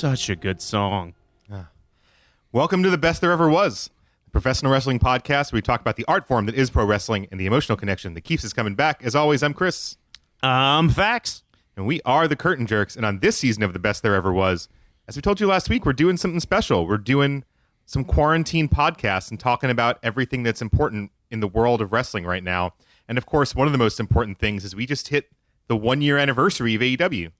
Such a good song. Welcome to the best there ever was, the professional wrestling podcast where we talk about the art form that is pro wrestling and the emotional connection that keeps us coming back. As always, I'm Chris, Um, Fax. and we are the Curtain Jerks. And on this season of the best there ever was, as we told you last week, we're doing something special. We're doing some quarantine podcasts and talking about everything that's important in the world of wrestling right now. And of course, one of the most important things is we just hit the one year anniversary of AEW.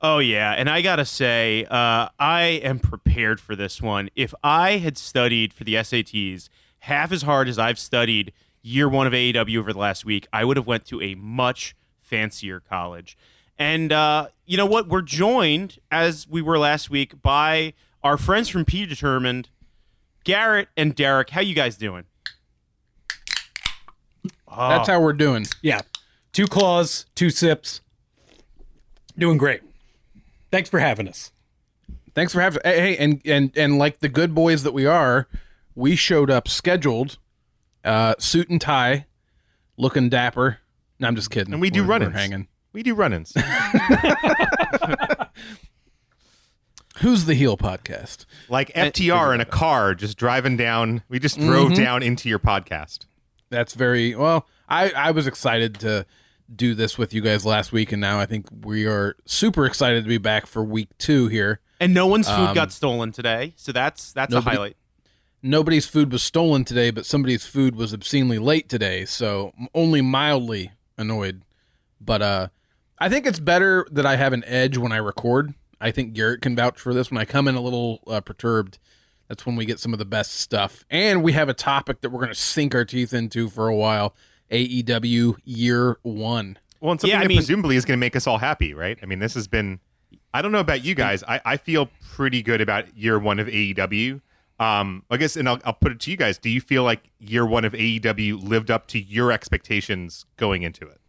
Oh yeah, and I gotta say, uh, I am prepared for this one. If I had studied for the SATs half as hard as I've studied year one of AEW over the last week, I would have went to a much fancier college. And uh, you know what? We're joined as we were last week by our friends from Predetermined, Garrett and Derek. How you guys doing? Oh, That's how we're doing. Yeah. Two claws, two sips. Doing great. Thanks for having us. Thanks for having. Hey, hey, and and and like the good boys that we are, we showed up scheduled, uh, suit and tie, looking dapper. No, I'm just kidding. And we do We're- run-ins. We're hanging. We do run ins. Who's the heel podcast? like FTR in a car just driving down. We just drove down into your podcast. That's very well. I I was excited to do this with you guys last week, and now I think we are super excited to be back for week two here. and no one's food Um, got stolen today, so that's that's nobody- a highlight. Nobody's food was stolen today, but somebody's food was obscenely late today, so only mildly annoyed. But uh I think it's better that I have an edge when I record. I think Garrett can vouch for this. When I come in a little uh, perturbed, that's when we get some of the best stuff. And we have a topic that we're going to sink our teeth into for a while. AEW Year One. Well, and something Yeah, I that mean- presumably is going to make us all happy, right? I mean, this has been. I don't know about you guys. I, I feel pretty good about year one of AEW. Um, I guess, and I'll, I'll put it to you guys. Do you feel like year one of AEW lived up to your expectations going into it?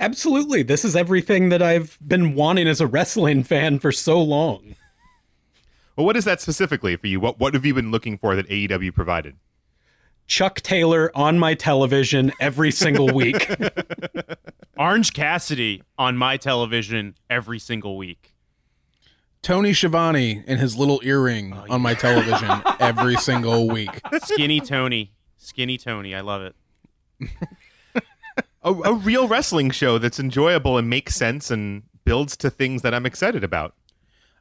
Absolutely. This is everything that I've been wanting as a wrestling fan for so long. Well, what is that specifically for you? What What have you been looking for that AEW provided? Chuck Taylor on my television every single week. Orange Cassidy on my television every single week. Tony Schiavone and his little earring oh, on my television every single week. Skinny Tony. Skinny Tony. I love it. A, a real wrestling show that's enjoyable and makes sense and builds to things that I'm excited about.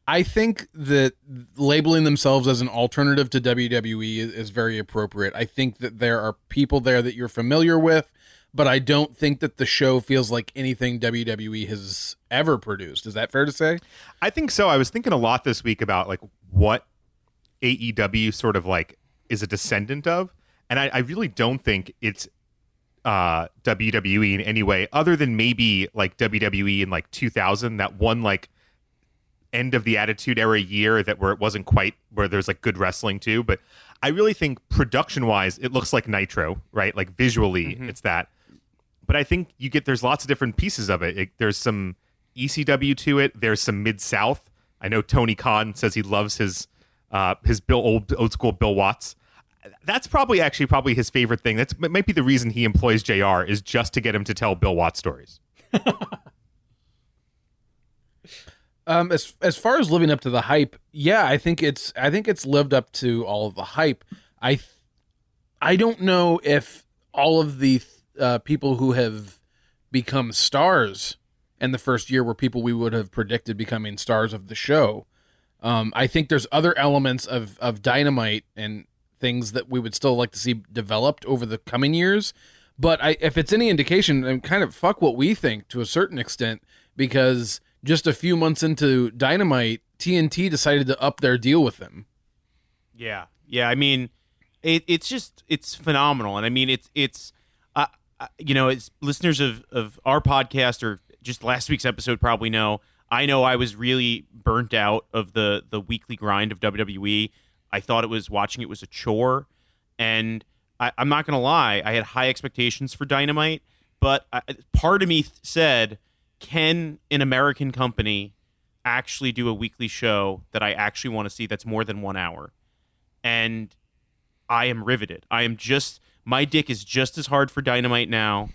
I think that labeling themselves as an alternative to WWE is, is very appropriate. I think that there are people there that you're familiar with, but I don't think that the show feels like anything WWE has ever produced. Is that fair to say? I think so. I was thinking a lot this week about like what AEW sort of like is a descendant of, and I, I really don't think it's uh, WWE in any way, other than maybe like WWE in like 2000, that one like end of the Attitude Era year that where it wasn't quite where there's like good wrestling too. But I really think production wise, it looks like Nitro, right? Like visually, it's that. But I think you get there's lots of different pieces of it. it there's some ECW to it. There's some mid South. I know Tony Khan says he loves his uh, his Bill old old school Bill Watts. That's probably actually probably his favorite thing. That's might be the reason he employs JR is just to get him to tell Bill Watts stories. Um, as as far as living up to the hype, yeah, I think it's I think it's lived up to all of the hype. I I don't know if all of the uh, people who have become stars in the first year were people we would have predicted becoming stars of the show. Um, I think there's other elements of of dynamite and things that we would still like to see developed over the coming years. But I, if it's any indication, and kind of fuck what we think to a certain extent, because just a few months into Dynamite, TNT decided to up their deal with them. Yeah, yeah. I mean, it, it's just it's phenomenal, and I mean, it's it's uh, uh, you know, as listeners of of our podcast or just last week's episode probably know. I know I was really burnt out of the the weekly grind of WWE. I thought it was watching it was a chore, and I, I'm not gonna lie, I had high expectations for Dynamite, but I, part of me said, can an American company actually do a weekly show that I actually want to see that's more than one hour? And I am riveted. I am just my dick is just as hard for Dynamite now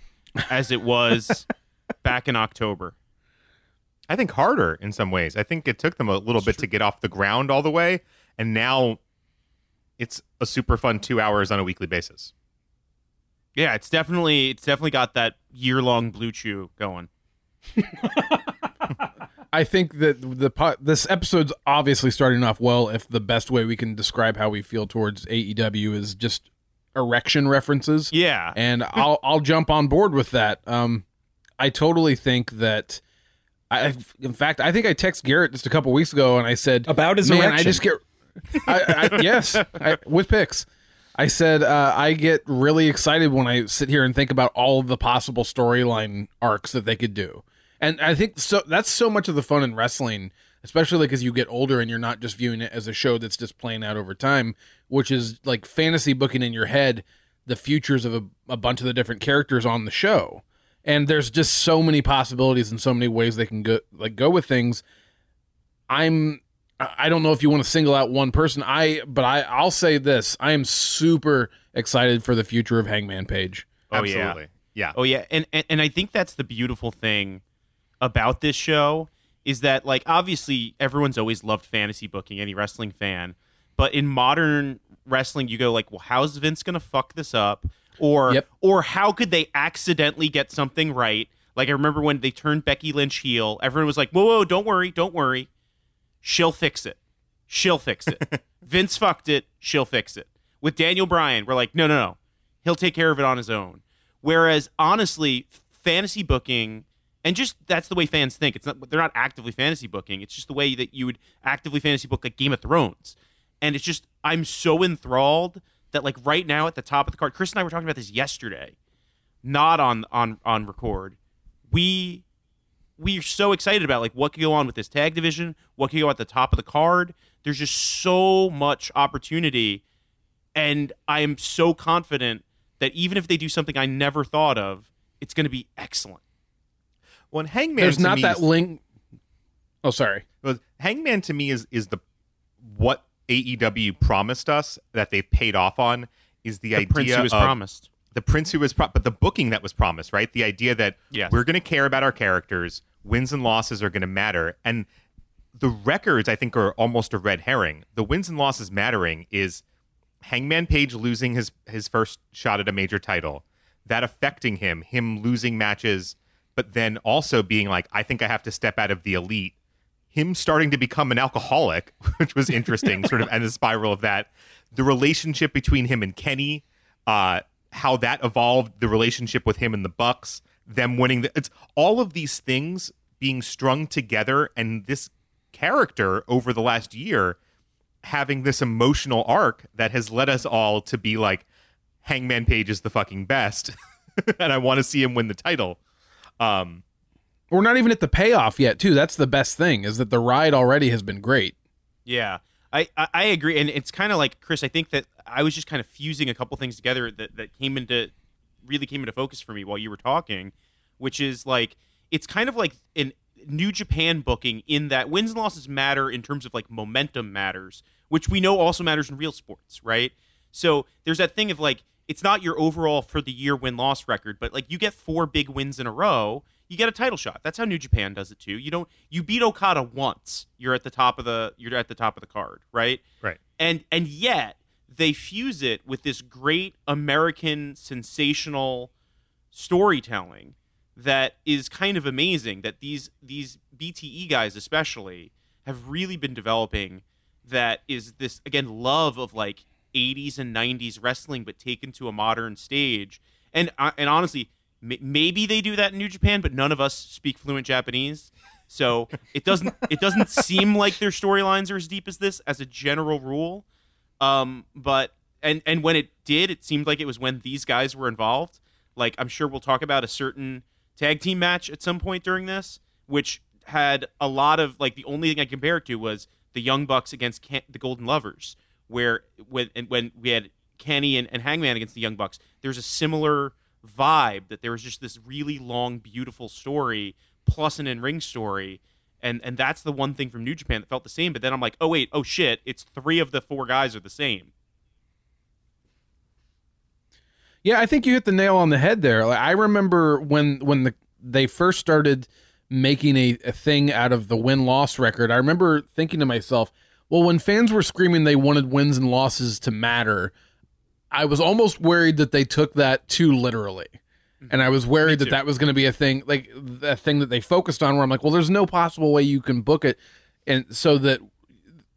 as it was back in October. I think harder in some ways. I think it took them a little bit to get off the ground all the way, and now it's a super fun two hours on a weekly basis. Yeah, it's definitely it's definitely got that year long BlueChew going. I think that the po- this episode's obviously starting off well. If the best way we can describe how we feel towards AEW is just erection references, Yeah, and I'll I'll jump on board with that. Um, I totally think that. I, in fact, I think I texted Garrett just a couple weeks ago, and I said About his Man, I just get, I, I, yes, I, with picks. I said uh, I get really excited when I sit here and think about all of the possible storyline arcs that they could do, and I think so. That's so much of the fun in wrestling, especially like as you get older and you're not just viewing it as a show that's just playing out over time, which is like fantasy booking in your head the futures of a, a bunch of the different characters on the show, and there's just so many possibilities and so many ways they can go like go with things. I'm I don't know if you want to single out one person. I but I I'll say this. I am super excited for the future of Hangman Page. Oh, yeah. Yeah. Oh yeah, and, and and I think that's the beautiful thing about this show is that like obviously everyone's always loved fantasy booking, any wrestling fan, but in modern wrestling you go like, well, how's Vince gonna fuck this up, or Yep. or how could they accidentally get something right? Like I remember when they turned Becky Lynch heel, everyone was like, whoa, whoa, don't worry, don't worry, she'll fix it, she'll fix it. Vince fucked it, she'll fix it. With Daniel Bryan, we're like, no, no, no, he'll take care of it on his own. Whereas honestly, fantasy booking and just that's the way fans think. It's not they're not actively fantasy booking. It's just the way that you would actively fantasy book like Game of Thrones. And it's just I'm so enthralled that like right now at the top of the card, Chris and I were talking about this yesterday, not on on on record. We we are so excited about like what could go on with this tag division, what could go at the top of the card. There's just so much opportunity, and I am so confident that even if they do something I never thought of, it's going to be excellent. When Hangman There's to not me that is- link. Oh, sorry. Hangman to me is is the what AEW promised us that they've paid off on is the, The idea Prince who was of promised. the prince who was pro- but the booking that was promised, right? The idea that Yes. we're going to care about our characters, wins and losses are going to matter, and the records I think are almost a red herring. The wins and losses mattering is Hangman Page losing his his first shot at a major title, that affecting him, him losing matches, but then also being like, I think I have to step out of the elite. Him starting to become an alcoholic, which was interesting, sort of, and the spiral of that. The relationship between him and Kenny, uh, how that evolved, the relationship with him and the Bucks, them winning. The, it's all of these things being strung together, and this character over the last year having this emotional arc that has led us all to be like, Hangman Page is the fucking best, and I want to see him win the title. Um, We're not even at the payoff yet, too. That's the best thing is that the ride already has been great. Yeah, I, I, I agree, and it's kind of like Chris. I think that I was just kind of fusing a couple things together that that came into really came into focus for me while you were talking, which is like it's kind of like in New Japan booking in that wins and losses matter in terms of like momentum matters, which we know also matters in real sports, right? So there's that thing of like it's not your overall for the year win loss record, but like you get four big wins in a row, you get a title shot. That's how New Japan does it too. You don't you beat Okada once, you're at the top of the you're at the top of the card, right? right. And and yet they fuse it with this great American sensational storytelling that is kind of amazing that these these BTE guys especially have really been developing that is this again love of like 80s and 90s wrestling but taken to a modern stage. And uh, and honestly m- maybe they do that in New Japan but none of us speak fluent Japanese. So it doesn't it doesn't seem like their storylines are as deep as this as a general rule. Um but and and when it did it seemed like it was when these guys were involved. Like I'm sure we'll talk about a certain tag team match at some point during this, which had a lot of like the only thing I compare it to was the Young Bucks against Ken- the Golden Lovers, where when when we had Kenny and, and Hangman against the Young Bucks, there's a similar vibe that there was just this really long, beautiful story plus an in ring story. And, and that's the one thing from New Japan that felt the same. But then I'm like, oh wait, oh shit, it's three of the four guys are the same. Yeah, I think you hit the nail on the head there. Like, I remember when when the they first started making a, a thing out of the win loss record, I remember thinking to myself, well, when fans were screaming they wanted wins and losses to matter, I was almost worried that they took that too literally. And I was worried that that was going to be a thing, like a thing that they focused on. Where I'm like, well, there's no possible way you can book it, and so that,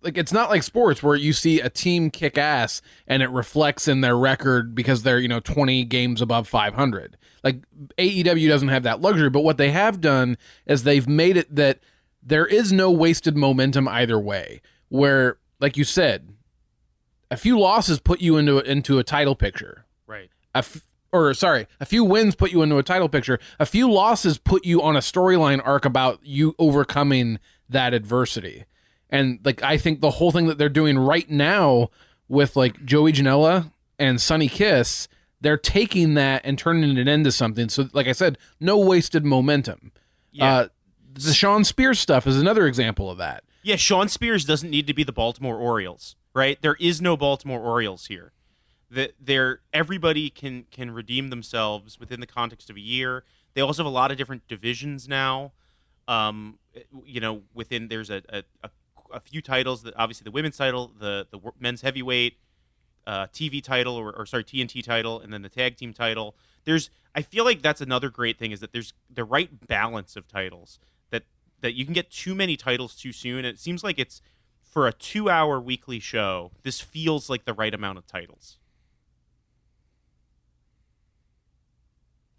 like, it's not like sports where you see a team kick ass and it reflects in their record because they're you know 20 games above 500. Like AEW doesn't have that luxury, but what they have done is they've made it that there is no wasted momentum either way. Where, like you said, a few losses put you into into a title picture. Right. A f- or sorry, a few wins put you into a title picture. A few losses put you on a storyline arc about you overcoming that adversity. And like I think the whole thing that they're doing right now with like Joey Janela and Sonny Kiss, they're taking that and turning it into something. So like I said, no wasted momentum. Yeah. Uh, the Shawn Spears stuff is another example of that. Yeah, Shawn Spears doesn't need to be the Baltimore Orioles, right? There is no Baltimore Orioles here. That there, everybody can can redeem themselves within the context of a year. They also have a lot of different divisions now. Um, you know, within there's a a, a, a few titles that obviously the women's title, the the men's heavyweight, uh, TV title, or, or sorry TNT title, and then the tag team title. There's I feel like that's another great thing is that there's the right balance of titles that that you can get too many titles too soon. And it seems like it's for a two hour weekly show. This feels like the right amount of titles.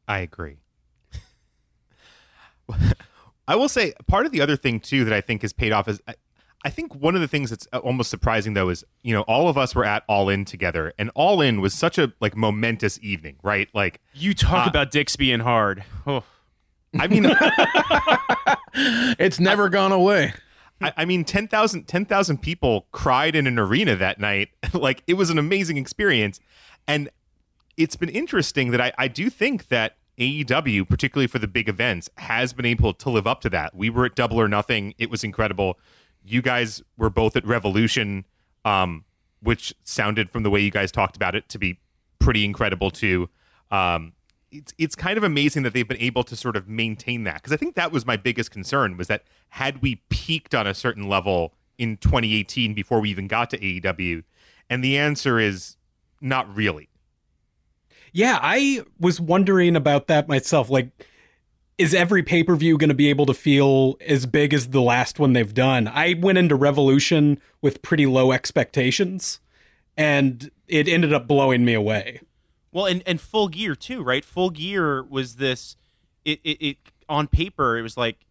I agree. I will say part of the other thing too that I think has paid off is I, I think one of the things that's almost surprising though is you know all of us were at All In together and All In was such a like momentous evening, right? Like You talk Uh, about Dix being hard. Oh. I mean It's never gone away. I, I mean 10,000 10,000 people cried in an arena that night. like it was an amazing experience and it's been interesting that I, I do think that AEW, particularly for the big events, has been able to live up to that. We were at Double or Nothing; it was incredible. You guys were both at Revolution, um, which sounded from the way you guys talked about it to be pretty incredible too. Um, it's it's kind of amazing that they've been able to sort of maintain that because I think that was my biggest concern was that had we peaked on a certain level in 2018 before we even got to AEW, and the answer is not really. Yeah, I was wondering about that myself. Like, is every pay per view going to be able to feel as big as the last one they've done? I went into Revolution with pretty low expectations, and it ended up blowing me away. Well, and, and full gear too, right? Full gear was this. It, it it on paper it was like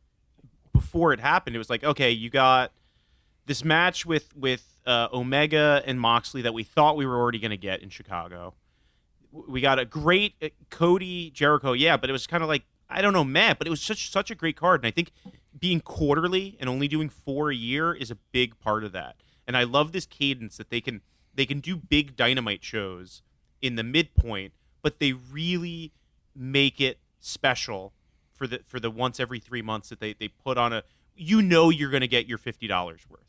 before it happened. It was like okay, you got this match with with uh, Omega and Moxley that we thought we were already going to get in Chicago. We got a great uh, Cody Jericho, yeah, but it was kind of like I don't know, Matt, but it was such such a great card, and I think being quarterly and only doing four a year is a big part of that. And I love this cadence that they can they can do big dynamite shows in the midpoint, but they really make it special for the for the once every three months that they, they put on a you know you're gonna get your fifty dollars worth.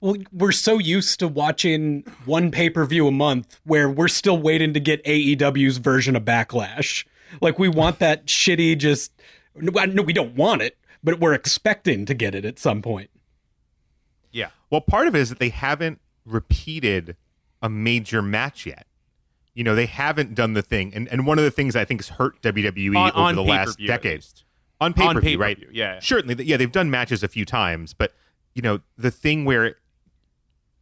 Well, we're so used to watching one pay per view a month where we're still waiting to get AEW's version of Backlash. Like, we want that shitty, just. No, we don't want it, but we're expecting to get it at some point. Yeah. Well, part of it is that they haven't repeated a major match yet. You know, they haven't done the thing, and and one of the things I think has hurt WWE On- over on the last pay-per-view, decade on pay per view, right? yeah. Certainly, yeah, they've done matches a few times, but you know, the thing where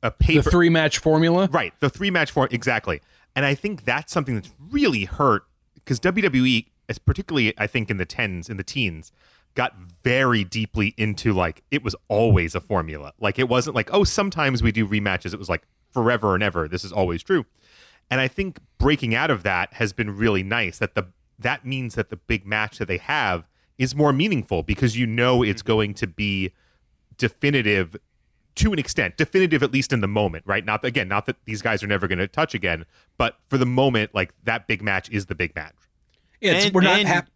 a The paper three match formula. Right, the three match form exactly, and I think that's something that's really hurt because WWE, as particularly I think in the tens, in the teens, got very deeply into like it was always a formula. Like it wasn't like oh sometimes we do rematches. It was like forever and ever. This is always true, and I think breaking out of that has been really nice. That the that means that the big match that they have is more meaningful because you know it's mm-hmm. going to be definitive to an extent, definitive at least in the moment, right? Not again, not that these guys are never going to touch again, but for the moment, like that big match is the big match. It's, And- we're not and- hap-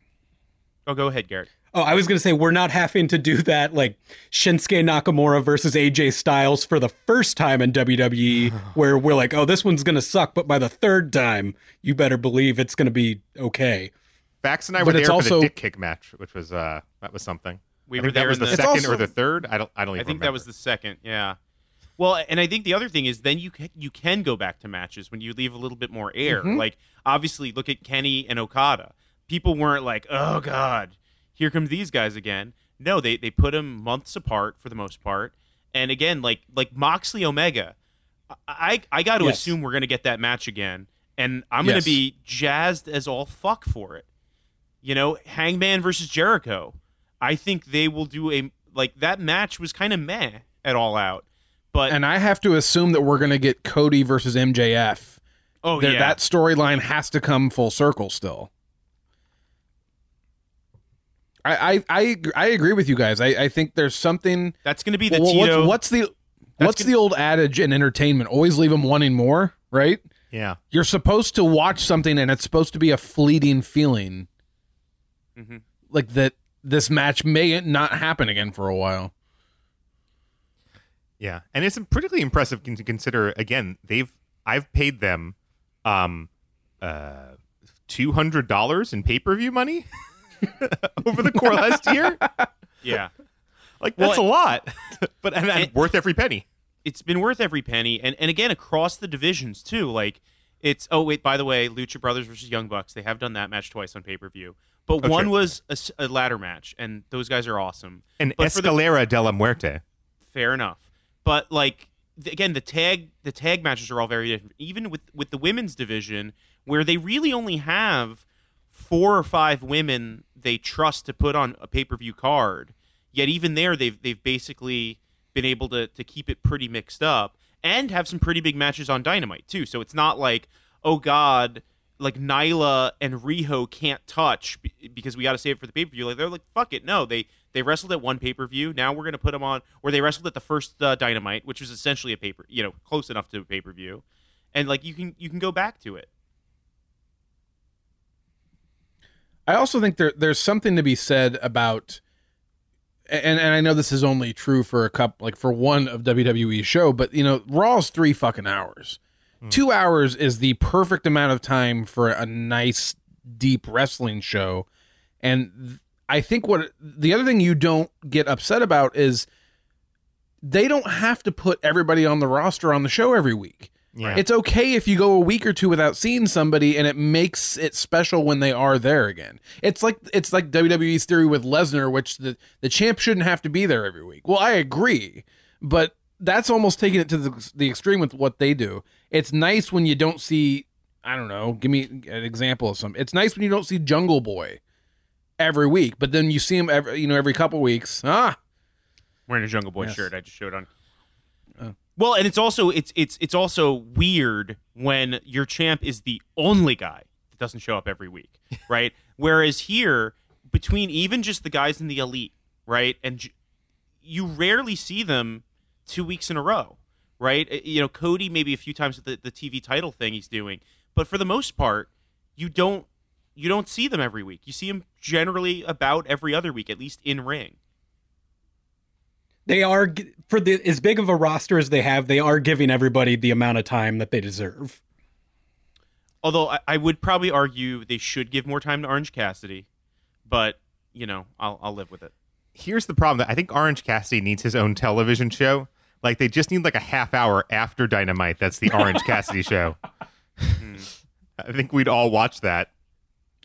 Oh, go ahead, Garrett. Oh, I was going to say we're not having to do that like Shinsuke Nakamura versus AJ Styles for the first time in WWE, where we're like, oh, this one's going to suck, but by the third time, you better believe it's going to be okay. Fax and I But were it's there for the dick kick match, which was uh that was something. We I were think that there was the the second also- or the third. I don't. I don't even. I think that was the second. Yeah. Well, and I think the other thing is then you ca- you can go back to matches when you leave a little bit more air. Mhm. Like obviously, look at Kenny and Okada. People weren't like, "Oh God, here comes these guys again." No, they they put them months apart for the most part. And again, like like Moxley Omega, I I, got to Yes. assume we're gonna get that match again, and I'm gonna be jazzed as all fuck for it. You know, Hangman versus Jericho. I think they will do a like that match was kind of meh at all out, but And I have to assume that we're going to get Cody versus MJF. oh That- yeah, That storyline has to come full circle still. I I I, I agree with you guys. I, I think there's something. that's gonna be the Well, Tito. what's, what's the what's gonna- the old adage in entertainment? Always leave them wanting more, right? Yeah. You're supposed to watch something, and it's supposed to be a fleeting feeling, Mhm. like that. This match may not happen again for a while. Yeah, and it's pretty impressive to consider. Again, they've I've paid them um uh two hundred dollars in pay per view money over the course last year. yeah, Like Well, that's a lot, but and, and it- worth every penny. it's been worth every penny, and and again across the divisions too. Like it's oh wait, by the way, Lucha Brothers versus Young Bucks. They have done that match twice on pay per view, but Oh, one sure. was a ladder match, and those guys are awesome. And But for the- Escalera de la Muerte. fair enough. But like again, the tag the tag matches are all very different. Even with with the women's division, where they really only have four or five women they trust to put on a pay per view card. Yet even there, they've they've basically been able to to keep it pretty mixed up and have some pretty big matches on Dynamite too. So it's not like oh god. Like Nyla and Riho can't touch be- because we got to save it for the pay per view. Like they're like, fuck it, no. They they wrestled at one pay per view. Now we're gonna put them on. Or they wrestled at the first uh, Dynamite, which was essentially a paper, you know, close enough to a pay per view, and like you can you can go back to it. I also think there there's something to be said about and and I know this is only true for a cup like for one of WWE's show, but you know, Raw's three fucking hours. Hmm. Two hours is the perfect amount of time for a nice deep wrestling show. And I think what the other thing you don't get upset about is they don't have to put everybody on the roster on the show every week. Yeah. It's okay if you go a week or two without seeing somebody and it makes it special when they are there again. It's like it's like WWE's theory with Lesnar, which the, the champ shouldn't have to be there every week. Well, I agree, but that's almost taking it to the, the extreme with what they do. It's nice when you don't see, I don't know, give me an example of some. It's nice when you don't see Jungle Boy every week, but then you see him every, you know, every couple weeks. Ah, Wearing a Jungle Boy Yes. shirt, I just showed on. Well, and it's also it's it's it's also weird when your champ is the only guy that doesn't show up every week, right? Whereas here, between even just the guys in the elite, right, and j- you rarely see them two weeks in a row, right? Uh, You know, Cody maybe a few times with the, the TV title thing he's doing, but for the most part, you don't you don't see them every week. You see them generally about every other week, at least in ring. They are for the as big of a roster as they have. They are giving everybody the amount of time that they deserve. Although I, I would probably argue they should give more time to Orange Cassidy, but you know, I'll I'll live with it. Here's the problem: that I think Orange Cassidy needs his own television show. Like they just need like a half hour after Dynamite. That's the Orange Cassidy show. Hmm. I think we'd all watch that.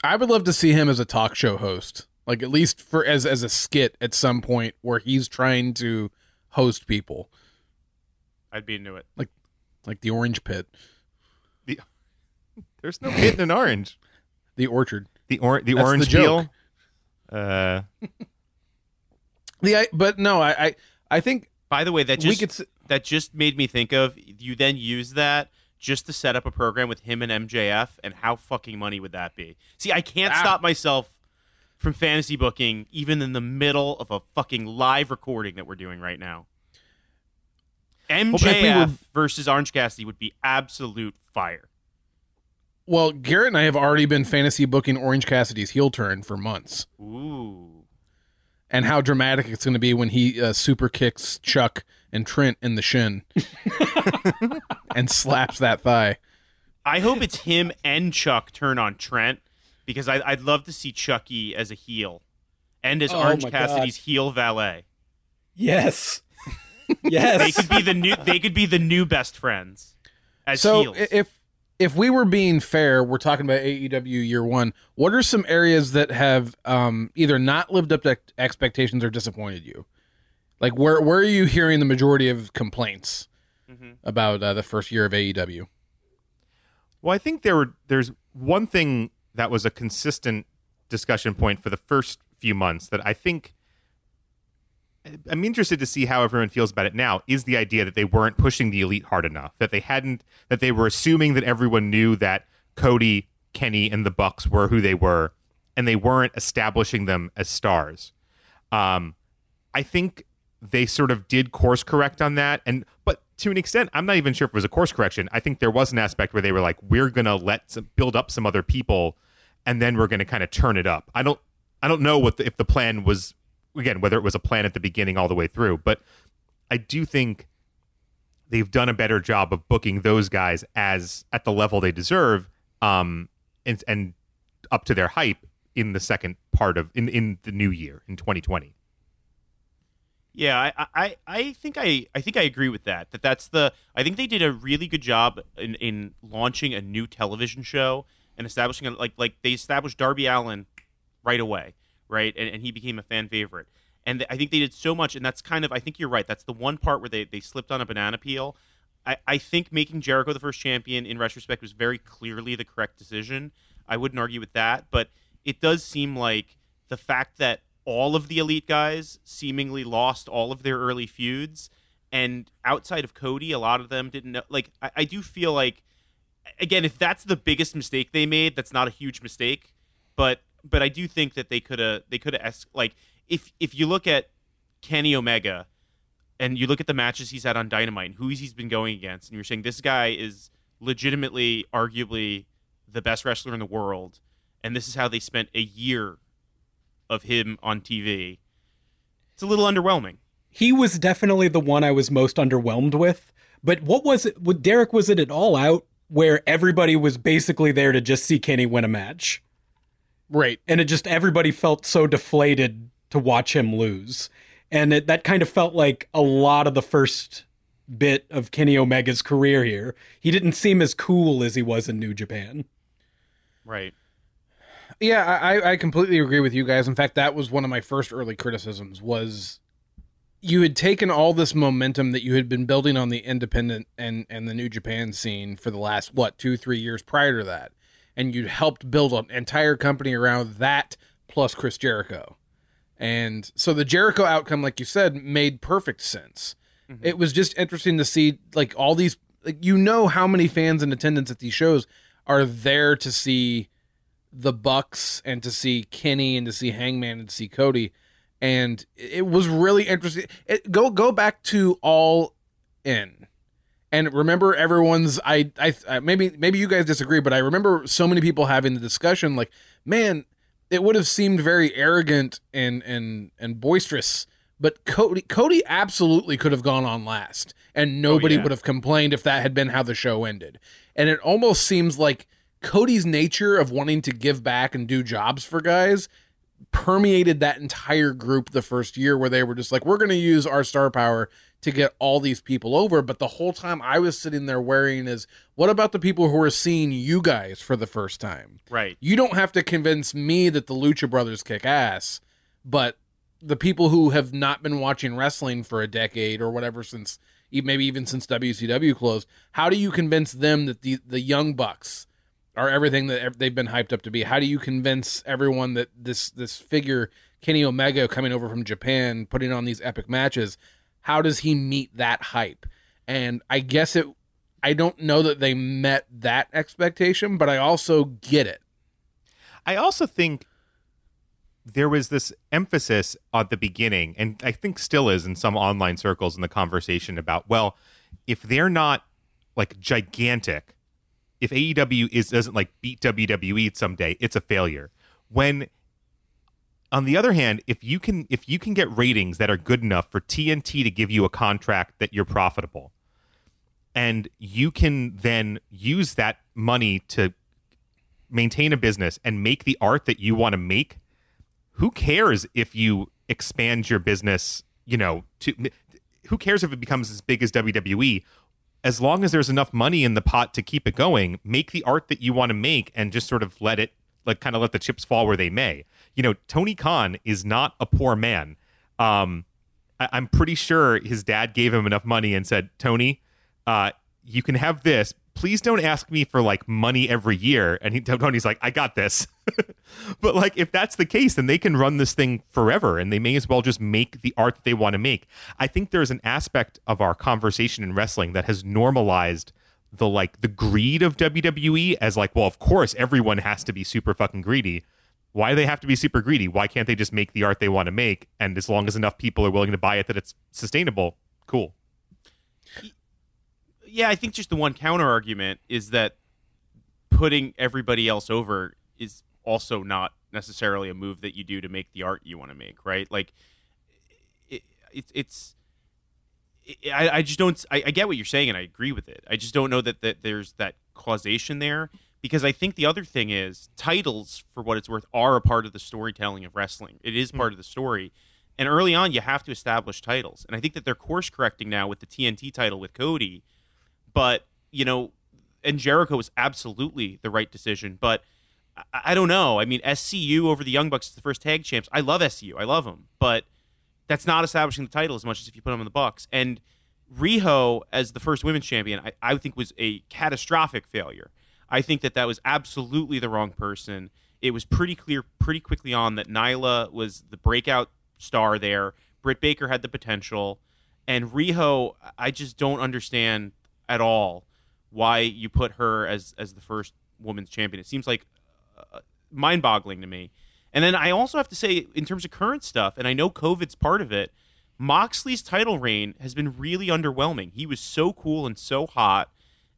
I would love to see him as a talk show host, like at least for as as a skit at some point where he's trying to host people, I'd be into it. like like the Orange Pit, The There's no pit in an orange. the Orchard. The or the That's orange the peel. Uh, The I, but no, I I, I think By the way, that just could. that just made me think of you then use that just to set up a program with him and MJF and how fucking money would that be? See, I can't Ah. stop myself from fantasy booking even in the middle of a fucking live recording that we're doing right now. MJF if we were- versus Orange Cassidy would be absolute fire. Well, Garrett and I have already been fantasy booking Orange Cassidy's heel turn for months, Ooh. and how dramatic it's going to be when he uh, super kicks Chuck and Trent in the shin and slaps that thigh. I hope it's him and Chuck turn on Trent because I, I'd love to see Chucky as a heel and as Oh Orange my Cassidy's heel valet. Yes. yes. They could be the new. They could be the new best friends as so heels. if if we were being fair, we're talking about AEW year one. What are some areas that have um, either not lived up to expectations or disappointed you? Like where where are you hearing the majority of complaints Mhm. about uh, the first year of AEW? Well, I think there were there's one thing that was a consistent discussion point for the first few months that I think I'm interested to see how everyone feels about it now is the idea that they weren't pushing the elite hard enough, that they hadn't that they were assuming that everyone knew that Cody, Kenny and the Bucks were who they were and they weren't establishing them as stars. Um I think they sort of did course correct on that and but to an extent i'm not even sure if it was a course correction i think there was an aspect where they were like we're gonna let some, build up some other people and then we're gonna kind of turn it up i don't i don't know what the, if the plan was again whether it was a plan at the beginning all the way through but i do think they've done a better job of booking those guys as at the level they deserve um and and up to their hype in the second part of in in the new year in 2020 Yeah, I, I, I think I, I think I agree with that. That that's the. I think they did a really good job in, in launching a new television show and establishing a, like like they established Darby Allin right away, right, and, and he became a fan favorite. And th- I think they did so much, and that's kind of. I think you're right. That's the one part where they they slipped on a banana peel. I, I think making Jericho the first champion in retrospect was very clearly the correct decision. I wouldn't argue with that, but it does seem like the fact that all of the elite guys seemingly lost all of their early feuds, and outside of Cody, a lot of them didn't know. Like, I, I do feel like, again, if that's the biggest mistake they made, that's not a huge mistake, but but I do think that they could have they could have es- like if if you look at Kenny Omega and you look at the matches he's had on Dynamite and who he's been going against, and you're saying this guy is legitimately, arguably, the best wrestler in the world, and this is how they spent a year of him on TV. It's a little underwhelming. he was definitely the one I was most underwhelmed with. But what was it? Derek, was it at all out where everybody was basically there to just see Kenny win a match? Right. and it just everybody felt so deflated to watch him lose and it, that kind of felt like a lot of the first bit of kenny omega's career here he didn't seem as cool as he was in new japan Right. Yeah, I, I completely agree with you guys. In fact, that was one of my first early criticisms was you had taken all this momentum that you had been building on the independent and, and the New Japan scene for the last, what, two, three years prior to that. And you'd helped build an entire company around that plus Chris Jericho. And so the Jericho outcome, like you said, made perfect sense. Mm-hmm. It was just interesting to see like all these like you know how many fans in attendance at these shows are there to see the Bucks and to see Kenny and to see Hangman and to see Cody, and it was really interesting. It, go go back to All In, and remember everyone's. I I I- maybe maybe you guys disagree, but I remember so many people having the discussion like, man, it would have seemed very arrogant and and and boisterous. But Cody Cody absolutely could have gone on last, and oh, nobody yeah. would have complained if that had been how the show ended. And it almost seems like Cody's nature of wanting to give back and do jobs for guys permeated that entire group the first year where they were just like we're going to use our star power to get all these people over but the whole time I was sitting there worrying is what about the people who are seeing you guys for the first time Right. you don't have to convince me that the Lucha Brothers kick ass, but the people who have not been watching wrestling for a decade or whatever since maybe even since WCW closed, how do you convince them that the the young bucks are everything that they've been hyped up to be? How do you convince everyone that this this figure Kenny Omega coming over from Japan, putting on these epic matches, how does he meet that hype? And I guess it I don't know that they met that expectation, but I also get it. I also think there was this emphasis at the beginning, and I think still is in some online circles in the conversation about, well, if they're not like gigantic, if AEW is doesn't like beat WWE someday, it's a failure. When on the other hand, if you can if you can get ratings that are good enough for TNT to give you a contract that you're profitable, and you can then use that money to maintain a business and make the art that you want to make who cares if you expand your business, you know, to who cares if it becomes as big as WWE? As long as there's enough money in the pot to keep it going, make the art that you want to make and just sort of let it like kind of let the chips fall where they may. You know, Tony Khan is not a poor man. Um, I- I'm pretty sure his dad gave him enough money and said, Tony, uh, you can have this. Please don't ask me for like money every year. And he, Tony's like, I got this. but like, if that's the case, then they can run this thing forever and they may as well just make the art that they want to make. I think there's an aspect of our conversation in wrestling that has normalized the like the greed of WWE as like, well, of course everyone has to be super fucking greedy. Why do they have to be super greedy? Why can't they just make the art they want to make? And as long as enough people are willing to buy it that it's sustainable, cool. Yeah, I think just the one counter argument is that putting everybody else over is also not necessarily a move that you do to make the art you want to make, right? Like, it, it, it's. It, I, I just don't. I, I get what you're saying, and I agree with it. I just don't know that, that there's that causation there because I think the other thing is titles, for what it's worth, are a part of the storytelling of wrestling. It is hmm. part of the story, and early on, you have to establish titles. And I think that they're course correcting now with the TNT title with Cody but you know, and Jericho was absolutely the right decision. But I, I don't know. I mean, SCU over the Young Bucks is the first tag champs. I love SCU. I love them, but that's not establishing the title as much as if you put them in the Bucks. And Riho as the first women's champion, I, I think was a catastrophic failure. I think that that was absolutely the wrong person. It was pretty clear pretty quickly on that Nyla was the breakout star there. Britt Baker had the potential, and Riho, I just don't understand at all why you put her as as the first women's champion. It seems like uh, mind-boggling to me. And then I also have to say, in terms of current stuff, and I know COVID's part of it, Moxley's title reign has been really underwhelming. He was so cool and so hot,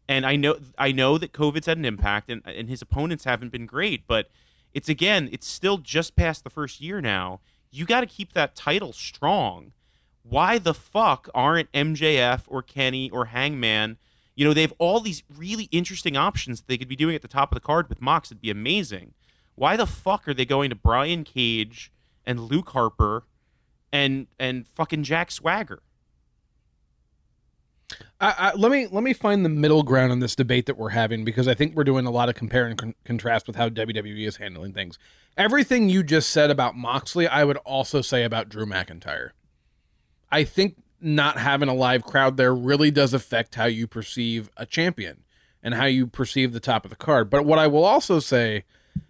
and I know I know that COVID's had an impact, and and his opponents haven't been great, but it's again, it's still just past the first year now. You got to keep that title strong why the fuck aren't MJF or Kenny or Hangman? You know, they have all these really interesting options that they could be doing at the top of the card with Mox. It'd be amazing. Why the fuck are they going to Brian Cage and Luke Harper and and fucking Jack Swagger? I, I, let me let me find the middle ground on this debate that we're having because I think we're doing a lot of compare and con- contrast with how WWE is handling things. Everything you just said about Moxley, I would also say about Drew McIntyre. I think not having a live crowd there really does affect how you perceive a champion and how you perceive the top of the card. But what I will also say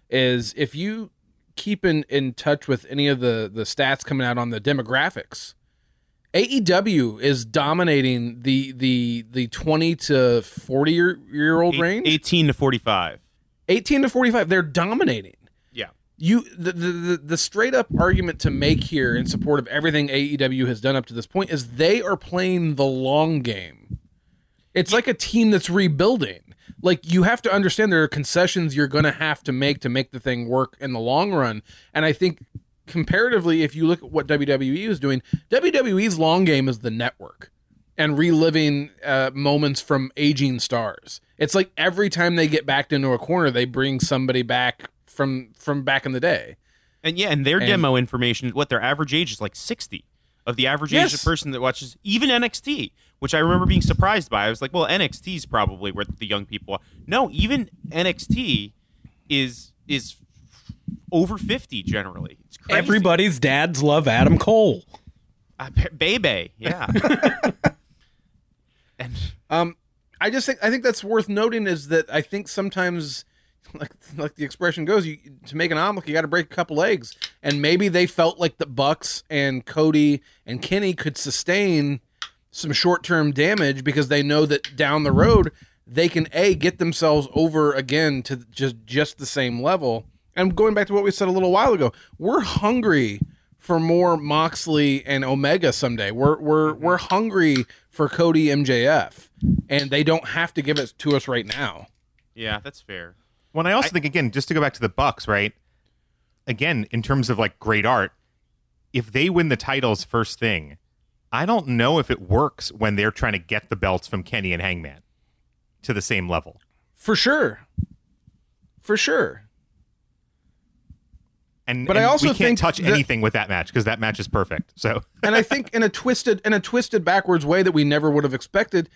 is if you keep in, in touch with any of the, the stats coming out on the demographics, AEW is dominating the the the 20 to 40 year, year old range. 18 to 45. 18 to 45, they're dominating. You the, the the straight up argument to make here in support of everything AEW has done up to this point is they are playing the long game. It's like a team that's rebuilding. Like you have to understand there are concessions you're going to have to make to make the thing work in the long run. And I think comparatively if you look at what WWE is doing, WWE's long game is the network and reliving uh, moments from aging stars. It's like every time they get backed into a corner, they bring somebody back from from back in the day. And yeah, and their And- demo information, what their average age is like 60 of the average age of person that watches even NXT, which I remember being surprised by. I was like, well, NXT is probably where the young people are. No, even NXT is is over 50 generally. It's crazy. Everybody's dads love Adam Cole. Uh, Bebe, yeah. and Um, I just think I think that's worth noting is that I think sometimes, like like the expression goes, you to make an omelet you got to break a couple eggs, and maybe they felt like the Bucks and Cody and Kenny could sustain some short term damage because they know that down the road they can a get themselves over again to just just the same level. And going back to what we said a little while ago, we're hungry for more Moxley and Omega someday. We're we're mm-hmm. we're hungry for Cody MJF, and they don't have to give it to us right now. yeah, that's fair. When I also think again, just to go back to the Bucks, right? Again, in terms of like great art, if they win the titles first thing, I don't know if it works when they're trying to get the belts from Kenny and Hangman to the same level. For sure. For sure. And But I also can't think touch that- anything with that match because that match is perfect. So and I think in a twisted in a twisted backwards way that we never would have expected,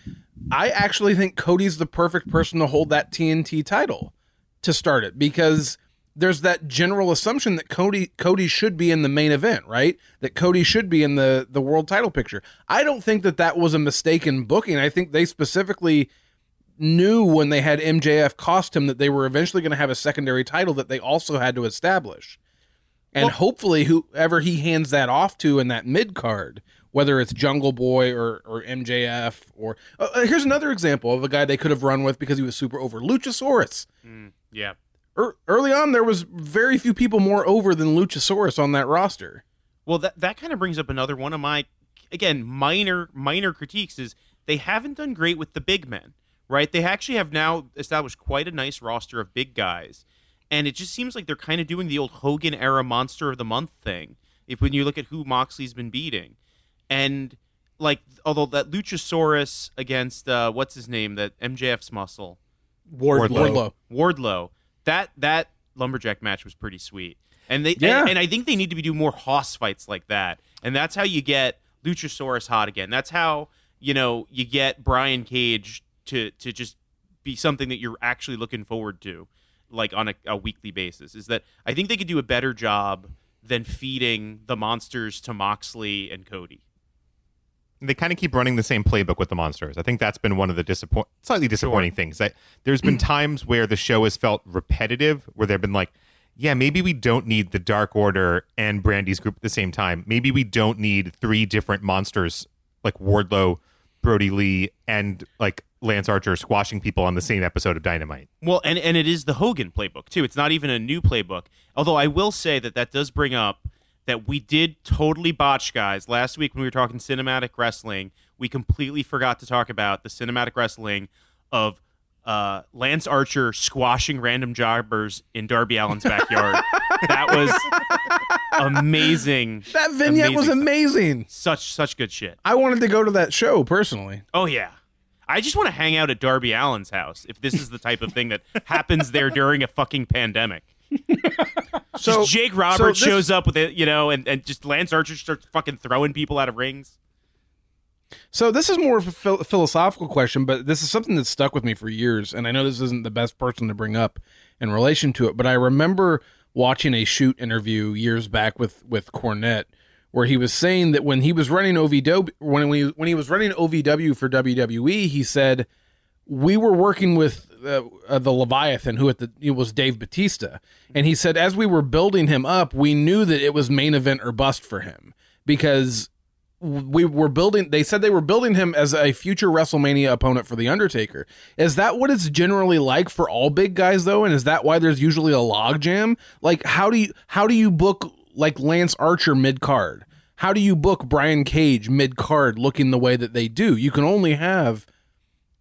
I actually think Cody's the perfect person to hold that TNT title to start it because there's that general assumption that Cody Cody should be in the main event, right? That Cody should be in the the world title picture. I don't think that that was a mistaken booking. I think they specifically knew when they had MJF cost him that they were eventually going to have a secondary title that they also had to establish. And Well- hopefully, whoever he hands that off to in that mid card, whether it's Jungle Boy or, or MJF, or uh, uh, here's another example of a guy they could have run with because he was super over Luchasaurus. Mm, yeah. Er, early on, there was very few people more over than Luchasaurus on that roster. Well, that that kind of brings up another one of my again minor minor critiques is they haven't done great with the big men, right? They actually have now established quite a nice roster of big guys, and it just seems like they're kind of doing the old Hogan era Monster of the Month thing. If when you look at who Moxley's been beating, and like although that Luchasaurus against uh, what's his name that MJF's muscle Wardlow. Wardlow. Wardlow. That that lumberjack match was pretty sweet. And they Yeah. and, and I think they need to be doing more hoss fights like that. And that's how you get Luchasaurus hot again. That's how, you know, you get Brian Cage to to just be something that you're actually looking forward to, like on a, a weekly basis. Is that I think they could do a better job than feeding the monsters to Moxley and Cody. They kind of keep running the same playbook with the monsters. I think that's been one of the disappoint slightly disappointing things. That there's been times where the show has felt repetitive, where they've been like, yeah, maybe we don't need the Dark Order and Brandi's group at the same time. Maybe we don't need three different monsters like Wardlow, Brodie Lee, and like Lance Archer squashing people on the same episode of Dynamite. Well, and and it is the Hogan playbook too. It's not even a new playbook. Although I will say that that does bring up that we did totally botch, guys. Last week when we were talking cinematic wrestling, we completely forgot to talk about the cinematic wrestling of uh, Lance Archer squashing random jobbers in Darby Allin's backyard. that was amazing. That vignette was stuff. amazing. Such such good shit. I wanted to go to that show personally. Oh yeah. I just want to hang out at Darby Allin's house if this is the type of thing that happens there during a fucking pandemic. So just Jake Roberts so this- shows up with it, you know, and, and just Lance Archer starts fucking throwing people out of rings. So this is more of a phil- philosophical question, but this is something that's stuck with me for years, and I know this isn't the best person to bring up in relation to it, but I remember watching a shoot interview years back with with Cornette, where he was saying that when he was running OVW when we when he was running OVW for WWE, he said we were working with uh, uh, the Leviathan, who at the it was Dave Batista, and he said as we were building him up, we knew that it was main event or bust for him because we were building they said they were building him as a future WrestleMania opponent for the Undertaker. Is that what it's generally like for all big guys though and is that why there's usually a logjam? Like how do you how do you book like Lance Archer mid-card? How do you book Brian Cage mid-card looking the way that they do? You can only have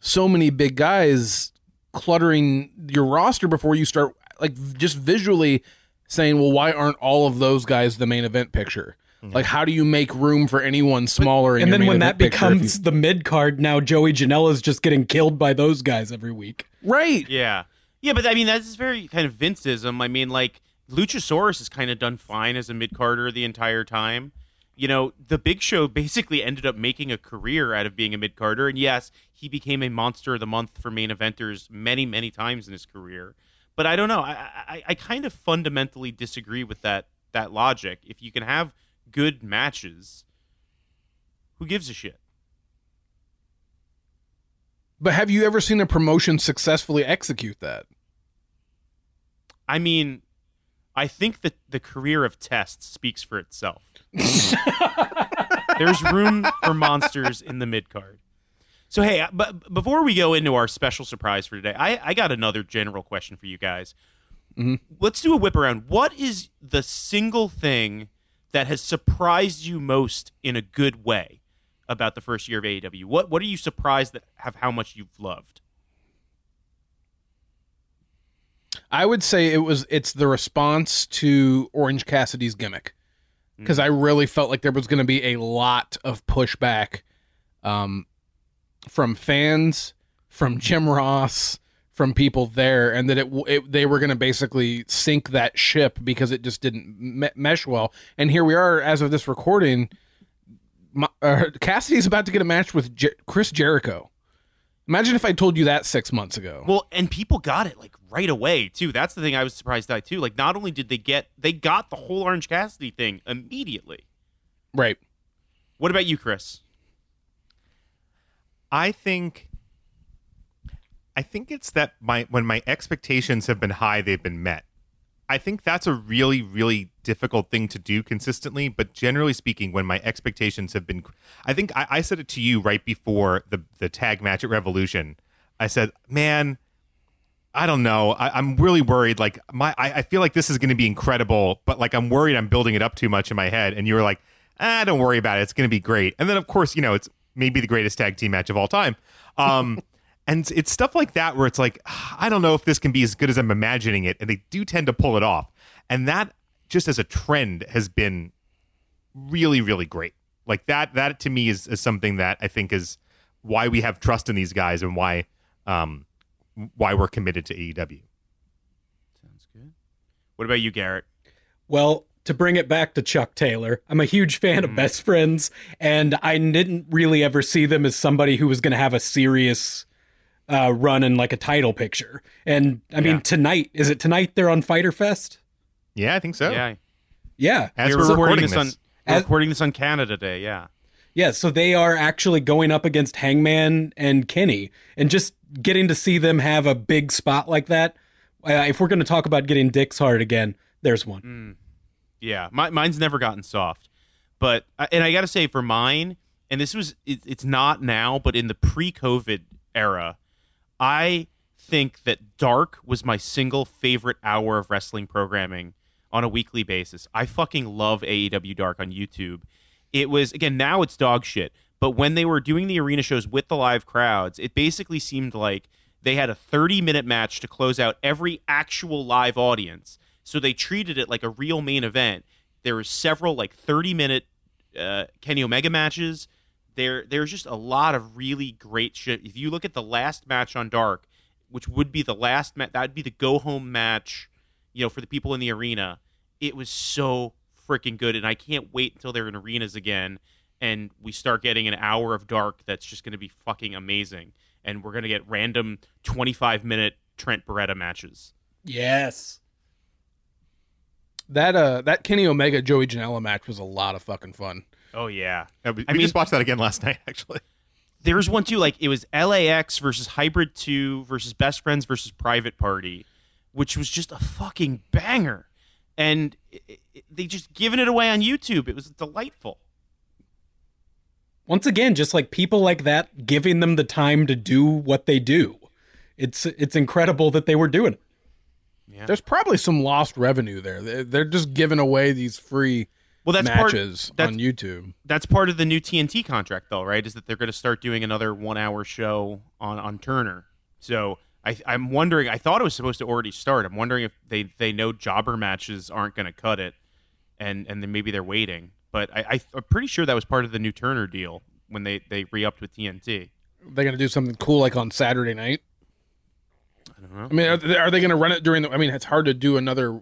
so many big guys cluttering your roster before you start like just visually saying, "Well, why aren't all of those guys the main event picture?" Mm-hmm. Like, how do you make room for anyone smaller? in and your then main when that event picture if becomes the mid card, now Joey Janela's just getting killed by those guys every week. right, Yeah. Yeah, but I mean, that's very kind of Vinceism. I mean, like, Luchasaurus has kind of done fine as a mid carder the entire time. You know, the Big Show basically ended up making a career out of being a mid carder. And yes, he became a monster of the month for main eventers many, many times in his career. But I don't know. I, I, I kind of fundamentally disagree with that that logic. If you can have good matches, who gives a shit? but have you ever seen a promotion successfully execute that? I mean, I think that the career of Test speaks for itself. There's room for monsters in the mid card. So hey, but before we go into our special surprise for today, I, I got another general question for you guys. Mhm. Let's do a whip around. What is the single thing that has surprised you most in a good way about the first year of AEW? What what are you surprised that have how much you've loved? I would say it was it's the response to Orange Cassidy's gimmick because I really felt like there was going to be a lot of pushback um, from fans, from Jim Ross, from people there, and that it, it they were going to basically sink that ship because it just didn't me- mesh well. And here we are, as of this recording, my, uh, Cassidy's about to get a match with Jer- Chris Jericho. Imagine if I told you that six months ago. Well, and people got it like right away too. That's the thing I was surprised by too. Like, not only did they get, they got the whole Orange Cassidy thing immediately. right. What about you, Chris? I think I think it's that my when my expectations have been high, they've been met. I think that's a really, really difficult thing to do consistently. But generally speaking, when my expectations have been, I think I, I said it to you right before the the tag match at Revolution. I said, "Man, I don't know. I, I'm really worried. Like my, I, I feel like this is going to be incredible, but like I'm worried I'm building it up too much in my head." And you were like, "Ah, don't worry about it. It's going to be great." And then of course, you know, it's maybe the greatest tag team match of all time. Um, and it's stuff like that where it's like, "Ah, I don't know if this can be as good as I'm imagining it, and they do tend to pull it off. And that just as a trend has been really, really great. Like that, that to me is, is something that I think is why we have trust in these guys and why, um, why we're committed to AEW. Sounds good. What about you, Garrett? Well, to bring it back to Chuck Taylor, I'm a huge fan of Best Friends, and I didn't really ever see them as somebody who was going to have a serious uh, run in like a title picture. And I mean, Yeah. tonight is it tonight they're on Fighter Fest? Yeah, I think so. Yeah, Yeah, As we're we're recording this, this, on we're As- recording this on Canada Day. Yeah. Yeah. So they are actually going up against Hangman and Kenny, and just getting to see them have a big spot like that. Uh, if we're going to talk about getting dicks hard again, there's one. Yeah, my, mine's never gotten soft, but uh, and I got to say for mine, and this was it, it's not now, but in the pre-COVID era, I think that Dark was my single favorite hour of wrestling programming on a weekly basis. I fucking love AEW Dark on YouTube. It was again now it's dog shit, but when they were doing the arena shows with the live crowds, it basically seemed like they had a 30 minute match to close out every actual live audience. So they treated it like a real main event. There were several like 30 minute uh, Kenny Omega matches. There, there's just a lot of really great shit. If you look at the last match on Dark, which would be the last match, that would be the go home match, you know, for the people in the arena. It was so freaking good, and I can't wait until they're in arenas again, and we start getting an hour of Dark that's just going to be fucking amazing, and we're going to get random 25 minute Trent Beretta matches. Yes. That uh, that Kenny Omega Joey Janela match was a lot of fucking fun. Oh yeah, Yeah, we I we mean- just watched that again last night, actually. there's one too. Like it was LAX versus Hybrid Two versus Best Friends versus Private Party, which was just a fucking banger, and it, it, they just given it away on YouTube. It was delightful. once again just like people like that giving them the time to do what they do it's it's incredible that they were doing it There's probably some lost revenue there. They're, they're just giving away these free Well, that's part. matches that's- on YouTube. That's part of the new TNT contract, though, right? Is that they're going to start doing another one-hour show on on Turner. So I, I'm wondering. I thought it was supposed to already start. I'm wondering if they they know jobber matches aren't going to cut it, and and then maybe they're waiting. But I, I, I'm pretty sure that was part of the new Turner deal when they they re-upped with TNT. They're gonna do something cool like on Saturday night. I don't know. I mean, are they, are they gonna run it during the? I mean, it's hard to do another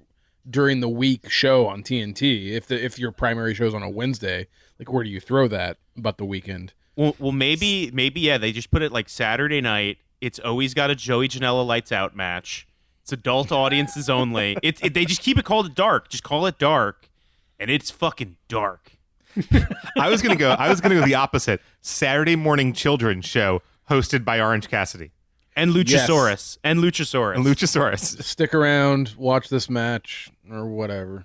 during the week show on TNT if the if your primary show's on a Wednesday. Like, where do you throw that? But the weekend. Well, well, maybe, maybe, yeah. They just put it like Saturday night. It's always got a Joey Janela lights out match. It's adult audiences only. It's it, they just keep it called dark. Just call it dark, and it's fucking dark. I was gonna go. I was gonna go the opposite. Saturday morning children's show hosted by Orange Cassidy And Luchasaurus. And Luchasaurus. and Luchasaurus. Stick around, watch this match or whatever.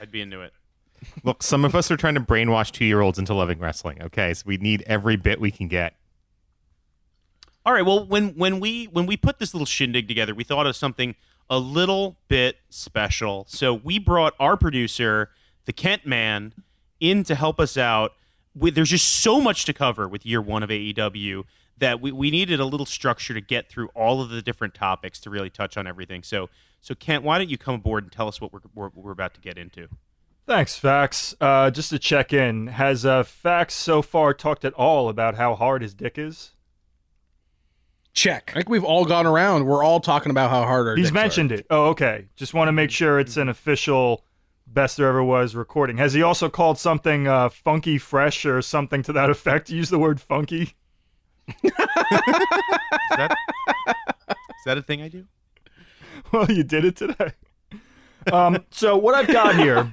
I'd be into it. Look, some of us are trying to brainwash two-year-olds into loving wrestling. Okay, so we need every bit we can get. All right. Well, when when we when we put this little shindig together, we thought of something a little bit special. So we brought our producer, the Kent Man, in to help us out. With, there's just so much to cover with year one of AEW that we, we needed a little structure to get through all of the different topics to really touch on everything. So so Kent, why don't you come aboard and tell us what we're we're about to get into? Thanks, Fax. Uh, just to check in, has uh, Fax so far talked at all about how hard his dick is? Check. I think we've all gone around. We're all talking about how hard our He's dicks mentioned it. Oh, okay. Just want to make sure it's an official best there ever was recording. Has he also called something uh, funky fresh or something to that effect? Use the word funky. Is that, is that a thing I do? Well, you did it today. Um, so what I've got here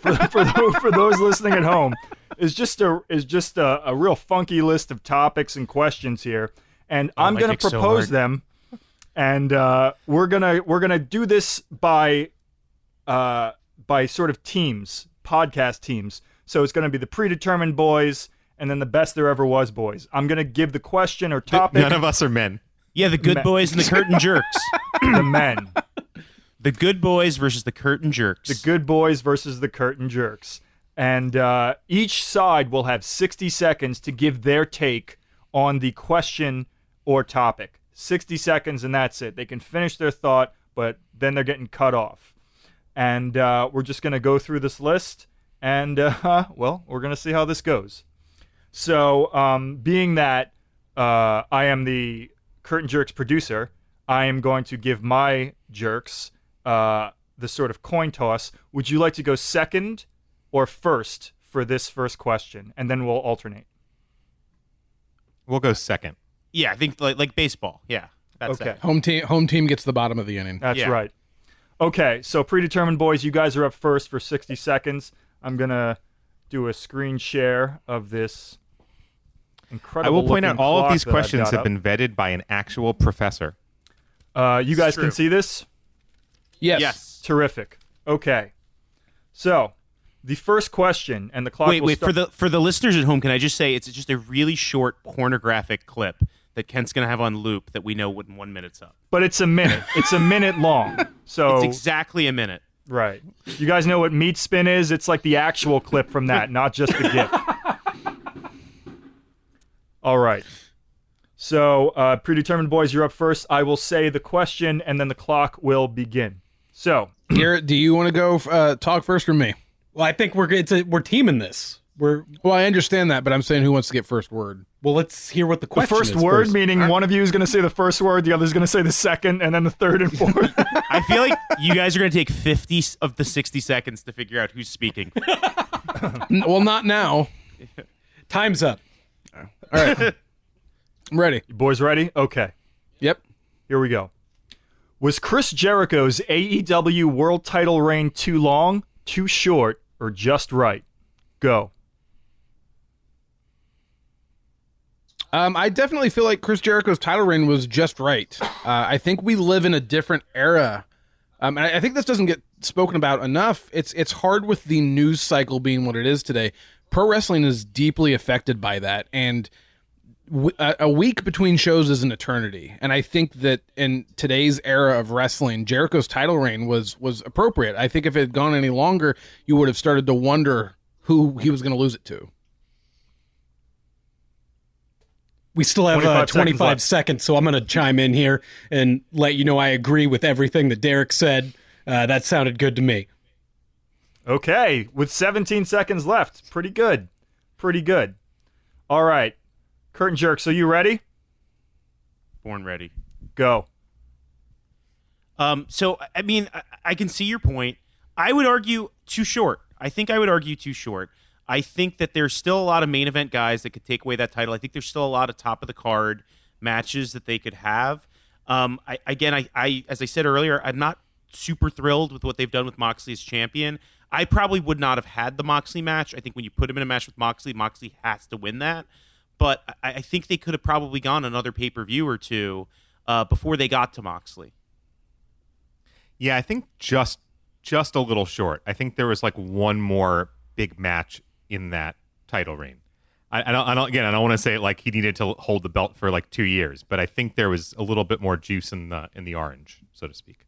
for, for, those, for those listening at home is just a is just a, a real funky list of topics and questions here, and I'm my going to dick's so propose them, and uh, we're gonna we're gonna do this by uh, by sort of teams, podcast teams. So it's going to be the predetermined boys and then the best there ever was boys. I'm going to give the question or topic None of us are men. Yeah, the good Ma- boys and the curtain jerks. the men. The good boys versus the curtain jerks. the good boys versus the curtain jerks. And uh, each side will have 60 seconds to give their take on the question or topic. 60 seconds, and that's it. They can finish their thought, but then they're getting cut off. And uh, we're just going to go through this list, and, uh, well, we're going to see how this goes. So, um, being that uh, I am the Curtain Jerks producer, I am going to give my jerks uh, the sort of coin toss. Would you like to go second or first for this first question? And then we'll alternate. We'll go second. Yeah, I think like like baseball. Yeah, that's Okay. it. Home team home team gets the bottom of the inning. That's Yeah. right. Okay, so predetermined boys, you guys are up first for 60 seconds. I'm going to do a screen share of this incredible. I will point out all of these questions have up. been vetted by an actual professor. Uh, you guys true. can see this? Yes. Yes. Terrific. Okay. So, the first question, and the clock Wait, will wait start- for the for the listeners at home. Can I just say it's just a really short pornographic clip that Kent's gonna have on loop that we know when one minute's up. But it's a minute. It's a minute long. So It's exactly a minute. right. You guys know what meat spin is? It's like the actual clip from that, not just the GIF. All right. So, uh, predetermined boys, you're up first. I will say the question, and then the clock will begin. So, Garrett, do you want to go uh, talk first or me? Well, I think we're it's a, we're teaming this. We're Well, I understand that, but I'm saying who wants to get first word. well. Let's hear what the the question first is word, first. meaning one of you is going to say the first word, the other is going to say the second, and then the third and fourth. I feel like you guys are gonna take fifty of the sixty seconds to figure out who's speaking. N- well, not now. Time's up. All right. I'm ready. you boys ready? Okay. Yep. Here we go. Was Chris Jericho's AEW world title reign too long, too short, or just right? Go. Um, I definitely feel like Chris Jericho's title reign was just right. Uh, I think we live in a different era. Um, and I I think this doesn't get spoken about enough. It's it's hard with the news cycle being what it is today. Pro wrestling is deeply affected by that, and a week between shows is an eternity. And I think that in today's era of wrestling, Jericho's title reign was was appropriate. I think if it had gone any longer, you would have started to wonder who he was going to lose it to. We still have 25 uh, seconds 25 left. seconds, so I'm going to chime in here and let you know I agree with everything that Derek said. Uh, that sounded good to me. Okay, with 17 seconds left. Pretty good. Pretty good. All right. Curtain jerks, are you ready? Born ready. Go. Um, so I- I mean, I, I can see your point. I would argue too short. I think I would argue too short. I think that there's still a lot of main event guys that could take away that title. I think there's still a lot of top of the card matches that they could have. Um, I, again, I, I as I said earlier, I'm not super thrilled with what they've done with Moxley as champion. I probably would not have had the Moxley match. I think when you put him in a match with Moxley, Moxley has to win that. But I, I think they could have probably gone another pay per view or two uh, before they got to Moxley. Yeah, I think just just a little short. I think there was like one more big match in that title reign. I, I don't, I don't. Again, I don't want to say it like he needed to hold the belt for like two years, but I think there was a little bit more juice in the in the orange, so to speak.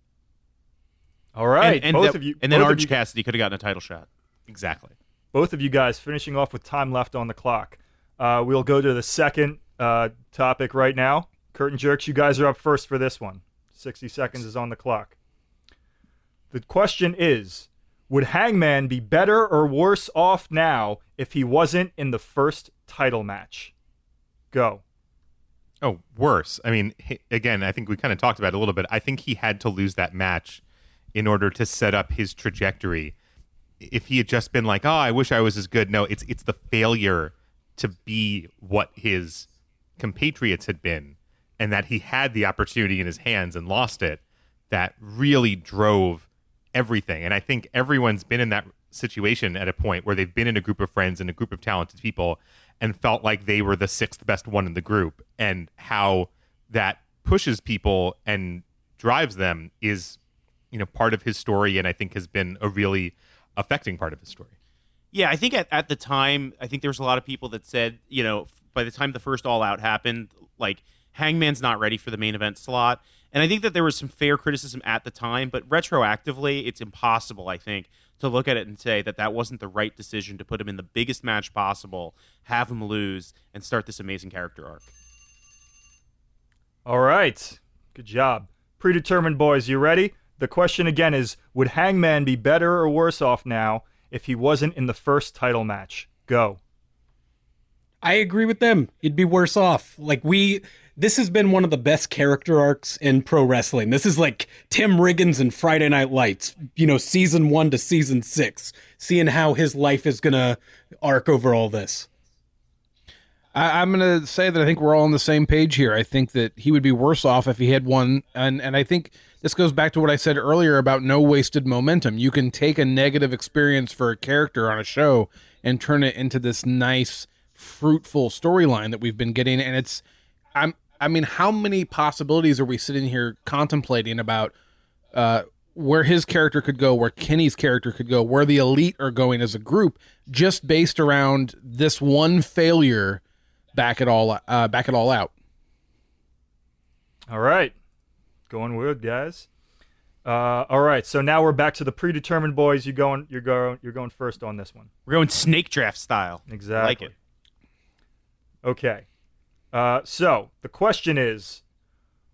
All right. and, and both that- of you and then both of Orange you- Cassidy could have gotten a title shot. Exactly. both of you guys finishing off with time left on the clock. Uh, we'll go to the second uh, topic right now. Curtain jerks, you guys are up first for this one. 60 seconds is on the clock. The question is Would Hangman be better or worse off now if he wasn't in the first title match? Go. Oh, worse. I mean, again, I think we kind of talked about it a little bit. I think he had to lose that match in order to set up his trajectory. If he had just been like, "Oh, I wish I was as good," no, it's it's the failure to be what his compatriots had been, and that he had the opportunity in his hands and lost it. That really drove everything. And I think everyone's been in that situation at a point where they've been in a group of friends and a group of talented people and felt like they were the sixth best one in the group and how that pushes people and drives them is you know part of his story and I think has been a really affecting part of his story. Yeah, I think at, at the time, I think there was a lot of people that said, you know, by the time the first All Out happened, like Hangman's not ready for the main event slot. And I think that there was some fair criticism at the time, but retroactively, it's impossible, I think, to look at it and say that that wasn't the right decision to put him in the biggest match possible, have him lose, and start this amazing character arc. All right. Good job. Predetermined boys, you ready? The question again is Would Hangman be better or worse off now if he wasn't in the first title match? Go. I agree with them. He'd be worse off. Like we this has been one of the best character arcs in pro wrestling. This is like Tim Riggins and Friday Night Lights, you know, season 1 to season 6, seeing how his life is going to arc over all this. I, I'm going to say that I think we're all on the same page here. I think that he would be worse off if he had won, and and I think this goes back to what I said earlier about no wasted momentum. You can take a negative experience for a character on a show and turn it into this nice, fruitful storyline that we've been getting, and it's I'm I mean, how many possibilities are we sitting here contemplating about uh, where his character could go, where Kenny's character could go, where the elite are going as a group, just based around this one failure back it all uh, back it all out. All right. Going weird, guys. Uh, all right, so now we're back to the predetermined boys. You going? You're going. You're going first on this one. We're going snake draft style. Exactly. Like it. Okay. Uh, so the question is,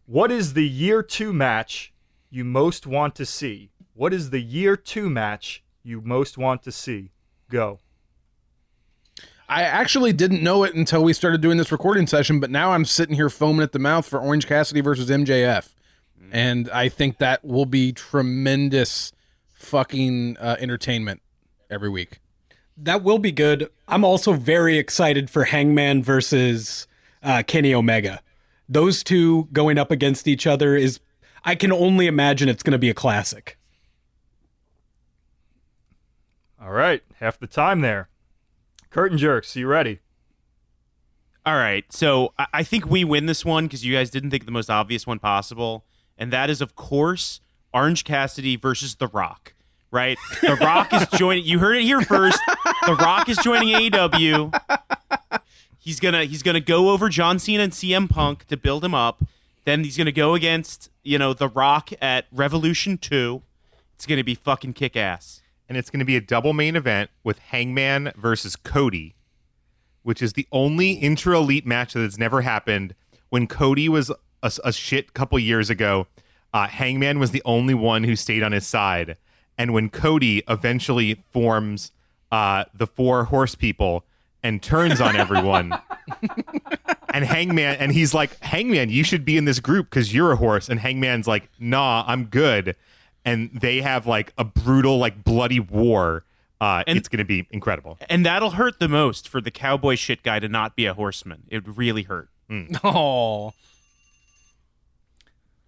what is the year two match you most want to see? What is the year two match you most want to see? Go. I actually didn't know it until we started doing this recording session, but now I'm sitting here foaming at the mouth for Orange Cassidy versus MJF. And I think that will be tremendous fucking uh, entertainment every week. That will be good. I'm also very excited for Hangman versus uh, Kenny Omega. Those two going up against each other is, I can only imagine it's going to be a classic. All right, half the time there. Curtain jerks. You ready? All right, so I, I think we win this one because you guys didn't think the most obvious one possible, and that is, of course, Orange Cassidy versus The Rock. Right, The Rock is joining. You heard it here first. The Rock is joining AEW. He's gonna he's gonna go over John Cena and CM Punk to build him up. Then he's gonna go against you know The Rock at Revolution Two. It's gonna be fucking kick ass. and it's to be a double main event with Hangman versus Cody, which is the only intra elite match that has never happened. When Cody was a, a shit couple years ago, uh, Hangman was the only one who stayed on his side. And when Cody eventually forms uh, the four horse people and turns on everyone, and Hangman, and he's like, Hangman, you should be in this group because you're a horse. And Hangman's like, Nah, I'm good. And they have like a brutal, like bloody war. Uh, And- it's going to be incredible. And that'll hurt the most for the cowboy shit guy to not be a horseman. It would really hurt. Oh,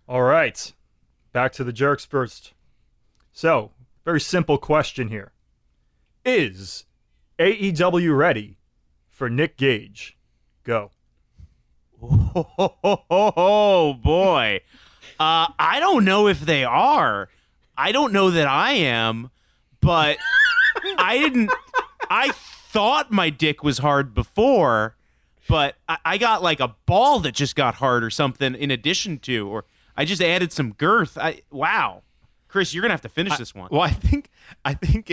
All right. Back to the jerks first. So, very simple question here. Is AEW ready for Nick Gage? Go. Oh boy. Uh, I don't know if they are. I don't know that I am, but I didn't. I thought my dick was hard before, but I, I got like a ball that just got hard or something in addition to, or I just added some girth. I wow, Chris, you're gonna have to finish this one. Well, I think I think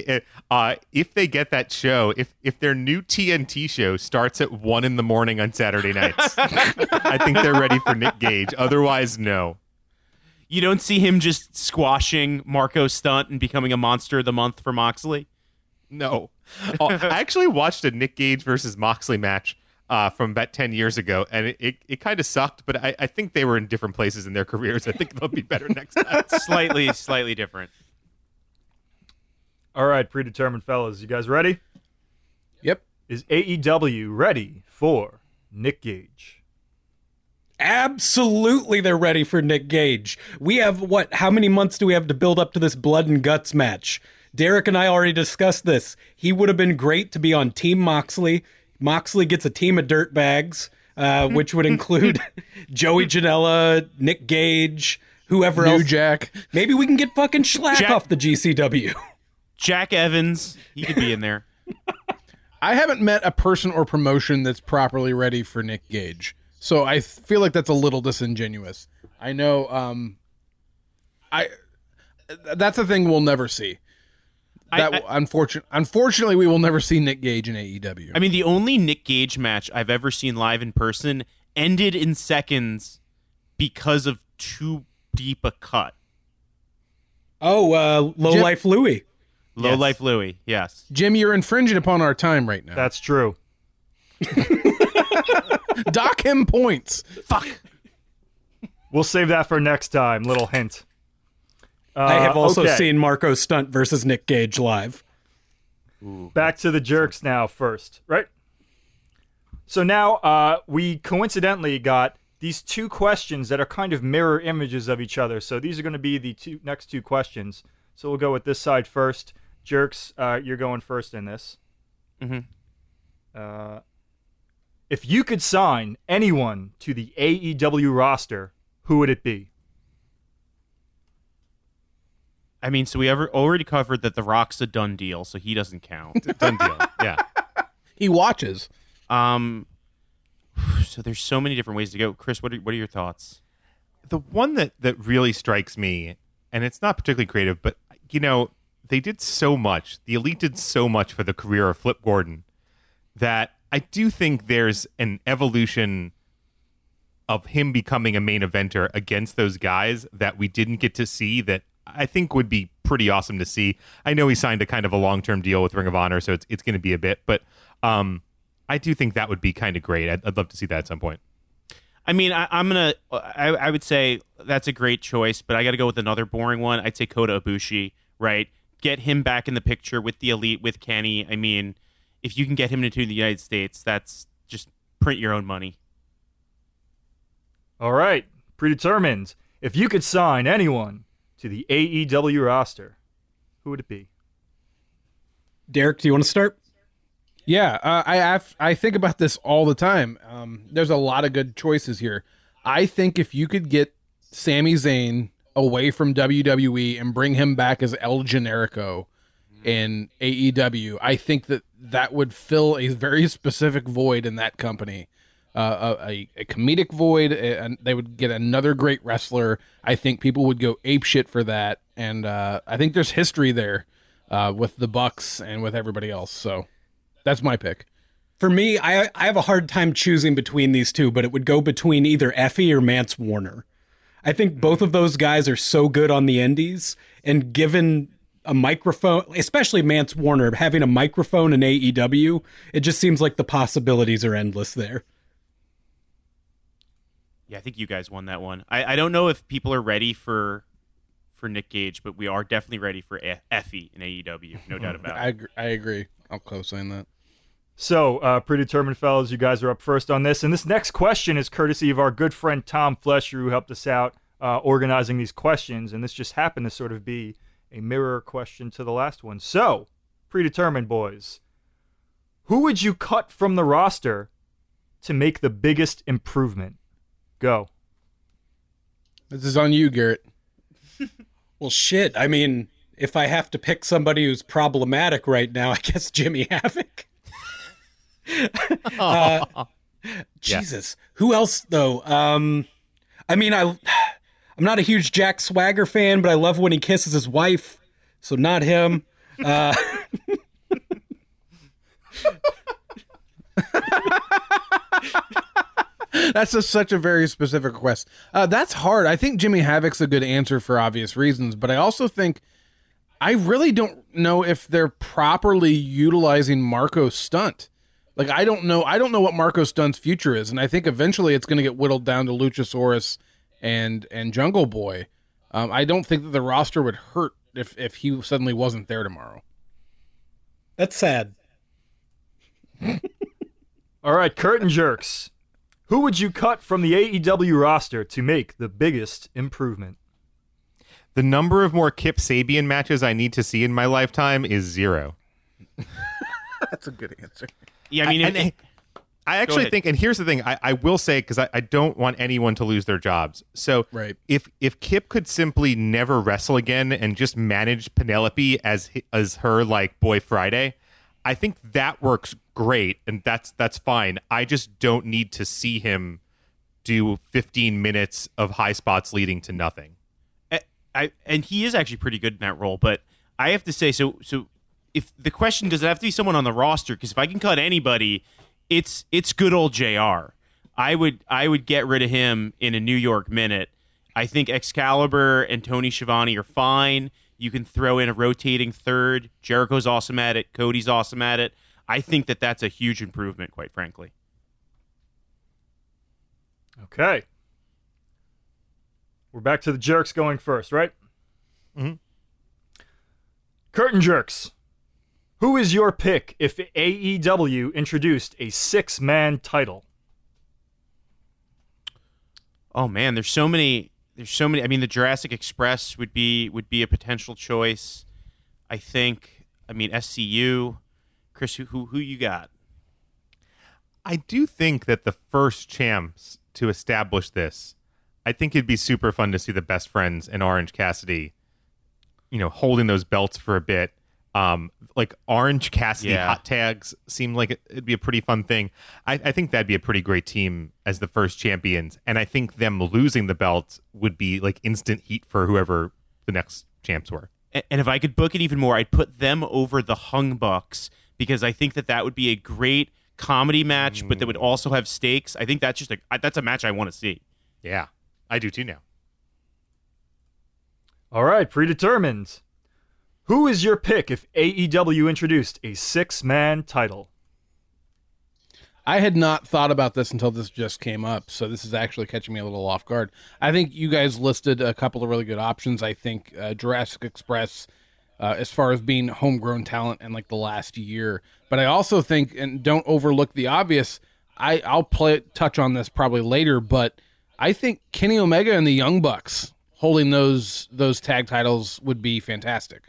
uh, if they get that show, if if their new TNT show starts at one in the morning on Saturday nights, I think they're ready for Nick Gage. Otherwise, no. You don't see him just squashing Marco Stunt and becoming a monster of the month for Moxley. No. Oh, I actually watched a Nick Gage versus Moxley match uh, from about 10 years ago, and it, it, it kind of sucked, but I, I think they were in different places in their careers. I think they'll be better next time. slightly, slightly different. All right, predetermined fellas, you guys ready? Yep. Is AEW ready for Nick Gage? Absolutely, they're ready for Nick Gage. We have what? How many months do we have to build up to this blood and guts match? Derek and I already discussed this. He would have been great to be on Team Moxley. Moxley gets a team of dirtbags, uh, which would include Joey Janela, Nick Gage, whoever New else. Jack. Maybe we can get fucking Schlack Jack- off the GCW. Jack Evans, he could be in there. I haven't met a person or promotion that's properly ready for Nick Gage. So I feel like that's a little disingenuous. I know um I that's a thing we'll never see. I- That unfortunate unfortunately we will never see Nick Gage in AEW. I mean, the only Nick Gage match I've ever seen live in person ended in seconds because of too deep a cut. Oh, uh, Low Jim- Life Louie. Low Yes. Life Louie, yes. Jim, you're infringing upon our time right now. That's true. Dock him points. Fuck. We'll save that for next time. Little hint. Uh, I have also okay. seen Marco Stunt versus Nick Gage live. Back to the jerks now first, right? So now uh, we coincidentally got these two questions that are kind of mirror images of each other. So these are going to be the two next two questions. So we'll go with this side first. Jerks, uh, you're going first in this. Mhm. Uh, if you could sign anyone to the AEW roster, who would it be? I mean, so we ever already covered that The Rock's a done deal, so he doesn't count. Done deal. Yeah. He watches. Um, so there's so many different ways to go. Chris, what are what are your thoughts? the one that that really strikes me and it's not particularly creative but you know they did so much the elite did so much for the career of flip gordon that i do think there's an evolution of him becoming a main eventer against those guys that we didn't get to see that i think would be pretty awesome to see i know he signed a kind of a long-term deal with ring of honor so it's, it's going to be a bit but um i do think that would be kind of great I'd, I'd love to see that at some point I mean, I, I'm gonna. I, I would say that's a great choice, but I got to go with another boring one. I'd say Kota Ibushi. Right, get him back in the picture with the elite with Kenny. I mean, if you can get him into the United States, that's just print your own money. All right, predetermined. If you could sign anyone to the AEW roster, who would it be? Derek, do you want to start? Yeah, uh, I have, I think about this all the time. Um, there's a lot of good choices here. I think if you could get Sami Zayn away from WWE and bring him back as El Generico in AEW, I think that that would fill a very specific void in that company. Uh, a, a comedic void, and they would get another great wrestler. I think people would go ape shit for that, and uh, I think there's history there uh, with the Bucks and with everybody else. So that's my pick. For me, I I have a hard time choosing between these two, but it would go between either Effy or Mance Warner. I think both of those guys are so good on the indies, and given a microphone, especially Mance Warner having a microphone in AEW, it just seems like the possibilities are endless there. Yeah, I think you guys won that one. I, I don't know if people are ready for for Nick Gage, but we are definitely ready for Effy in AEW, no doubt about I it. agree, I agree. I'll co-sign that. So, uh, predetermined fellas, you guys are up first on this. And this next question is courtesy of our good friend Tom Flesher, who helped us out uh, organizing these questions. And this just happened to sort of be a mirror question to the last one. So, predetermined boys, who would you cut from the roster to make the biggest improvement? Go. This is on you, Garrett. Well, shit. I mean, if I have to pick somebody who's problematic right now, I guess Jimmy Havoc. uh, Jesus, who else though? Um, I mean, I I'm not a huge Jack Swagger fan, but I love when he kisses his wife, so not him. Uh, That's a, such a very specific request. Uh, that's hard. I think Jimmy Havoc's a good answer for obvious reasons, but I also think I really don't know if they're properly utilizing Marco Stunt. Like I don't know. I don't know what Marco Stunt's future is, and I think eventually it's going to get whittled down to Luchasaurus and and Jungle Boy. Um, I don't think that the roster would hurt if if he suddenly wasn't there tomorrow. That's sad. All right, curtain jerks. Who would you cut from the AEW roster to make the biggest improvement? The number of more Kip Sabian matches I need to see in my lifetime is zero. That's a good answer. Yeah, I mean, and, it- I actually think, and here's the thing, I, I will say because I, I don't want anyone to lose their jobs. So Right. if if Kip could simply never wrestle again and just manage Penelope as as her like Boy Friday, I think that works great, and that's that's fine. I just don't need to see him do 15 minutes of high spots leading to nothing. I, and he is actually pretty good in that role. But I have to say, so so if the question does it have to be someone on the roster? Because if I can cut anybody, it's it's good old JR. I would I would get rid of him in a New York minute. I think Excalibur and Tony Schiavone are fine. You can throw in a rotating third. Jericho's awesome at it. Cody's awesome at it. I think that that's a huge improvement, quite frankly. Okay. We're back to the jerks going first, right? Mhm. Curtain jerks. Who is your pick if AEW introduced a six man title? Oh man, there's so many. There's so many. I mean, the Jurassic Express would be would be a potential choice. I think. I mean, SCU. Chris, who who, who you got? I do think that the first champs to establish this, I think it'd be super fun to see the best friends and Orange Cassidy, you know, holding those belts for a bit. Um, like Orange Cassidy Yeah. hot tags seem like it- it'd be a pretty fun thing. I, I think that'd be a pretty great team as the first champions, and I think them losing the belts would be like instant heat for whoever the next champs were. And if I could book it even more, I'd put them over the Hung Bucks because I think that that would be a great comedy match, but that would also have stakes. I think that's just a that's a match I want to see. Yeah, I do too now. All right, predetermined. Who is your pick if AEW introduced a six man title? I had not thought about this until this just came up, so this is actually catching me a little off guard. I think you guys listed a couple of really good options. I think uh, Jurassic Express, uh, as far as being homegrown talent in like the last year, but I also think, and don't overlook the obvious. I I'll play touch on this probably later, but I think Kenny Omega and the Young Bucks holding those those tag titles would be fantastic.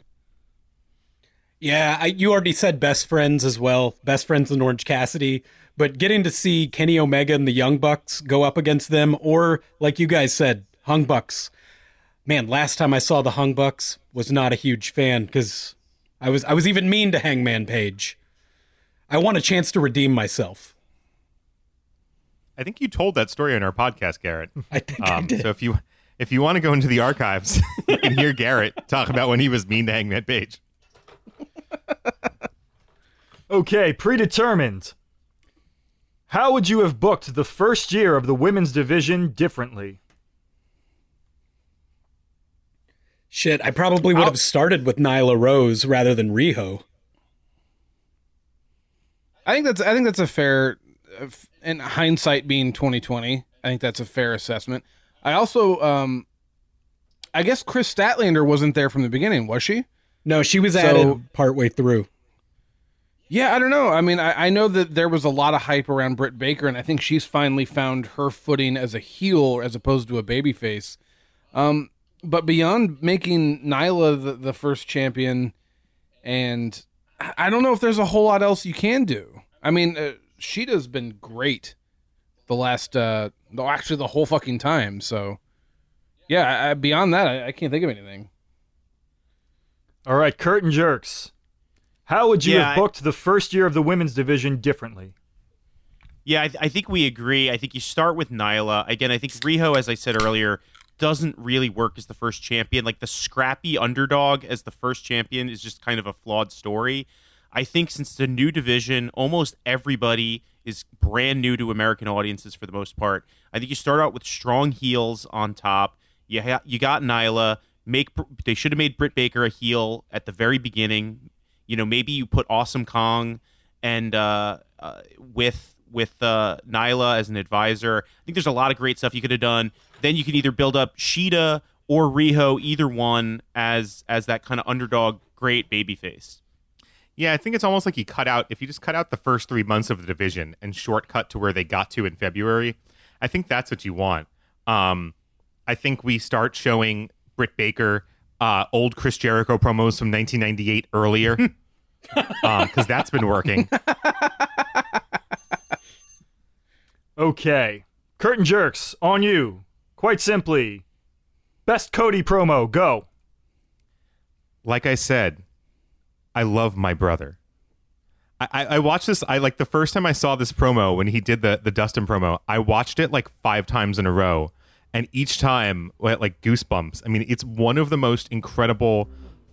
Yeah, I, you already said best friends as well. Best friends and Orange Cassidy. But getting to see Kenny Omega and the Young Bucks go up against them, or like you guys said, Hung Bucks. Man, last time I saw the Hung Bucks was not a huge fan because I was I was even mean to Hangman Page. I want a chance to redeem myself. I think you told that story on our podcast, Garrett. I think I Um, did. so if you if you want to go into the archives, you can hear Garrett talk about when he was mean to Hangman Page. Okay, predetermined. How would you have booked the first year of the women's division differently? Shit, I probably would I'll- have started with Nyla Rose rather than Riho. I think that's I think that's a fair, uh, in hindsight being twenty twenty. I think that's a fair assessment. I also, um, I guess Kris Statlander wasn't there from the beginning, was she? No, she was So- added partway through. Yeah, I don't know. I mean, I, I know that there was a lot of hype around Britt Baker, and I think she's finally found her footing as a heel as opposed to a babyface. Um, but beyond making Nyla the, the first champion, and I I don't know if there's a whole lot else you can do. I mean, uh, Shida's been great the last, uh, no, actually the whole fucking time. So, yeah, I, I- beyond that, I, I can't think of anything. All right, curtain jerks. How would you Yeah, have I- booked the first year of the women's division differently? Yeah, I, th- I think we agree. I think you start with Nyla. Again, I think Riho, as I said earlier, doesn't really work as the first champion. Like the scrappy underdog as the first champion is just kind of a flawed story. I think since it's a new division, almost everybody is brand new to American audiences for the most part. I think you start out with strong heels on top. You ha- you got Nyla. Make they should have made Britt Baker a heel at the very beginning. You know, maybe you put Awesome Kong and uh, uh, with with uh, Nyla as an advisor. I think there's a lot of great stuff you could have done. Then you can either build up Shida or Riho, either one as as that kind of underdog, great babyface. Yeah, I think it's almost like you cut out if you just cut out the first three months of the division and shortcut to where they got to in February. I think that's what you want. Um, I think we start showing Britt Baker uh, old Chris Jericho promos from 1998 earlier because um, that's been working. Okay. Curtain jerks on you. Quite simply, best Cody promo. Go. Like I said, I love my brother. I, I, watched this. I like the first time I saw this promo when he did the the Dustin promo. I watched it like five times in a row, and each time like goosebumps. I mean, it's one of the most incredible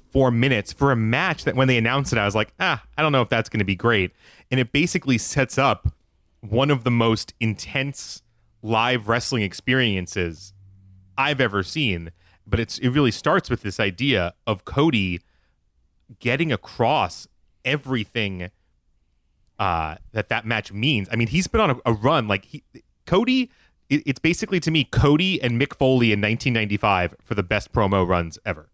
four minutes for a match that when they announced it, I was like, ah, I don't know if that's going to be great. And it basically sets up one of the most intense live wrestling experiences I've ever seen. But it's it really starts with this idea of Cody getting across everything uh, that that match means. I mean, he's been on a, a run like he, Cody. It, it's basically to me Cody and Mick Foley in 1995 for the best promo runs ever.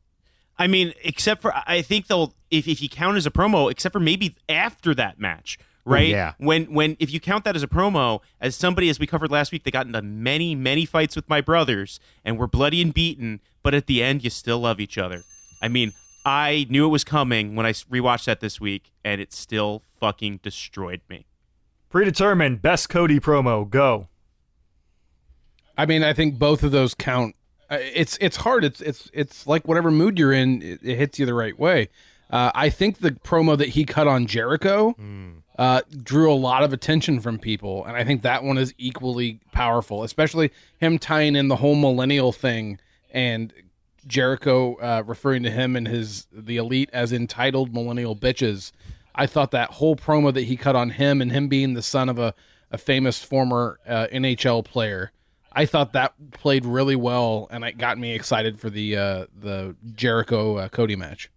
I mean, except for I think they'll if if you count as a promo, except for maybe after that match, right? yeah. When when if you count that as a promo, as somebody as we covered last week, they got into many many fights with my brothers and were bloody and beaten, but at the end you still love each other. I mean, I knew it was coming when I rewatched that this week, and it still fucking destroyed me. Predetermined best Cody promo. Go. I mean, I think both of those count. Uh, It's it's hard. It's it's it's like whatever mood you're in, it, it hits you the right way. Uh, I think the promo that he cut on Jericho uh, drew a lot of attention from people, and I think that one is equally powerful, especially him tying in the whole millennial thing and Jericho uh, referring to him and his the elite as entitled millennial bitches. I thought that whole promo that he cut on him and him being the son of a, a famous former uh, NHL player, I thought that played really well, and it got me excited for the uh, the Jericho uh, Cody match.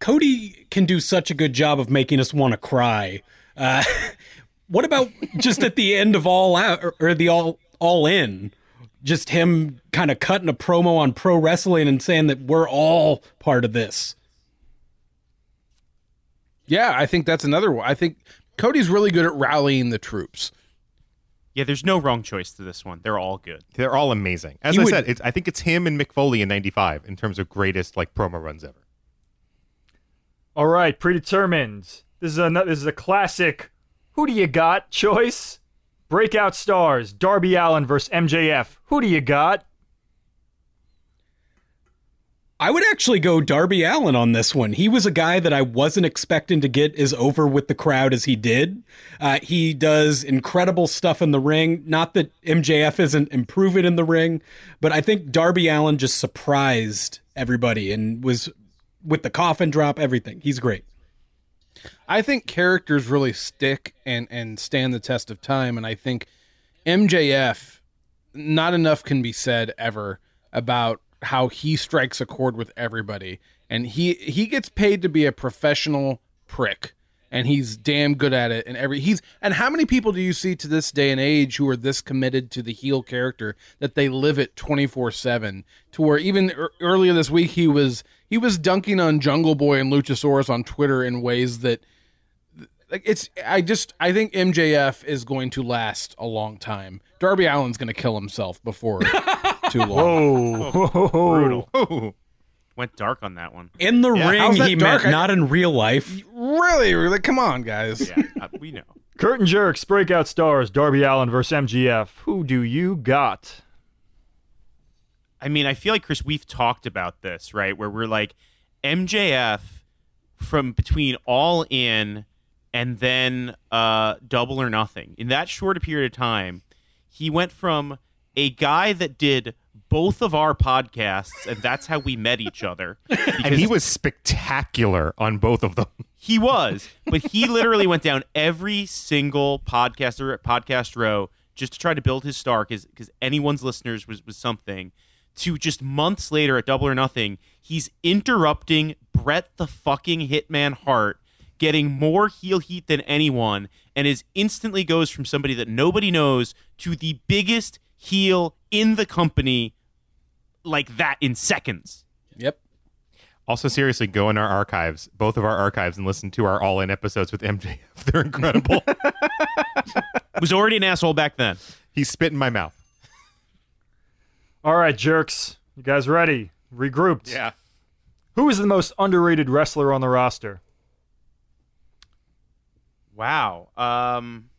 Cody can do such a good job of making us want to cry. Uh, what about just at the end of all out or, or the all all in? Just him kind of cutting a promo on pro wrestling and saying that we're all part of this. Yeah, I think that's another one. I think Cody's really good at rallying the troops. Yeah, there's no wrong choice to this one. They're all good. They're all amazing. As He I would- said, it's, I think it's him and Mick Foley in '95 in terms of greatest like promo runs ever. All right, predetermined. This is a this is a classic. Who do you got? Choice. Breakout stars: Darby Allin versus MJF. Who do you got? I would actually go Darby Allin on this one. He was a guy that I wasn't expecting to get as over with the crowd as he did. Uh, he does incredible stuff in the ring. Not that MJF isn't improving in the ring, but I think Darby Allin just surprised everybody and was with the coffin drop, everything. He's great. I think characters really stick and and stand the test of time, and I think MJF, not enough can be said ever about how he strikes a chord with everybody, and he he gets paid to be a professional prick, and he's damn good at it. And every he's and how many people do you see to this day and age who are this committed to the heel character that they live it twenty four seven to where even ear- earlier this week he was he was dunking on Jungle Boy and Luchasaurus on Twitter in ways that like it's I just I think MJF is going to last a long time. Darby Allin's going to kill himself before too long. Oh, Brutal. Ooh. Went dark on that one. In the how's ring, he dark? meant I- not in real life. Really, really, come on, guys. Yeah, uh, we know. Curtain jerks, breakout stars, Darby Allin versus MJF. Who do you got? I mean, I feel like Chris, we've talked about this, right? Where we're like MJF from between All In and then uh, Double or Nothing. In that short period of time, he went from a guy that did both of our podcasts, and that's how we met each other. and he was spectacular on both of them. He was, but he literally went down every single podcast or podcast row just to try to build his star because anyone's listeners was, was something. To just months later at Double or Nothing, he's interrupting Bret the fucking Hitman Hart, getting more heel heat than anyone, and is instantly goes from somebody that nobody knows to the biggest heel in the company, like that in seconds. Yep. Also, seriously, go in our archives, both of our archives, and listen to our all in episodes with MJF. They're incredible. Was already an asshole back then. he spit in my mouth. All right, jerks. You guys ready? Regrouped. Yeah. Who is the most underrated wrestler on the roster? Wow. Um,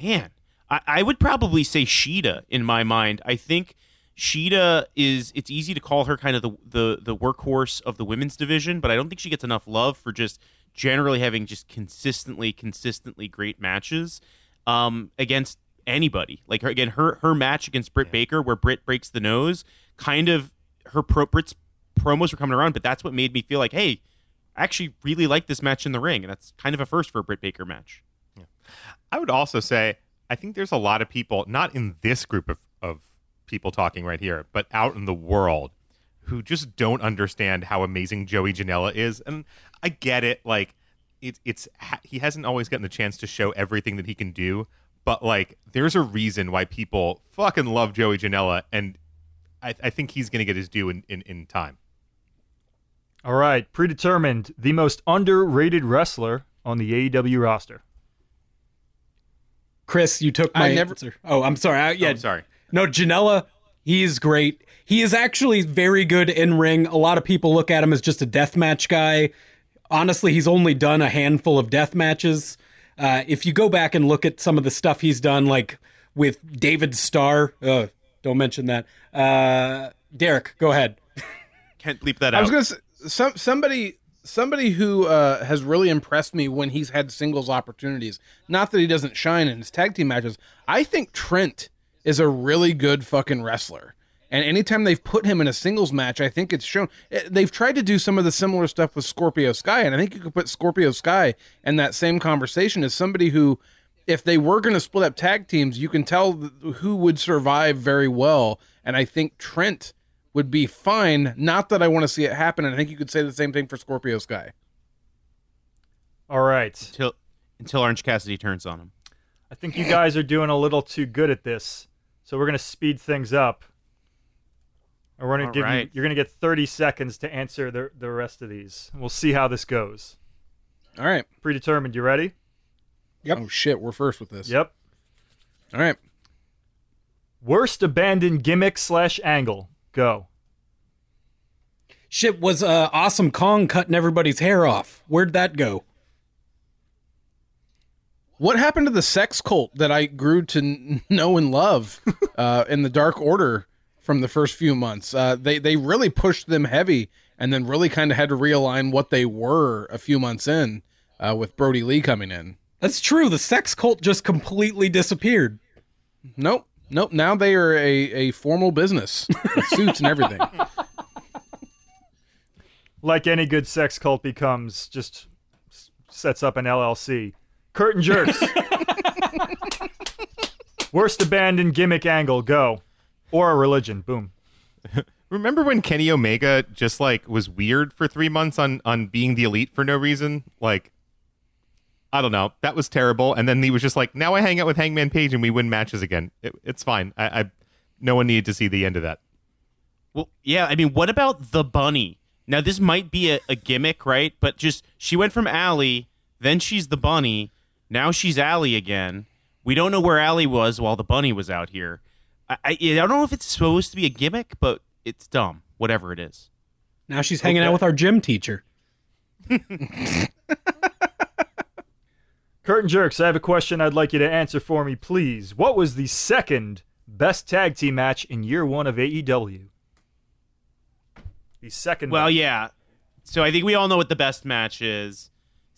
man, I, I would probably say Shida in my mind. I think Shida is. It's easy to call her kind of the, the the workhorse of the women's division, but I don't think she gets enough love for just generally having just consistently, consistently great matches um, against anybody. Like her again, her her match against Britt Baker, where Britt breaks the nose, kind of her pro, Britt's promos were coming around, but that's what made me feel like, hey, I actually really like this match in the ring, and that's kind of a first for a Britt Baker match. Yeah. I would also say I think there's a lot of people, not in this group of, of people talking right here, but out in the world who just don't understand how amazing Joey Janela is. And I get it, like it, it's he hasn't always gotten the chance to show everything that he can do, but like there's a reason why people fucking love Joey Janela, and I, I think he's going to get his due in, in, in time. All right, predetermined. The most underrated wrestler on the AEW roster. Chris, you took I my never- answer. Oh, I'm sorry. I, yeah, Oh, I'm sorry. No, Janela, he's great. He is actually very good in ring. A lot of people look at him as just a deathmatch guy. Honestly, he's only done a handful of death matches. Uh, if you go back and look at some of the stuff he's done, like with David Starr, uh, don't mention that. Uh, Derek, go ahead. Can't bleep that out. I was gonna say some somebody somebody who uh, has really impressed me when he's had singles opportunities. Not that he doesn't shine in his tag team matches. I think Trent is a really good fucking wrestler. And anytime they've put him in a singles match, I think it's shown. eh, They've tried to do some of the similar stuff with Scorpio Sky, and I think you could put Scorpio Sky in that same conversation as somebody who, if they were going to split up tag teams, you can tell who would survive very well. And I think Trent would be fine. Not that I want to see it happen, and I think you could say the same thing for Scorpio Sky. All right. until until Orange Cassidy turns on him. I think you guys are doing a little too good at this. So we're going to speed things up. And we're going to give you you're going to get 30 seconds to answer the the rest of these. We'll see how this goes. All right. Predetermined, you ready? Yep. Oh shit, we're first with this. Yep. All right. Worst abandoned gimmick slash angle. Go. Shit, was uh, Awesome Kong cutting everybody's hair off? Where'd that go? What happened to the sex cult that I grew to n- know and love uh, in the Dark Order from the first few months? Uh, they they really pushed them heavy, and then really kind of had to realign what they were a few months in, uh, with Brodie Lee coming in. That's true. The sex cult just completely disappeared. Nope, nope. Now they are a, a formal business, with suits and everything. Like any good sex cult becomes, just sets up an LLC. Curtain jerks. Worst abandoned gimmick angle. Go. Or a religion. Boom. Remember when Kenny Omega just like was weird for three months on on being the elite for no reason? Like, I don't know. That was terrible. And then he was just like, now I hang out with Hangman Page and we win matches again. It, it's fine. I, I no one needed to see the end of that. Well, yeah. I mean, what about the bunny? Now, this might be a, a gimmick, right? But just she went from Allie, then she's the bunny, now she's Allie again. We don't know where Allie was while the bunny was out here. I, I, I don't know if it's supposed to be a gimmick, but it's dumb. Whatever it is. Now she's hanging Okay. out with our gym teacher. Curtain jerks, I have a question I'd like you to answer for me, please. What was the second best tag team match in year one of AEW? The second. Well, best. yeah. So I think we all know what the best match is.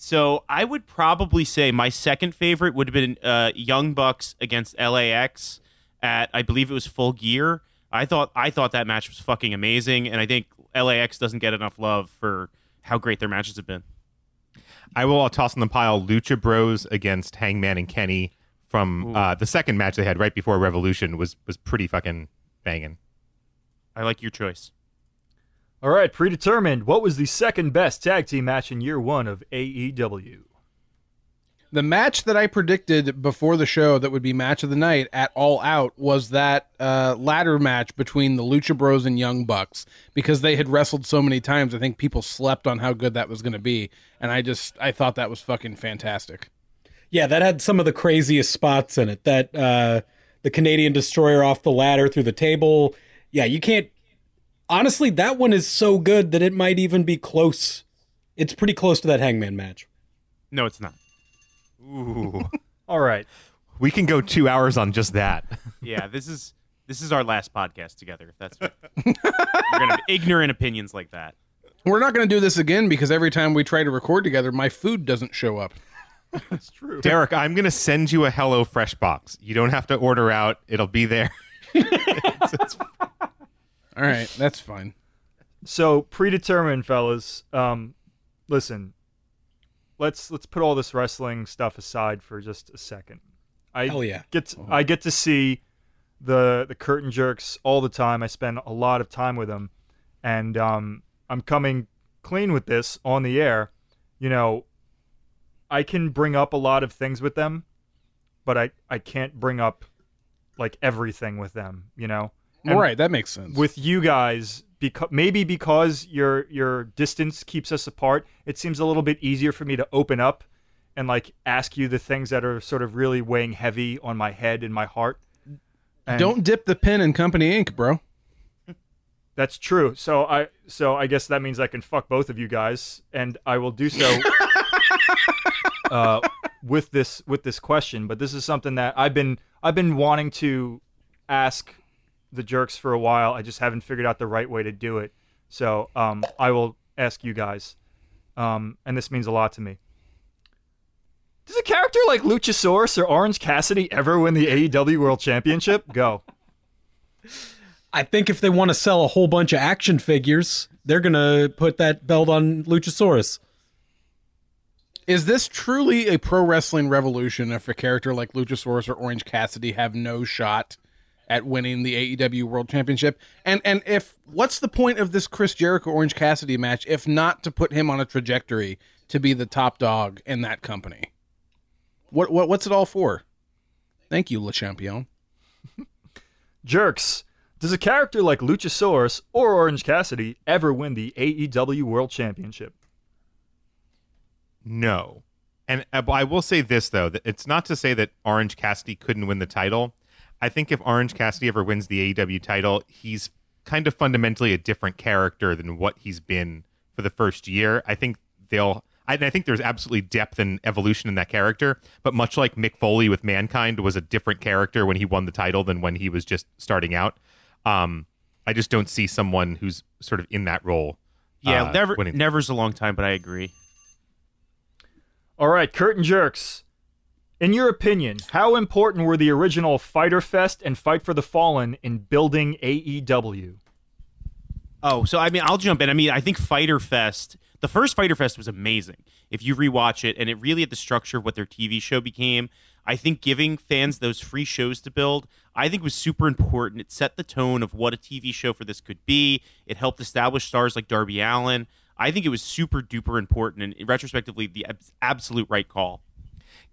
So I would probably say my second favorite would have been uh, Young Bucks against LAX at I believe it was Full Gear. I thought I thought that match was fucking amazing, and I think LAX doesn't get enough love for how great their matches have been. I will toss in the pile Lucha Bros against Hangman and Kenny from uh, the second match they had right before Revolution was was pretty fucking banging. I like your choice. All right, predetermined. What was the second best tag team match in year one of AEW? The match that I predicted before the show that would be match of the night at All Out was that uh, ladder match between the Lucha Bros and Young Bucks because they had wrestled so many times. I think people slept on how good that was going to be, and I just I thought that was fucking fantastic. Yeah, that had some of the craziest spots in it. That uh, the Canadian destroyer off the ladder through the table. Yeah, you can't. Honestly, that one is so good that it might even be close. It's pretty close to that Hangman match. No, it's not. Ooh. All right. we can go two hours on just that. Yeah, this is this is our last podcast together. If that's what you're gonna have ignorant opinions like that. We're not going to do this again because every time we try to record together, my food doesn't show up. That's true. Derek, I'm going to send you a Hello Fresh box. You don't have to order out, it'll be there. It's- it's- All right, that's fine. So predetermined, fellas. Um, listen, let's let's put all this wrestling stuff aside for just a second. I Hell yeah. get to, I get to see the the curtain jerks all the time. I spend a lot of time with them, and um, I'm coming clean with this on the air. You know, I can bring up a lot of things with them, but I I can't bring up like everything with them. You know, All right, that makes sense. with you guys because maybe because your your distance keeps us apart it seems a little bit easier for me to open up and like ask you the things that are sort of really weighing heavy on my head and my heart And Don't dip the pen in company ink, bro. that's true so i so i guess that means i can fuck both of you guys and i will do so uh, with this with this question but this is something that i've been i've been wanting to ask the jerks for a while. I just haven't figured out the right way to do it. So um, i will ask you guys. Um, and this means a lot to me. Does a character like luchasaurus or orange cassidy ever win the aew world championship? Go. I think if they want to sell a whole bunch of action figures, they're gonna put that belt on Luchasaurus. Is this truly a pro wrestling revolution if a character like Luchasaurus or Orange Cassidy have no shot at winning the AEW World Championship? And and if what's the point of this Chris Jericho Orange Cassidy match if not to put him on a trajectory to be the top dog in that company? What what what's it all for? Thank you, Le Champion. Jerks, does a character like Luchasaurus or Orange Cassidy ever win the AEW World Championship? No. And uh, I will say this though, that it's not to say that Orange Cassidy couldn't win the title. I think if Orange Cassidy ever wins the AEW title, he's kind of fundamentally a different character than what he's been for the first year. I think they'll I, I think there's absolutely depth and evolution in that character, but much like Mick Foley with Mankind was a different character when he won the title than when he was just starting out. Um, I just don't see someone who's sort of in that role. Yeah, uh, never winning. never's a long time, but I agree. All right, Curtain Jerks. In your opinion, how important were the original Fighter Fest and Fight for the Fallen in building AEW? Oh, so I mean, I'll jump in. I mean, I think Fighter Fest, the first Fighter Fest was amazing. If you rewatch it, and it really had the structure of what their TV show became. I think giving fans those free shows to build, I think was super important. It set the tone of what a TV show for this could be. It helped establish stars like Darby Allin. I think it was super duper important, and retrospectively, the abs- absolute right call.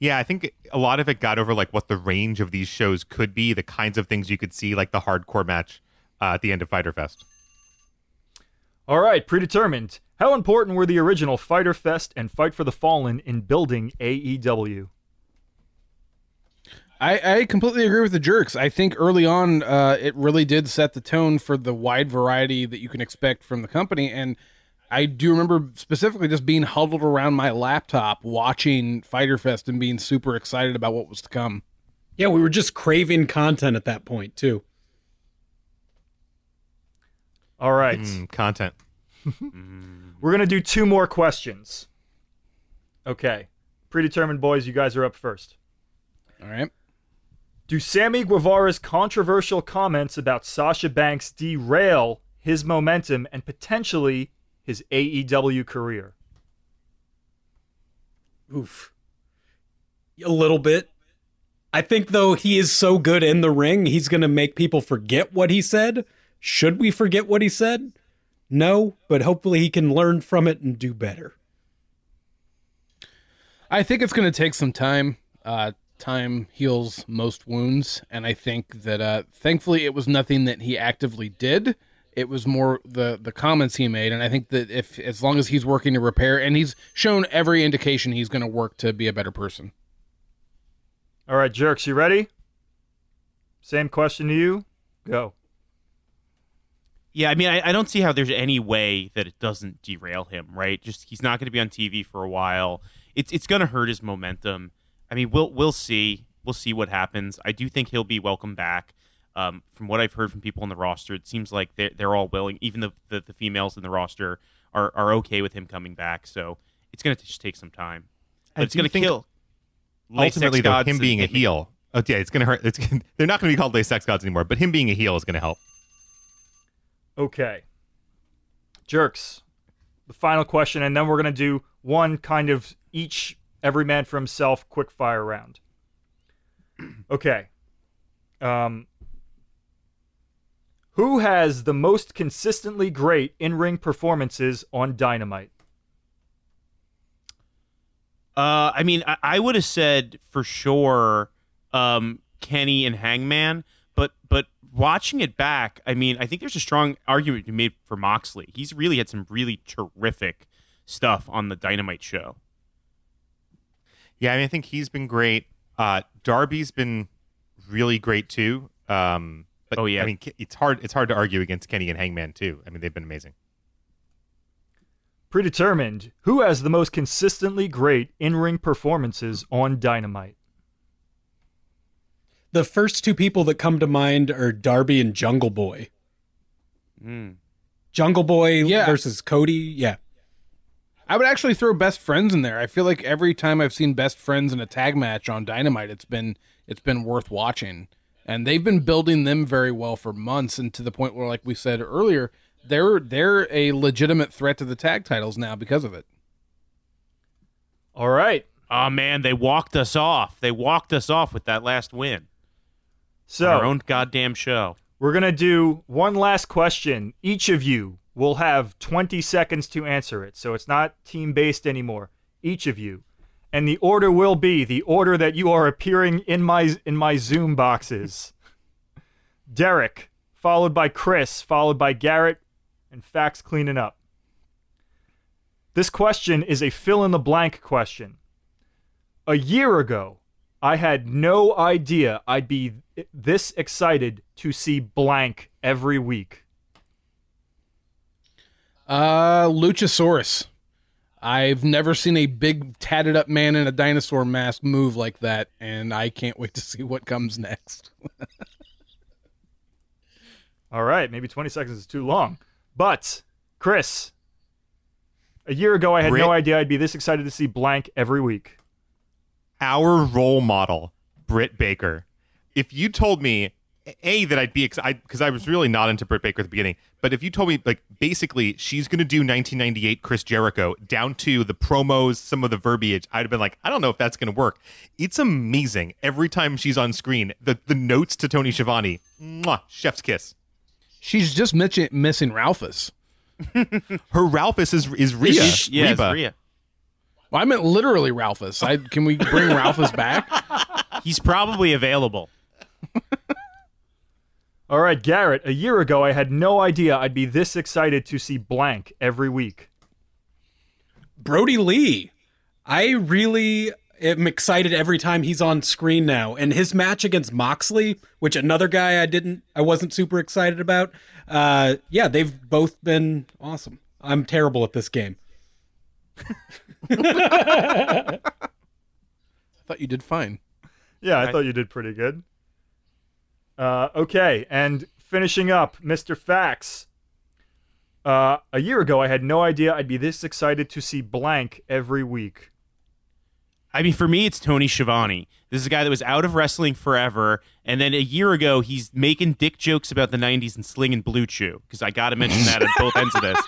Yeah, I think a lot of it got over like what the range of these shows could be, the kinds of things you could see, like the hardcore match uh, at the end of Fighter Fest. All right, predetermined. How important were the original Fighter Fest and Fight for the Fallen in building AEW? I, I completely agree with the jerks. I think early on, uh, it really did set the tone for the wide variety that you can expect from the company. And I do remember specifically just being huddled around my laptop watching Fighter Fest and being super excited about what was to come. Yeah, we were just craving content at that point too. All right, Mm, content. we're going to do two more questions. Okay, predetermined boys, you guys are up first. All right. Do Sammy Guevara's controversial comments about Sasha Banks derail his momentum and potentially his AEW career? Oof. A little bit. I think though he is so good in the ring, he's going to make people forget what he said. Should we forget what he said? No, but hopefully he can learn from it and do better. I think it's going to take some time. Uh, time heals most wounds, and I think that uh, thankfully it was nothing that he actively did. It was more the the comments he made, and I think that if as long as he's working to repair, and he's shown every indication he's going to work to be a better person. All right, jerks, you ready? Same question to you. Go. Yeah, I mean, I, I don't see how there's any way that it doesn't derail him, right? Just he's not going to be on TV for a while. It's it's going to hurt his momentum. I mean, we'll we'll see. We'll see what happens. I do think he'll be welcome back. Um, from what I've heard from people on the roster, it seems like they're, they're all willing. Even the, the, the females in the roster are, are okay with him coming back. So it's going to just take some time. But I it's going to kill. Ultimately, sex though, gods him being a heel, oh yeah, it's gonna hurt. It's they're not gonna be called Le Sex Gods anymore, but him being a heel is gonna help. Okay. Jerks. The final question, and then we're going to do one kind of each, every man for himself, quick fire round. Okay. Um, who has the most consistently great in ring performances on Dynamite? Uh, I mean, I, I would have said for sure um, Kenny and Hangman, but but watching it back, I mean, I think there's a strong argument to be made for Moxley. He's really had some really terrific stuff on the Dynamite show. Yeah, I mean, I think he's been great. Uh, Darby's been really great too. Um, but Oh, yeah. I mean, it's hard. It's hard to argue against Kenny and Hangman too. I mean, they've been amazing. Predetermined. Who has the most consistently great in ring performances on Dynamite? The first two people that come to mind are Darby and Jungle Boy. Mm. Jungle Boy Yeah. versus Cody. Yeah. I would actually throw best friends in there. I feel like every time I've seen best friends in a tag match on Dynamite, it's been it's been worth watching. And they've been building them very well for months, and to the point where, like we said earlier, they're they're a legitimate threat to the tag titles now because of it. All right. Oh man, they walked us off. They walked us off with that last win. So Our own goddamn show. We're going to do one last question. Each of you will have 20 seconds to answer it. So it's not team based anymore. Each of you. And the order will be the order that you are appearing in my in my Zoom boxes. Derek, followed by Chris, followed by Garrett, and Fax cleaning up. This question is a fill in the blank question. A year ago, I had no idea I'd be this excited to see blank every week. Uh, Luchasaurus. I've never seen a big tatted up man in a dinosaur mask move like that, and I can't wait to see what comes next. All right, maybe 20 seconds is too long. But, Chris, a year ago I had Brit- no idea I'd be this excited to see blank every week. Our role model, Britt Baker. If you told me a that I'd be excited because I was really not into Britt Baker at the beginning, but if you told me like basically she's going to do 1998 Chris Jericho down to the promos, some of the verbiage, I'd have been like, I don't know if that's going to work. It's amazing every time she's on screen. The the notes to Tony Schiavone, mwah, chef's kiss. She's just missing, missing Ralphus. Her Ralphus is is Rhea. Yes, yes, Reba. Rhea. Well, I meant literally Ralphus. I, can we bring Ralphus back? He's probably available. All right, Garrett, a year ago I had no idea I'd be this excited to see blank every week. Brodie Lee. I really am excited every time he's on screen now. And his match against Moxley, which another guy I didn't I wasn't super excited about. Uh yeah, they've both been awesome. I'm terrible at this game. I thought you did fine. Yeah, I Right. thought you did pretty good. Uh, okay, and finishing up, Mr. Fax. Uh, a year ago, I had no idea I'd be this excited to see blank every week. I mean, for me, it's Tony Schiavone. This is a guy that was out of wrestling forever, and then a year ago, he's making dick jokes about the '90s and slinging BlueChew. Because I got to mention that at both ends of this.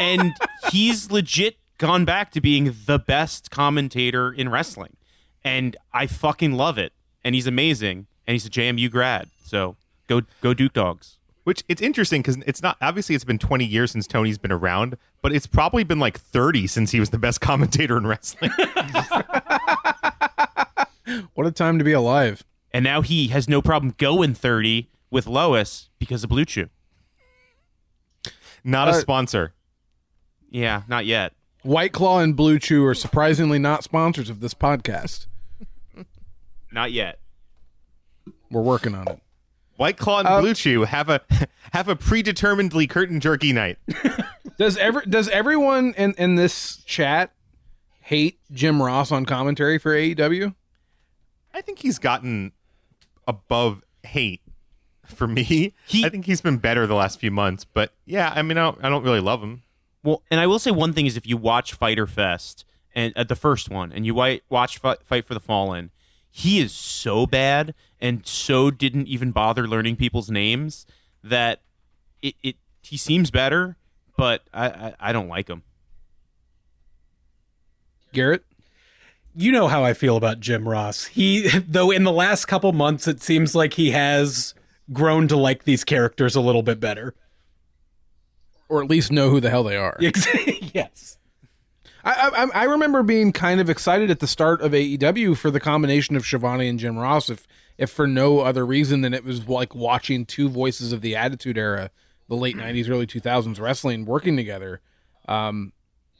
And he's legit gone back to being the best commentator in wrestling, and I fucking love it. And he's amazing, and he's a JMU grad. So go, go Duke Dogs. Which it's interesting because it's not obviously it's been 20 years since Tony's been around, but it's probably been like 30 since he was the best commentator in wrestling. What a time to be alive. And now he has no problem going 30 with Lois because of BlueChew. not a Uh, sponsor. Yeah, not yet. White Claw and BlueChew are surprisingly not sponsors of this podcast. Not yet. We're working on it. White Claw and Uh, BlueChew have a have a predeterminedly curtain jerky night. Does ever does everyone in, in this chat hate Jim Ross on commentary for AEW? I think he's gotten above hate for me. He- I think he's been better the last few months, but yeah, I mean, I don't, I don't really love him. Well, and I will say one thing is if you watch Fighter Fest and at the first one and you watch Fi- Fight for the Fallen, he is so bad and so didn't even bother learning people's names that it, it he seems better, but I, I, I don't like him. Garrett? you know how I feel about Jim Ross. He, though, in the last couple months, it seems like he has grown to like these characters a little bit better. Or at least know who the hell they are. yes. I, I I remember being kind of excited at the start of AEW for the combination of Schiavone and Jim Ross, if if for no other reason than it was like watching two voices of the Attitude Era, the late '90s, early 2000s wrestling working together. Um,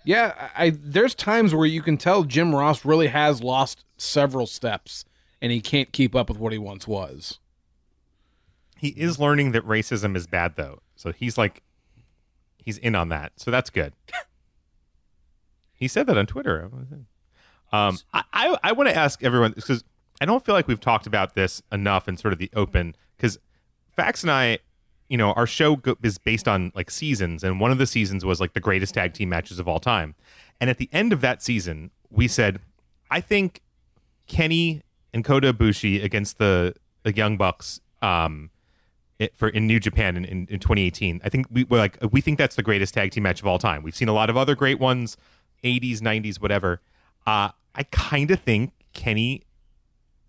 yeah, I, I there's times where you can tell Jim Ross really has lost several steps, and he can't keep up with what he once was. He is learning that racism is bad, though. So he's like, he's in on that. So that's good. he said that on Twitter. Um, I, I, I want to ask everyone because I don't feel like we've talked about this enough in sort of the open. Because Fax and I, you know, our show go, is based on like seasons, and one of the seasons was like the greatest tag team matches of all time. And at the end of that season, we said, I think Kenny and Kota Ibushi against the the Young Bucks um, it, for in New Japan in, in, in 2018. I think we we're like we think that's the greatest tag team match of all time. We've seen a lot of other great ones, 80s, 90s, whatever. Uh, I kind of think Kenny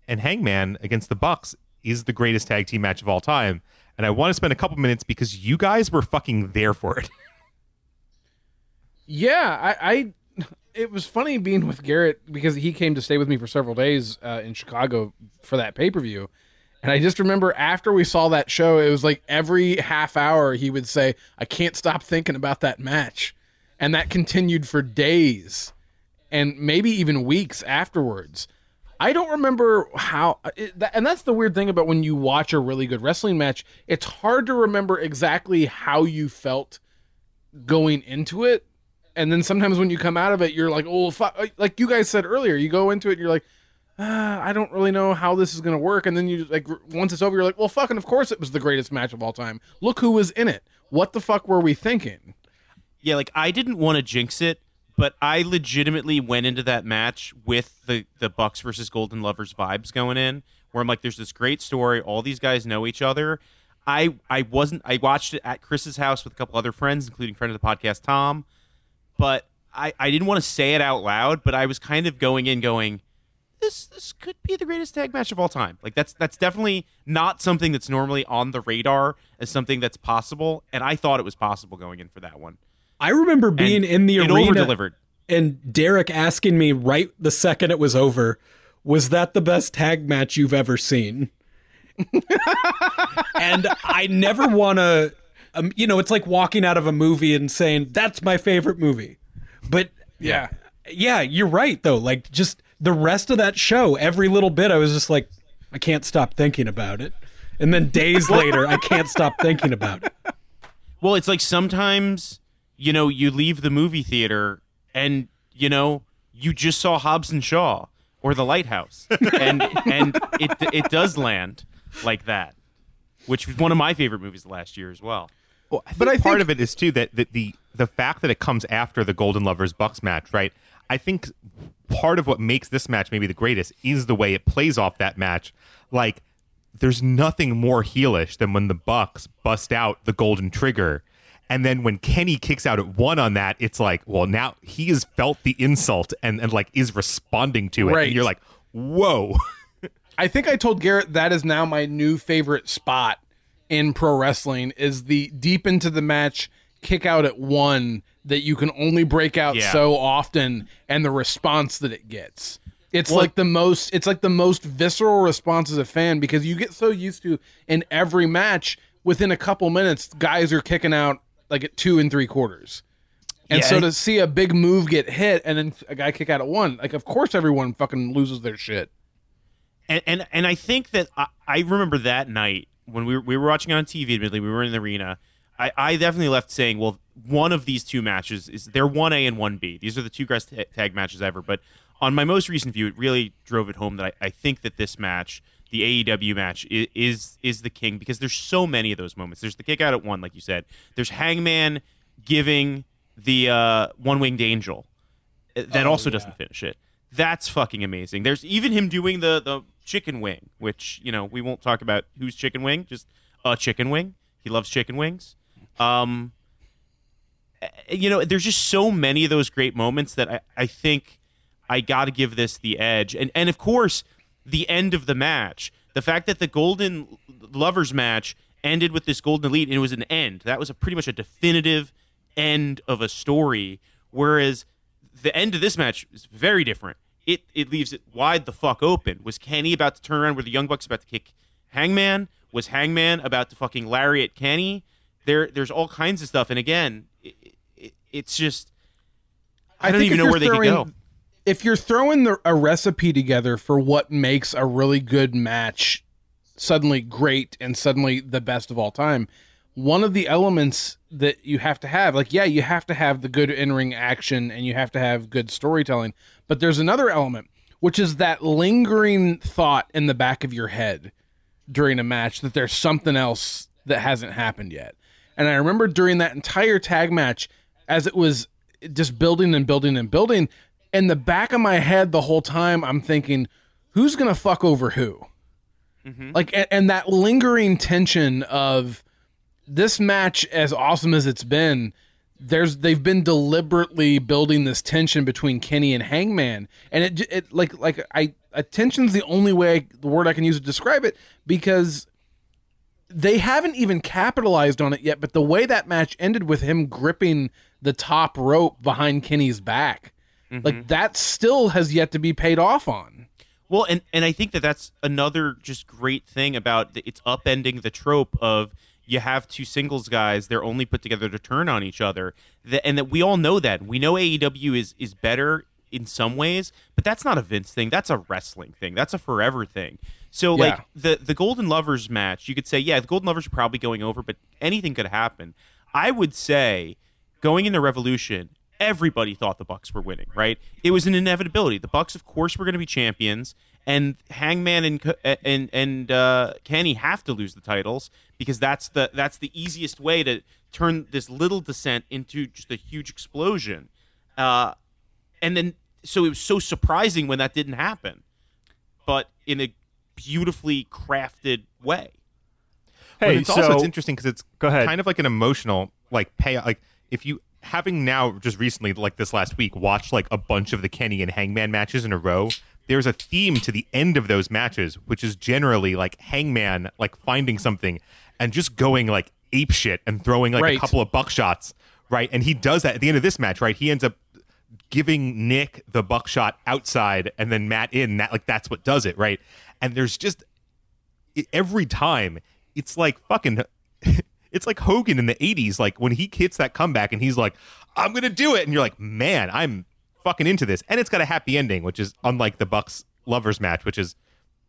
and Hangman against the Bucks is the greatest tag team match of all time. And I want to spend a couple minutes because you guys were fucking there for it. Yeah, I, I it was funny being with Garrett because he came to stay with me for several days uh, in Chicago for that pay per view. And I just remember after we saw that show, it was like every half hour he would say, I can't stop thinking about that match. And that continued for days and maybe even weeks afterwards. I don't remember how, it, and that's the weird thing about when you watch a really good wrestling match. It's hard to remember exactly how you felt going into it and then sometimes when you come out of it, you're like, oh, fuck. like you guys said earlier, you go into it, and you're like, ah, I don't really know how this is gonna work, and then you like once it's over, you're like, well, fucking, of course it was the greatest match of all time. Look who was in it. What the fuck were we thinking? Yeah, like I didn't want to jinx it, but I legitimately went into that match with the the Bucks versus Golden Lovers vibes going in, where I'm like, there's this great story, all these guys know each other. I I wasn't I watched it at Chris's house with a couple other friends, including friend of the podcast Tom, but I I didn't want to say it out loud, but I was kind of going in going. This, this could be the greatest tag match of all time. Like that's that's definitely not something that's normally on the radar as something that's possible, and I thought it was possible going in for that one. I remember being And in the arena over-delivered. and Derek asking me right the second it was over, was that the best tag match you've ever seen? and I never want to, um, you know, it's like walking out of a movie and saying, that's my favorite movie. But Yeah. yeah, you're right, though. Like, just the rest of that show, every little bit, I was just like, I can't stop thinking about it. And then days later, I can't stop thinking about it. Well, it's like sometimes, you know, you leave the movie theater and, you know, you just saw Hobbs and Shaw or The Lighthouse. And and it it does land like that. Which was one of my favorite movies of last year as well. Well, I think But I part think- of it is too that, that the the fact that it comes after the Golden Lovers Bucks match, right? I think part of what makes this match maybe the greatest is the way it plays off that match. Like, there's nothing more heelish than when the Bucks bust out the Golden Trigger, and then when Kenny kicks out at one on that, it's like, well, now he has felt the insult and and like is responding to it, Right. and you're like, whoa. I think I told Garrett that is now my new favorite spot in pro wrestling is the deep into the match kick out at one that you can only break out Yeah. so often and the response that it gets. It's Well- like the most it's like the most visceral response as a fan because you get so used to in every match within a couple minutes guys are kicking out like at two and three quarters. And Yeah, so to see a big move get hit and then a guy kick out at one, like of course everyone fucking loses their shit. and and and I think that I, I remember that night when we were, we were watching on TV. Admittedly, we were in the arena. I, I definitely left saying, well, one of these two matches is they're one A and one B. These are the two best ta- tag matches ever. But on my most recent view, it really drove it home that I, I think that this match, the AEW match, is, is is the king because there's so many of those moments. There's the kick out at one, like you said. There's Hangman giving the uh, one winged angel that also doesn't finish it. That's fucking amazing. There's even him doing the the chicken wing, which you know we won't talk about who's chicken wing, just a chicken wing. He loves chicken wings. Um, you know, there's just so many of those great moments that I, I think I got to give this the edge, and and of course the end of the match, the fact that the Golden Lovers match ended with this Golden Elite, and it was an end. That was a pretty much a definitive end of a story. Whereas the end of this match is very different. It it leaves it wide the fuck open. Was Kenny about to turn around? Were the Young Bucks about to kick Hangman? Was Hangman about to fucking lariat Kenny? There there's all kinds of stuff. And again, it, it, it's just I, don't even know where they could go. If you're throwing the, a recipe together for what makes a really good match suddenly great and suddenly the best of all time, one of the elements that you have to have, like, yeah, you have to have the good in ring action and you have to have good storytelling, but there's another element, which is that lingering thought in the back of your head during a match that there's something else that hasn't happened yet. And I remember during that entire tag match, as it was just building and building and building, in the back of my head the whole time, I'm thinking, who's gonna fuck over who? Mm-hmm. Like, and, and that lingering tension of this match, as awesome as it's been, there's they've been deliberately building this tension between Kenny and Hangman, and it it like like I attention's the only way the word I can use to describe it because they haven't even capitalized on it yet. But the way that match ended with him gripping the top rope behind Kenny's back, like mm-hmm. that still has yet to be paid off on. Well, and and I think that that's another just great thing about the, it's upending the trope of you have two singles guys they're only put together to turn on each other, that, and that we all know that we know AEW is is better in some ways, but that's not a Vince thing. That's a wrestling thing. That's a forever thing. So like the the Golden Lovers match, you could say yeah, the Golden Lovers are probably going over, but anything could happen. I would say going into Revolution, everybody thought the Bucks were winning, right? It was an inevitability. The Bucks, of course, were going to be champions, and Hangman and and and uh, Kenny have to lose the titles because that's the that's the easiest way to turn this little descent into just a huge explosion. Uh, and then, so it was so surprising when that didn't happen, but in a beautifully crafted way. But Hey, it's so also it's interesting because it's Go ahead. kind of like an emotional like pay like if you having now just recently like this last week watched like a bunch of the Kenny and Hangman matches in a row. There's a theme to the end of those matches, which is generally like Hangman like finding something and just going like ape shit and throwing like a couple of buckshots, right? And he does that at the end of this match, right? He ends up giving Nick the buckshot outside and then Matt in. That like that's what does it, right? And there's just every time it's like fucking it's like Hogan in the 80s like when he hits that comeback and he's like I'm going to do it and you're like man I'm fucking into this and it's got a happy ending which is unlike the Bucks lovers match which is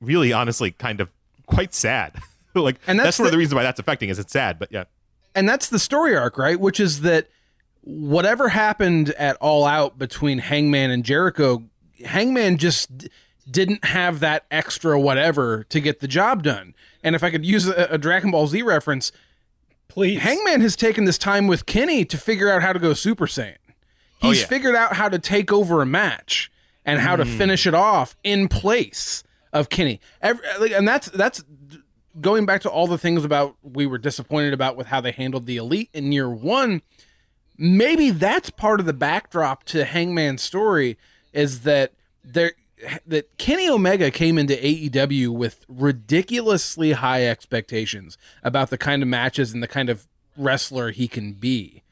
really honestly kind of quite sad like And that's, that's one of the- reasons why that's affecting is it's sad but yeah and that's the story arc, right? Which is that whatever happened at All Out between Hangman and Jericho, Hangman just didn't have that extra whatever to get the job done. And if I could use a, a Dragon Ball Z reference, Please. Hangman has taken this time with Kenny to figure out how to go Super Saiyan. Oh, He's yeah. figured out how to take over a match and how to Mm. finish it off in place of Kenny. Every, and that's that's going back to all the things about we were disappointed about with how they handled the elite in year one. Maybe that's part of the backdrop to Hangman's story is that there that Kenny Omega came into AEW with ridiculously high expectations about the kind of matches and the kind of wrestler he can be.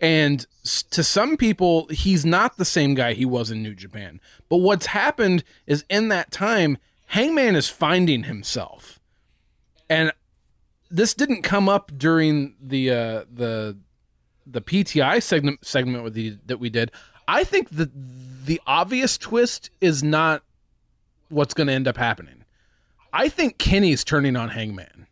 And to some people, he's not the same guy he was in New Japan. But what's happened is in that time, Hangman is finding himself. And this didn't come up during the uh, the the PTI segment segment with the, that we did. I think the the obvious twist is not what's going to end up happening. I think Kenny's turning on Hangman,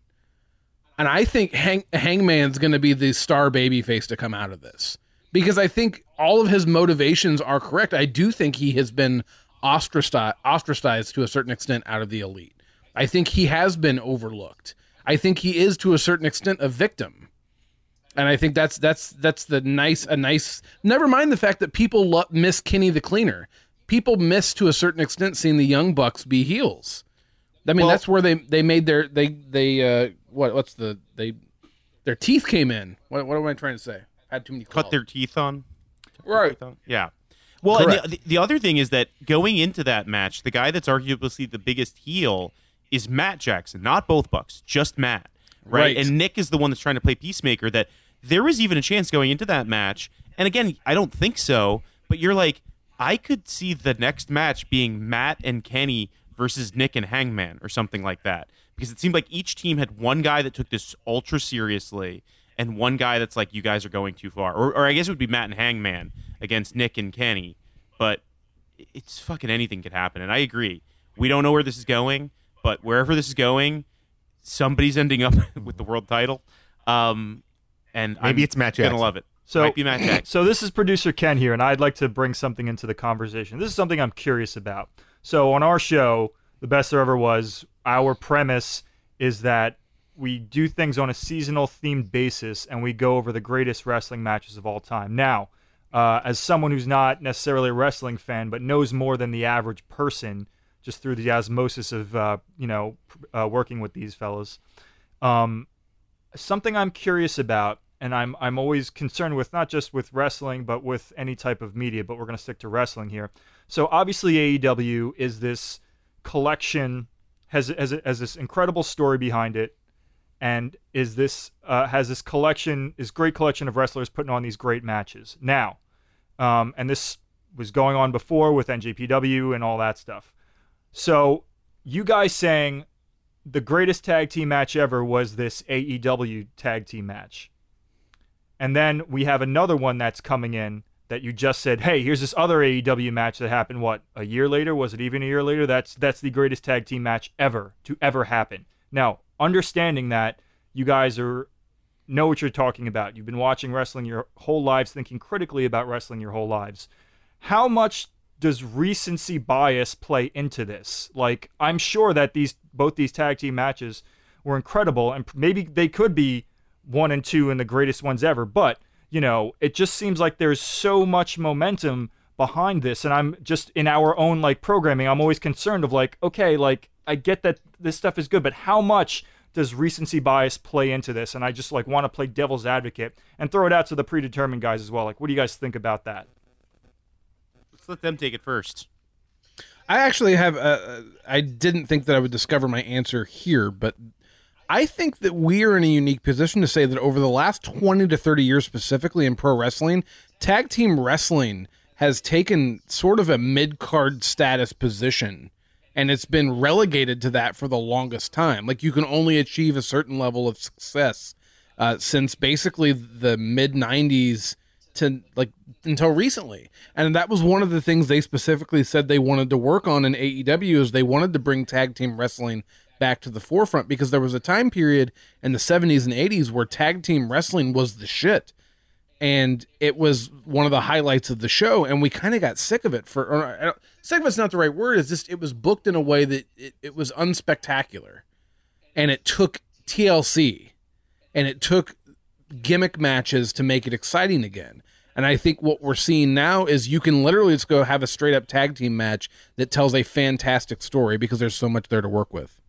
and I think Hang, Hangman's going to be the star babyface to come out of this because I think all of his motivations are correct. I do think he has been ostracized, ostracized to a certain extent out of the elite. I think he has been overlooked. I think he is to a certain extent a victim and I think that's that's that's the nice a nice. Never mind the fact that people lo- miss Kenny the Cleaner. People miss to a certain extent seeing the Young Bucks be heels. I mean, Well- that's where they they made their they they uh what what's the they their teeth came in. What what am I trying to say? had too many Cut their teeth on. right. Yeah. Well, and the, the other thing is that going into that match, the guy that's arguably the biggest heel is Matt Jackson, not both Bucks, just Matt. Right? Right. And Nick is the one that's trying to play peacemaker. That there is even a chance going into that match. And again, I don't think so, but you're like, I could see the next match being Matt and Kenny versus Nick and Hangman or something like that. Because it seemed like each team had one guy that took this ultra seriously and one guy that's like, you guys are going too far. Or, or I guess it would be Matt and Hangman against Nick and Kenny. But it's fucking anything could happen. And I agree. We don't know where this is going, but wherever this is going, somebody's ending up with the world title. Um, and Maybe I'm it's Matt Gonna love it. So- Might be Matt Jackson. So this is producer Ken here, and I'd like to bring something into the conversation. This is something I'm curious about. So on our show, the best there ever was, our premise is that we do things on a seasonal themed basis, and we go over the greatest wrestling matches of all time. Now, uh, as someone who's not necessarily a wrestling fan, but knows more than the average person, just through the osmosis of uh, you know uh, working with these fellows. um, something I'm curious about, and I'm I'm always concerned with not just with wrestling, but with any type of media. But we're going to stick to wrestling here. So obviously AEW is this collection has has has this incredible story behind it, and is this uh, has this collection is great collection of wrestlers putting on these great matches now, um, and this was going on before with NJPW and all that stuff. So you guys saying the greatest tag team match ever was this AEW tag team match. And then we have another one that's coming in that you just said, "Hey, here's this other AEW match that happened what, a year later? Was it even a year later? That's that's the greatest tag team match ever to ever happen." Now, understanding that you guys are know what you're talking about. You've been watching wrestling your whole lives, thinking critically about wrestling your whole lives. How much does recency bias play into this? Like, I'm sure that these both these tag team matches were incredible, and maybe they could be one and two and the greatest ones ever. But you know, it just seems like there's so much momentum behind this, and I'm just in our own like programming. I'm always concerned of like, okay, like I get that this stuff is good, but how much does recency bias play into this? And I just like want to play devil's advocate and throw it out to the predetermined guys as well. Like, what do you guys think about that? Let's let them take it first. I actually have. Uh, I didn't think that I would discover my answer here, but I think that we are in a unique position to say that over the last 20 to 30 years, specifically in pro wrestling, tag team wrestling has taken sort of a mid card status position. And it's been relegated to that for the longest time. Like you can only achieve a certain level of success uh, since basically the mid 90s to like until recently. And that was one of the things they specifically said they wanted to work on in AEW is they wanted to bring tag team wrestling back to the forefront because there was a time period in the 70s and 80s where tag team wrestling was the shit. And it was one of the highlights of the show, and we kind of got sick of it. For or, sick of it's not the right word. It's just it was booked in a way that it, it was unspectacular, and it took TLC, and it took gimmick matches to make it exciting again. And I think what we're seeing now is you can literally just go have a straight up tag team match that tells a fantastic story because there's so much there to work with.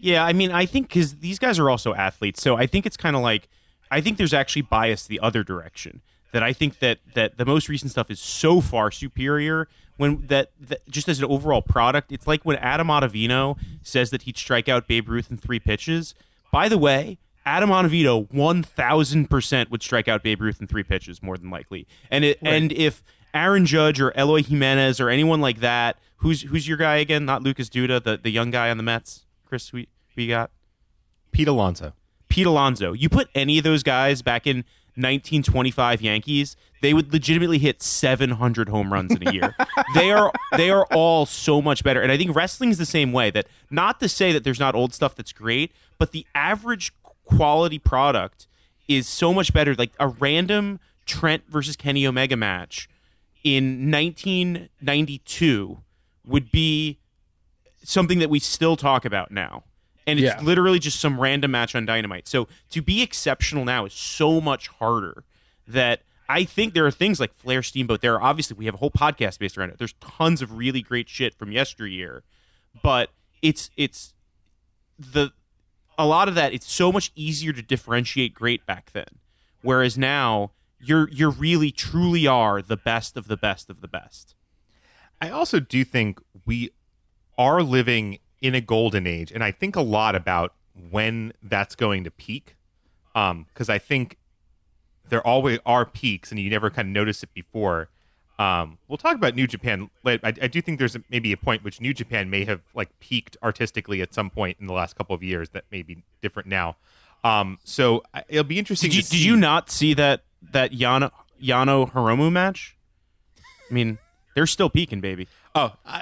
Yeah, I mean, I think because these guys are also athletes, so I think it's kind of like I think there's actually bias the other direction. That I think that that the most recent stuff is so far superior, when that, that just as an overall product, it's like when Adam Ottavino says that he'd strike out Babe Ruth in three pitches. By the way, Adam Ottavino one thousand percent would strike out Babe Ruth in three pitches more than likely. And it and if Aaron Judge or Eloy Jimenez or anyone like that, who's who's your guy again? Not Lucas Duda, the, the young guy on the Mets. Chris, we you got? Pete Alonso. Pete Alonso. You put any of those guys back in 1925 Yankees, they would legitimately hit 700 home runs in a year. they are they are all so much better, and I think wrestling's the same way. That not to say that there's not old stuff that's great, but the average quality product is so much better. Like a random Trent versus Kenny Omega match in 1992 would be something that we still talk about now. And it's Yeah. literally just some random match on Dynamite. So to be exceptional now is so much harder that I think there are things like Flair Steamboat. There are obviously we have a whole podcast based around it. There's tons of really great shit from yesteryear, but it's it's the a lot of that it's so much easier to differentiate great back then. Whereas now you're you're really truly are the best of the best of the best. I also do think we are living in a golden age, and I think a lot about when that's going to peak. Because I think there always are peaks, and you never kind of notice it before. Um, we'll talk about New Japan. I, I do think there's a, maybe a point which New Japan may have like peaked artistically at some point in the last couple of years that may be different now. Um, so I- it'll be interesting. Did you did you not see that that Yano Yano Hiromu match? I mean, they're still peaking, baby. Oh, uh,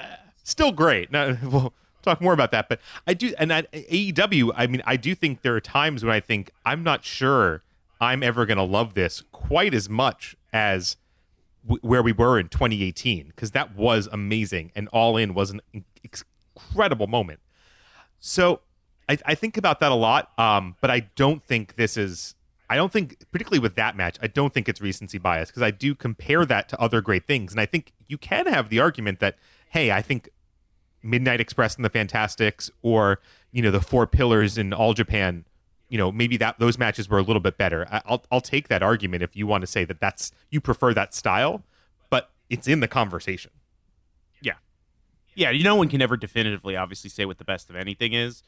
still great. No, we'll talk more about that. But I do, and at AEW, I mean, I do think there are times when I think I'm not sure I'm ever going to love this quite as much as w- where we were in 2018 because that was amazing and All In was an incredible moment. So I, I think about that a lot, um, but I don't think this is. I don't think, particularly with that match, I don't think it's recency bias because I do compare that to other great things, and I think you can have the argument that, hey, I think Midnight Express and the Fantastics, or you know the Four Pillars in All Japan, you know maybe that those matches were a little bit better. I, I'll I'll take that argument if you want to say that that's you prefer that style, but it's in the conversation. Yeah, yeah. You no one can ever definitively, obviously, say what the best of anything is,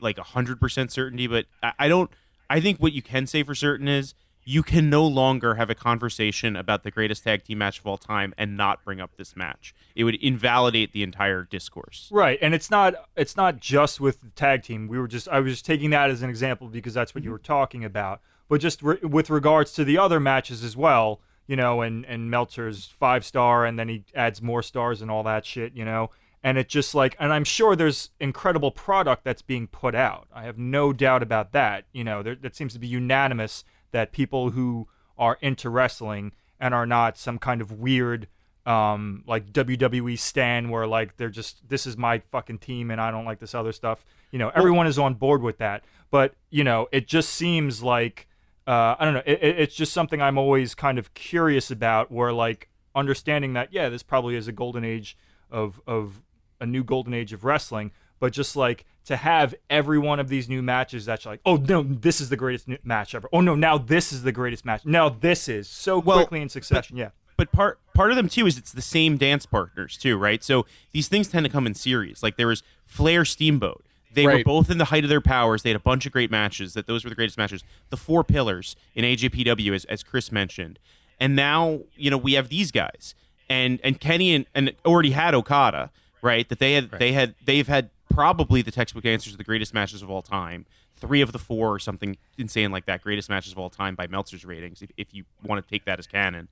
like hundred percent certainty. But I, I don't. I think what you can say for certain is you can no longer have a conversation about the greatest tag team match of all time and not bring up this match. It would invalidate the entire discourse. Right, and it's not it's not just with the tag team. We were just I was just taking that as an example because that's what you were talking about. But just re- with regards to the other matches as well, you know, and and Meltzer's five star, and then he adds more stars and all that shit, you know. And it just like, and I'm sure there's incredible product that's being put out. I have no doubt about that. You know, there, that seems to be unanimous that people who are into wrestling and are not some kind of weird um, like WWE stan where like they're just this is my fucking team and I don't like this other stuff. You know, everyone is on board with that. But you know, it just seems like uh, I don't know. It, it- it's just something I'm always kind of curious about. Where like understanding that yeah, this probably is a golden age of of a new golden age of wrestling. But just like to have every one of these new matches that's like, oh no, this is the greatest new match ever. Oh no, now this is the greatest match. Now this is so Well, quickly in succession. yeah. but part part of them too is it's the same dance partners too, right? So these things tend to come in series. Like there was Flair Steamboat. They were both in the height of their powers. They had a bunch of great matches. That those were the greatest matches. The four pillars in AJPW, as, as Chris mentioned, and now you know we have these guys, and and Kenny and, and already had Okada, right? That they had they had they've had probably the textbook answers to the greatest matches of all time. Three of the four, or something insane like that, greatest matches of all time by Meltzer's ratings. If, if you want to take that as canon.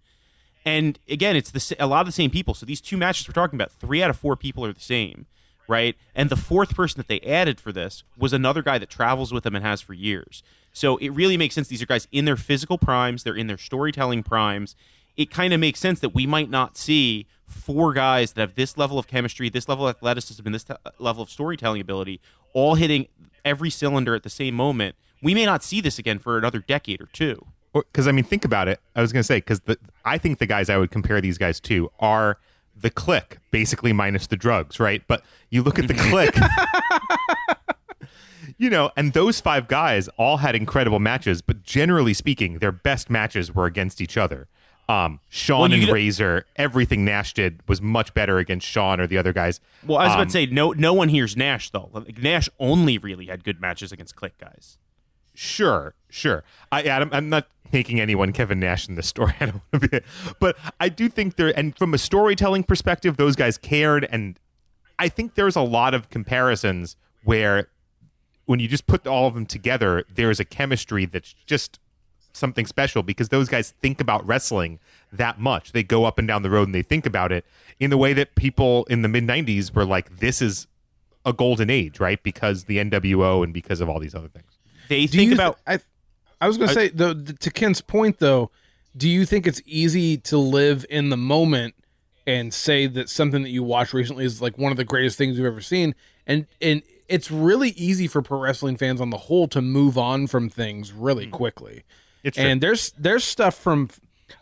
And again, it's the a lot of the same people. So these two matches we're talking about, three out of four people are the same, right? And the fourth person that they added for this was another guy that travels with them and has for years. So it really makes sense. These are guys in their physical primes, they're in their storytelling primes. It kind of makes sense that we might not see four guys that have this level of chemistry, this level of athleticism, and this t- level of storytelling ability, all hitting every cylinder at the same moment. We may not see this again for another decade or two. because I mean, think about it. I was going to say because I think the guys I would compare these guys to are the Kliq, basically minus the drugs, right? But you look at the Kliq, you know, and those five guys all had incredible matches, but generally speaking, their best matches were against each other. Um, Shawn Well, and Razor, everything Nash did was much better against Shawn or the other guys. Well, I was about Um, to say no. No one hears Nash though. Like, Nash only really had good matches against Kliq guys. Sure, sure. I, Adam, I'm not making anyone Kevin Nash in this story. I don't want to be, but I do think there, and from a storytelling perspective, those guys cared, and I think there's a lot of comparisons where when you just put all of them together, there's a chemistry that's just something special because those guys think about wrestling that much. They go up and down the road and they think about it in the way that people in the mid 90s were like, this is a golden age, right? Because the NWO and because of all these other things. They Do think about th- I I was going to say though th- to Ken's point though, do you think it's easy to live in the moment and say that something that you watched recently is like one of the greatest things you've ever seen and and it's really easy for pro wrestling fans on the whole to move on from things really hmm. quickly. It's. And there's there's stuff from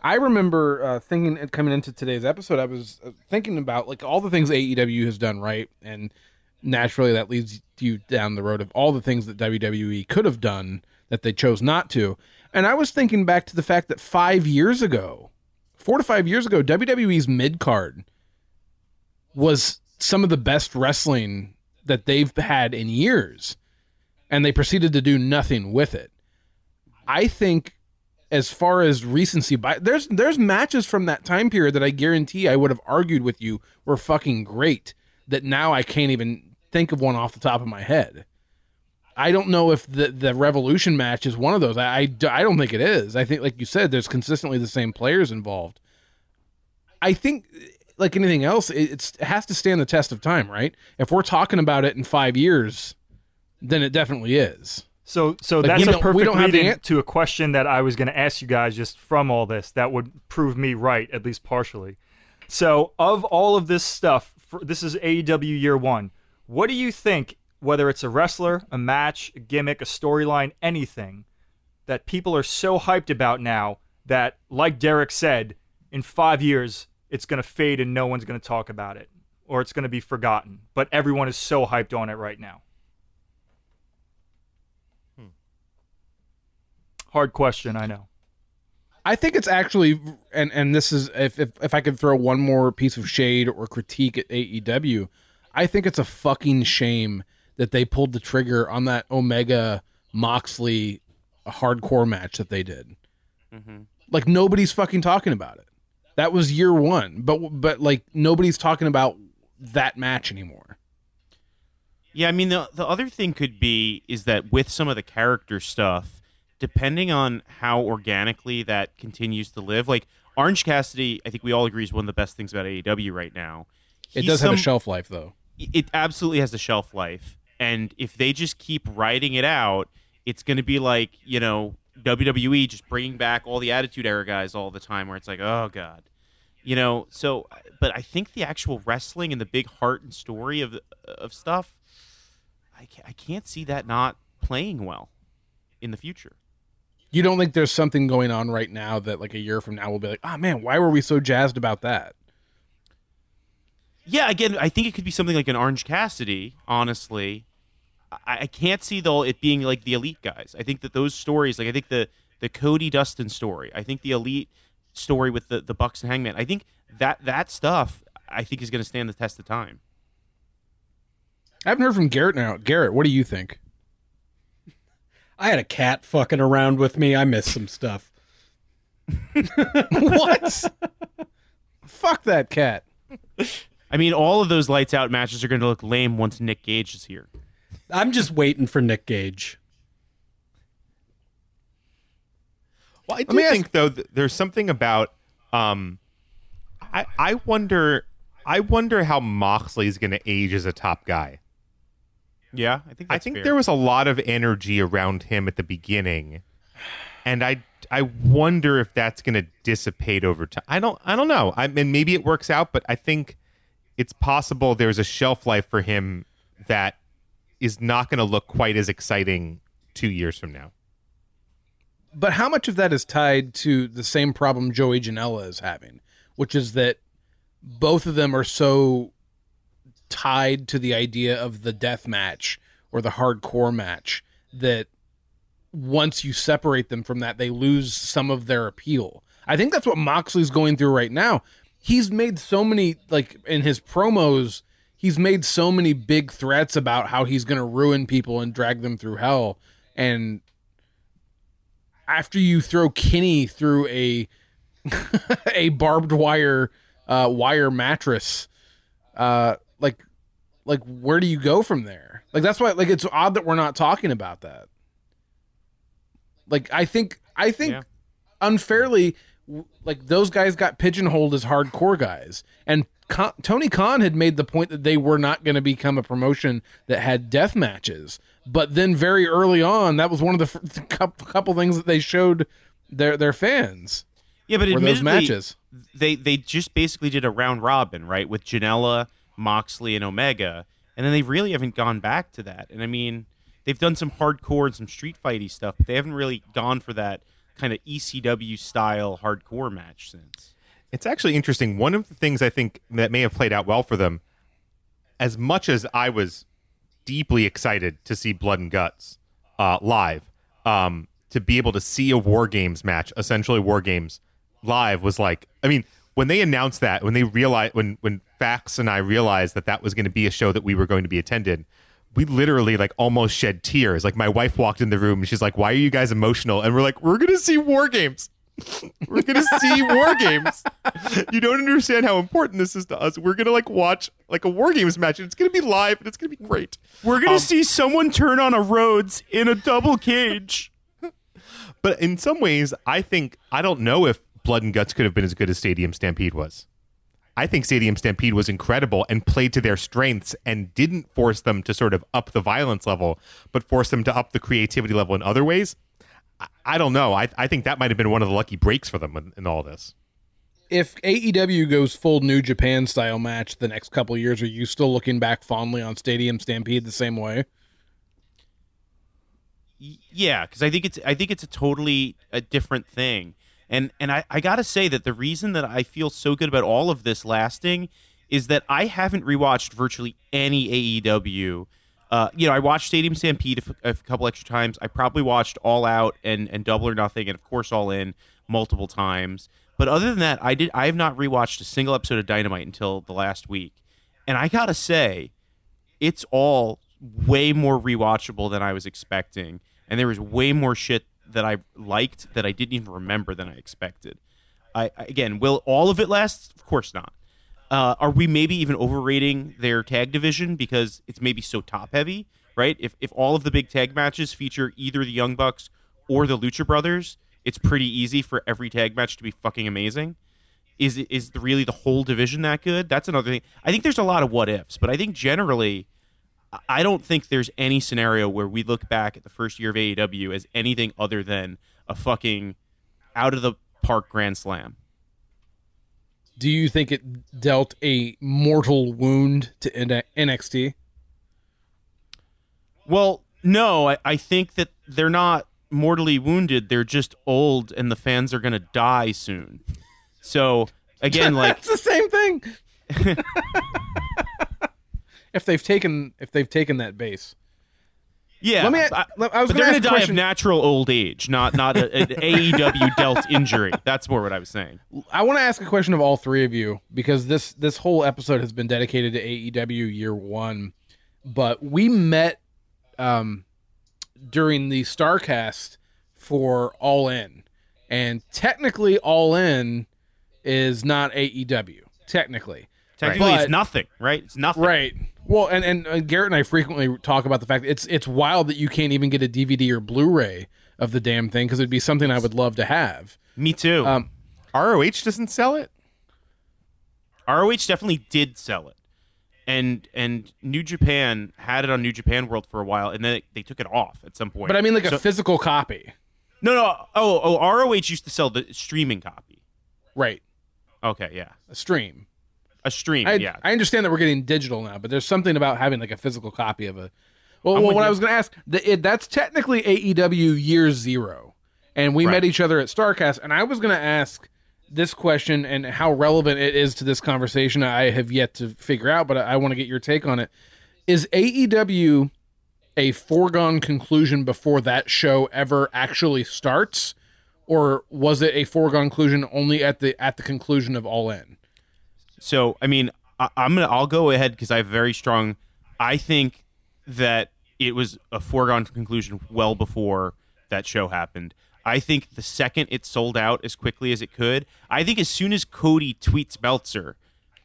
I remember uh, thinking coming into today's episode, I was uh, thinking about like all the things AEW has done right, and naturally that leads you down the road of all the things that WWE could have done that they chose not to. And I was thinking back to the fact that five years ago, four to five years ago, WWE's mid card was some of the best wrestling that they've had in years, and they proceeded to do nothing with it. I think as far as recency by there's there's matches from that time period that I guarantee I would have argued with you were fucking great that now I can't even think of one off the top of my head. I don't know if the the Revolution match is one of those. I, I, I don't think it is. I think like you said there's consistently the same players involved. I think like anything else it, has to stand the test of time, right? If we're talking about it in 5 years, then it definitely is. So, so Like, that's a perfect don't have the lead-in an- to a question that I was going to ask you guys just from all this that would prove me right, at least partially. So, of all of this stuff, for, this is AEW year one. What do you think, whether it's a wrestler, a match, a gimmick, a storyline, anything, that people are so hyped about now that, like Derek said, in five years, it's going to fade and no one's going to talk about it, or it's going to be forgotten, but everyone is so hyped on it right now? Hard question, I know. I think it's actually, and and this is if if if I could throw one more piece of shade or critique at AEW, I think it's a fucking shame that they pulled the trigger on that Omega Moxley hardcore match that they did. Mm-hmm. Like nobody's fucking talking about it. That was year one, but but like nobody's talking about that match anymore. Yeah, I mean the the other thing could be is that with some of the character stuff, depending on how organically that continues to live, like Orange Cassidy, I think we all agree is one of the best things about AEW right now. It He's does have a shelf life though. it absolutely has a shelf life and if they just keep writing it out it's going to be like you know wwe just bringing back all the attitude era guys all the time where it's like oh god you know so but i think the actual wrestling and the big heart and story of of stuff i, I can't see that not playing well in the future You don't think there's something going on right now that like a year from now we'll be like, oh man, why were we so jazzed about that? Yeah, again, I think it could be something like an Orange Cassidy. Honestly, I, I can't see though it being like the elite guys. I think that those stories, like I think the the Cody Dustin story, I think the elite story with the the Bucks and Hangman, I think that that stuff, I think is going to stand the test of time. I haven't heard from Garrett now. Garrett, what do you think? I had a cat fucking around with me. I missed some stuff. what? Fuck that cat. I mean, all of those lights out matches are going to look lame once Nick Gage is here. I'm just waiting for Nick Gage. Well, I do me ask- think though th- there's something about um, I I wonder I wonder how Moxley's going to age as a top guy. Yeah, I think I think fair. there was a lot of energy around him at the beginning, and I I wonder if that's going to dissipate over time. I don't I don't know. I mean, maybe it works out, but I think it's possible there's a shelf life for him that is not going to look quite as exciting two years from now. But how much of that is tied to the same problem Joey Janela is having, which is that both of them are so tied to the idea of the death match or the hardcore match that once you separate them from that, they lose some of their appeal. I think that's what Moxley's going through right now. He's made so many like in his promos, he's made so many big threats about how he's going to ruin people and drag them through hell. And after you throw Kenny through a a barbed wire uh, wire mattress, uh, like like where do you go from there? Like that's why like it's odd that we're not talking about that. Like I think I think Yeah. unfairly like those guys got pigeonholed as hardcore guys and Con- Tony Khan had made the point that they were not going to become a promotion that had death matches. But then very early on, that was one of the f- couple, couple things that they showed their their fans Yeah, but were those matches. they they just basically did a round robin, right, with Janela, Moxley, and Omega, and then they really haven't gone back to that. And I mean, they've done some hardcore and some street fighty stuff, but they haven't really gone for that kind of ECW style hardcore match since. It's actually interesting. One of the things I think that may have played out well for them, as much as I was deeply excited to see Blood and Guts uh, live, um, to be able to see a War Games match, essentially War Games live, was like, I mean, when they announced that, when they realized, when when Fax and I realized that that was going to be a show that we were going to be attended, we literally like almost shed tears. Like my wife walked in the room and she's like, "Why are you guys emotional?" And we're like, "We're going to see War Games." We're gonna see war games. You don't understand how important this is to us. We're gonna like watch like a war games match, and it's gonna be live, and it's gonna be great. We're gonna Um, see someone turn on a Rhodes in a double cage. But in some ways, I think I don't know if Blood and Guts could have been as good as Stadium Stampede was. I think Stadium Stampede was incredible and played to their strengths and didn't force them to sort of up the violence level, but forced them to up the creativity level in other ways. I, I don't know. I, I think that might have been one of the lucky breaks for them in, in all this. If AEW goes full New Japan style match the next couple of years, are you still looking back fondly on Stadium Stampede the same way? Yeah because i think it's i think it's a totally a different thing and and I, I gotta say that the reason that i feel so good about all of this lasting is that i haven't rewatched virtually any aew uh, you know i watched stadium stampede a, a couple extra times. I probably watched all out and and double or nothing and of course all in multiple times. But other than that i did i have not rewatched a single episode of dynamite until the last week. And i gotta say it's all way more rewatchable than I was expecting, and there was way more shit that I liked that I didn't even remember than I expected. I again, will all of it last? Of course not. Uh, are we maybe even overrating their tag division because it's maybe so top heavy, right? If if all of the big tag matches feature either the Young Bucks or the Lucha Brothers, it's pretty easy for every tag match to be fucking amazing. Is is really the whole division that good? That's another thing. I think there's a lot of what ifs, but I think generally, I- don't think there's any scenario where we look back at the first year of AEW as anything other than a fucking out of the park grand slam. Do you think it dealt a mortal wound to NXT? Well, no, I, I think that they're not mortally wounded. They're just old, and the fans are gonna die soon. So again, like That's the same thing. if they've taken if they've taken that base. yeah, Let me. I- I, was but they're ask a die of natural old age, not not a- an AEW dealt injury. That's more what I was saying. I want to ask a question of all three of you because this this whole episode has been dedicated to AEW year one, but we met um, during the Starcast for All In, and technically All In is not AEW. Technically, Technically, But- it's nothing, right? It's nothing. right? Well, and, and and Garrett and I frequently talk about the fact that it's it's wild that you can't even get a DVD or Blu-ray of the damn thing because it'd be something I would love to have. Me too. Um, ROH doesn't sell it. ROH definitely did sell it, and and New Japan had it on New Japan World for a while, and then they took it off at some point. but I mean, like a physical copy, no, no. Oh, oh, ROH used to sell the streaming copy. right? Okay, yeah, A stream. A stream. I, yeah, I understand that we're getting digital now, but there's something about having like a physical copy of a. Well, well what I was going to ask, the, it, that's technically AEW year zero, and we Right. met each other at Starcast, and I was going to ask this question and how relevant it is to this conversation. I have yet to figure out, but I, I want to get your take on it. Is AEW a foregone conclusion before that show ever actually starts, or was it a foregone conclusion only at the at the conclusion of All In? So, I mean, I, I'm gonna I'll go ahead because I have very strong. I think that it was a foregone conclusion well before that show happened. I think the second it sold out as quickly as it could, I think as soon as Cody tweets Meltzer,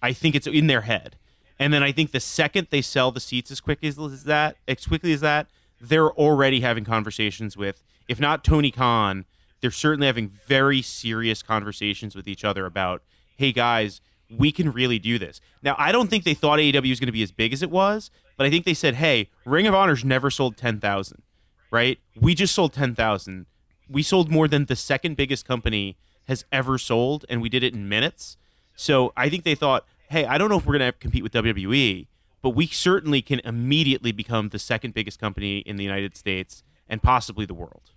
I think it's in their head. And then I think the second they sell the seats as quick as that, as quickly as that, they're already having conversations with, if not Tony Khan, they're certainly having very serious conversations with each other about, hey guys, we can really do this. Now, I don't think they thought AEW was going to be as big as it was, but I think they said, hey, Ring of Honor's never sold 10,000, right? We just sold 10,000. We sold more than the second biggest company has ever sold, and we did it in minutes. So I think they thought, hey, I don't know if we're going to compete with WWE, but we certainly can immediately become the second biggest company in the United States and possibly the world.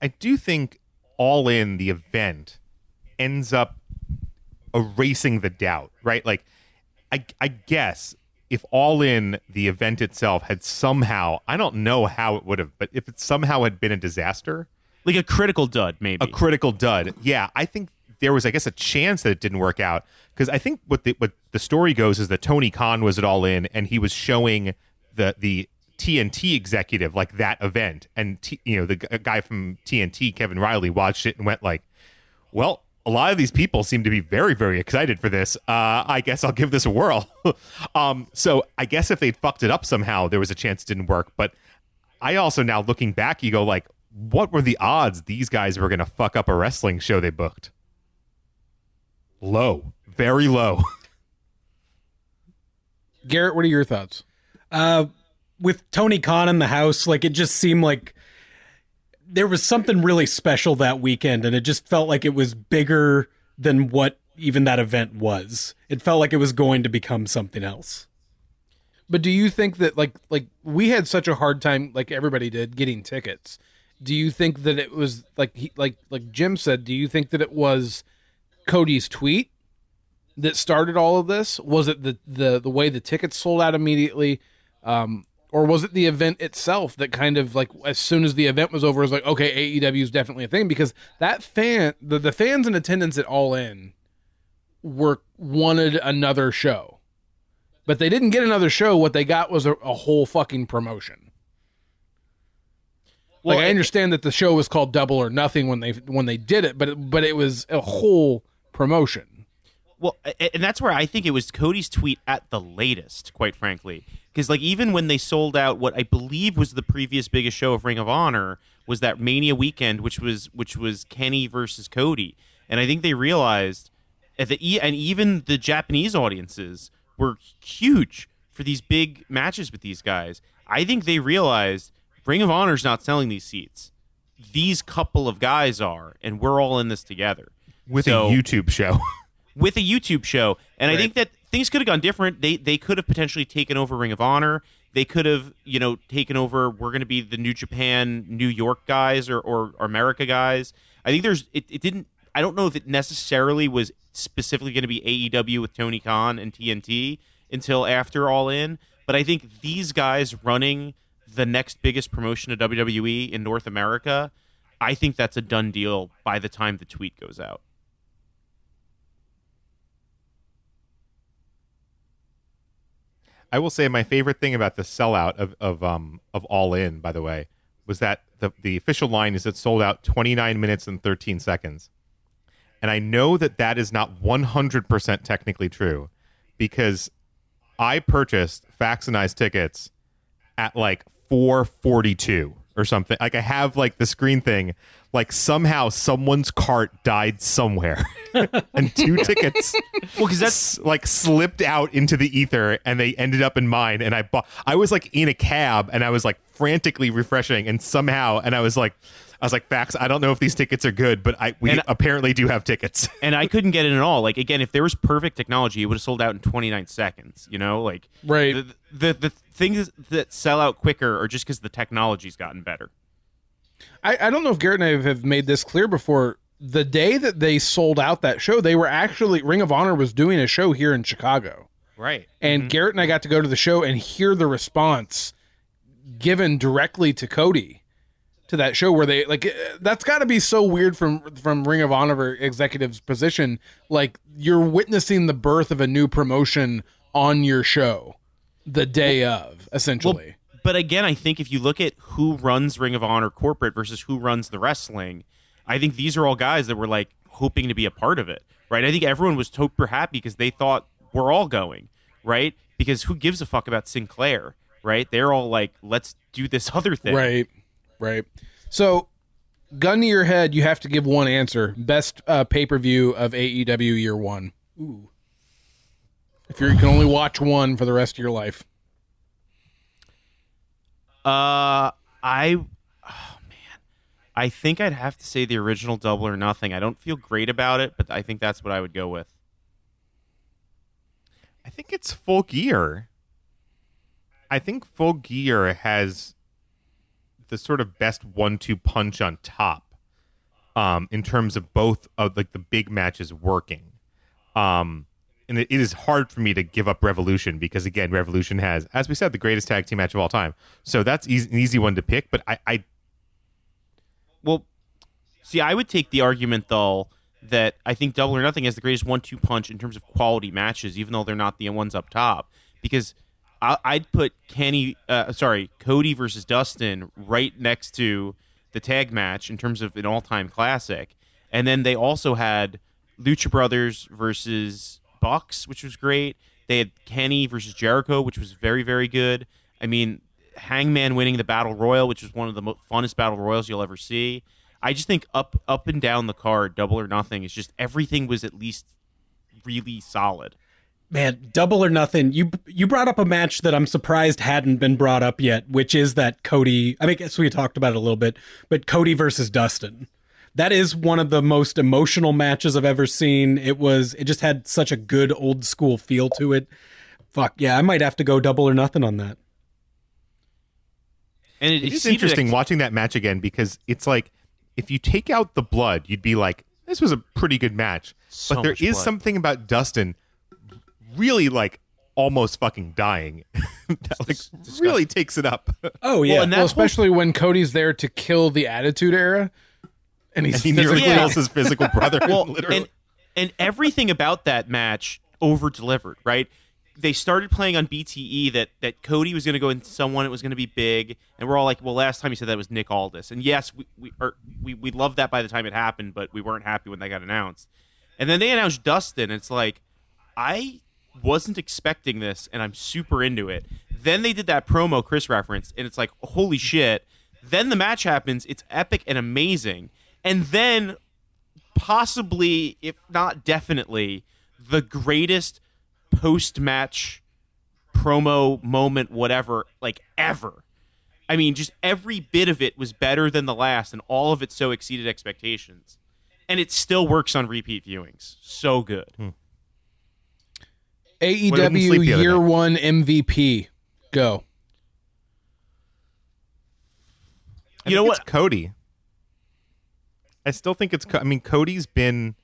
I do think All In the event ends up erasing the doubt, right? Like, I, I guess if All In the event itself had somehow, I don't know how it would have, but if it somehow had been a disaster, Like a critical dud, maybe. a critical dud, yeah, I think there was, I guess, a chance that it didn't work out because I think what the what the story goes is that Tony Khan was at All In and he was showing the the TNT executive like that event, and T, you know the guy from TNT, Kevin Reilly, watched it and went like, "Well, a lot of these people seem to be very very excited for this. Uh, I guess I'll give this a whirl." um, so I guess if they'd fucked it up somehow, there was a chance it didn't work. But I also now looking back, you go like, what were the odds these guys were going to fuck up a wrestling show they booked? Low, very low. Garrett, what are your thoughts? Uh, with Tony Khan in the house, like it just seemed like there was something really special that weekend, and it just felt like it was bigger than what even that event was. It felt like it was going to become something else. But do you think that like like we had such a hard time like everybody did getting tickets? Do you think that it was like he, like like Jim said, do you think that it was Cody's tweet that started all of this? Was it the the the way the tickets sold out immediately? Um or was it the event itself that kind of like as soon as the event was over was like okay AEW is definitely a thing because that fan the, the fans in attendance at All In were wanted another show but they didn't get another show. What they got was a, a whole fucking promotion. Well, like I and- understand that the show was called Double or Nothing when they when they did it, but it, but it was a whole promotion. Well, and that's where I think it was Cody's tweet at the latest, quite frankly. Because like even when they sold out what I believe was the previous biggest show of Ring of Honor was that Mania weekend, which was which was Kenny versus Cody, and I think they realized at the e- and even the Japanese audiences were huge for these big matches with these guys. I think they realized Ring of Honor's not selling these seats. These couple of guys are, and we're all in this together with So- a YouTube show. with a YouTube show. And I think that things could have gone different. They they could have potentially taken over Ring of Honor. They could have, you know, taken over. We're going to be the New Japan, New York guys, or, or, or America guys. I think there's. It, it didn't. I don't know if it necessarily was specifically going to be AEW with Tony Khan and TNT until after All In. But I think these guys running the next biggest promotion of WWE in North America, I think that's a done deal by the time the tweet goes out. I will say my favorite thing about the sellout of of um of All In, by the way, was that the the official line is it sold out 29 minutes and 13 seconds. And I know that that is not 100% technically true because I purchased Fax and I's tickets at like 442 or something. Like I have like the screen thing like somehow someone's cart died somewhere and two tickets Well, because that's s- like slipped out into the ether and they ended up in mine and I bought I was like in a cab and I was like frantically refreshing and somehow and I was like I was like Fax I don't know if these tickets are good but I we And- apparently do have tickets and I couldn't get in at all. Like again, if there was perfect technology, it would have sold out in 29 seconds. You know, like Right. The the, the things that sell out quicker are just because the technology's gotten better. I, I don't know if Garrett and I have made this clear before. The day that they sold out that show, they were actually Ring of Honor was doing a show here in Chicago. Right. And mm-hmm. Garrett and I got to go to the show and hear the response given directly to Cody to that show where they like that's got to be so weird from from Ring of Honor executives position like you're witnessing the birth of a new promotion on your show the day of essentially But again, I think if you look at who runs Ring of Honor corporate versus who runs the wrestling, I think these are all guys that were like hoping to be a part of it, right? I think everyone was super happy because they thought we're all going, right? Because who gives a fuck about Sinclair, right? They're all like, let's do this other thing. right right so gun to your head you have to give one answer best uh, pay-per-view of AEW year 1 ooh if you can only watch one for the rest of your life Uh, I, oh man, I think I'd have to say the original Double or Nothing. I don't feel great about it, but I think that's what I would go with. I think it's full gear. I think full gear has the sort of best one-two punch on top, um, in terms of both of like the big matches working. Um, and it, is hard for me to give up Revolution because again, Revolution has, as we said, the greatest tag team match of all time. So that's easy, an easy one to pick. But I, I Well, see, I would take the argument though that I think Double or Nothing has the greatest one-two punch in terms of quality matches, even though they're not the ones up top. Because I, I'd put Kenny, uh, sorry, Cody versus Dustin right next to the tag match in terms of an all-time classic, and then they also had Lucha Brothers versus Bucks, which was great. They had Kenny versus Jericho, which was very, very good. I mean, Hangman winning the Battle Royal, which was one of the funnest Battle Royals you'll ever see. I just think up up and down the card, double or nothing, is just everything was at least really solid. Man, double or nothing. You you brought up a match that I'm surprised hadn't been brought up yet, which is that Cody. I mean, I guess we talked about it a little bit, but Cody versus Dustin. That is one of the most emotional matches I've ever seen. It was. It just had such a good old school feel to it. Fuck yeah, I might have to go double or nothing on that. And it, It is interesting ex- watching that match again because it's like if you take out the blood, you'd be like, this was a pretty good match. So but there is blood. something about Dustin really like almost fucking dying that like really takes it up. Oh yeah, Well, and that well, whole- especially when Cody's there to kill the Attitude Era, and he's he nearly physically- Yeah. kills his physical brother. well, literally. and and everything about that match over delivered. Right? They started playing on BTE that that Cody was going to go into someone. It was going to be big, and we're all like, "Well, last time you said that was Nick Aldis." And yes, we we are, we we loved that by the time it happened, but we weren't happy when that got announced. And then they announced Dustin. And it's like, I wasn't expecting this, and I'm super into it. Then they did that promo Chris referenced, and it's like, holy shit. Then the match happens. It's epic and amazing. And then, possibly, if not definitely, the greatest post match promo moment, whatever, like ever. I mean, just every bit of it was better than the last, and all of it so exceeded expectations. And it still works on repeat viewings. So good. Sleep AEW Year. One MVP. Go. I You know what? It's Cody. I still think it's. Co- I mean, Cody's been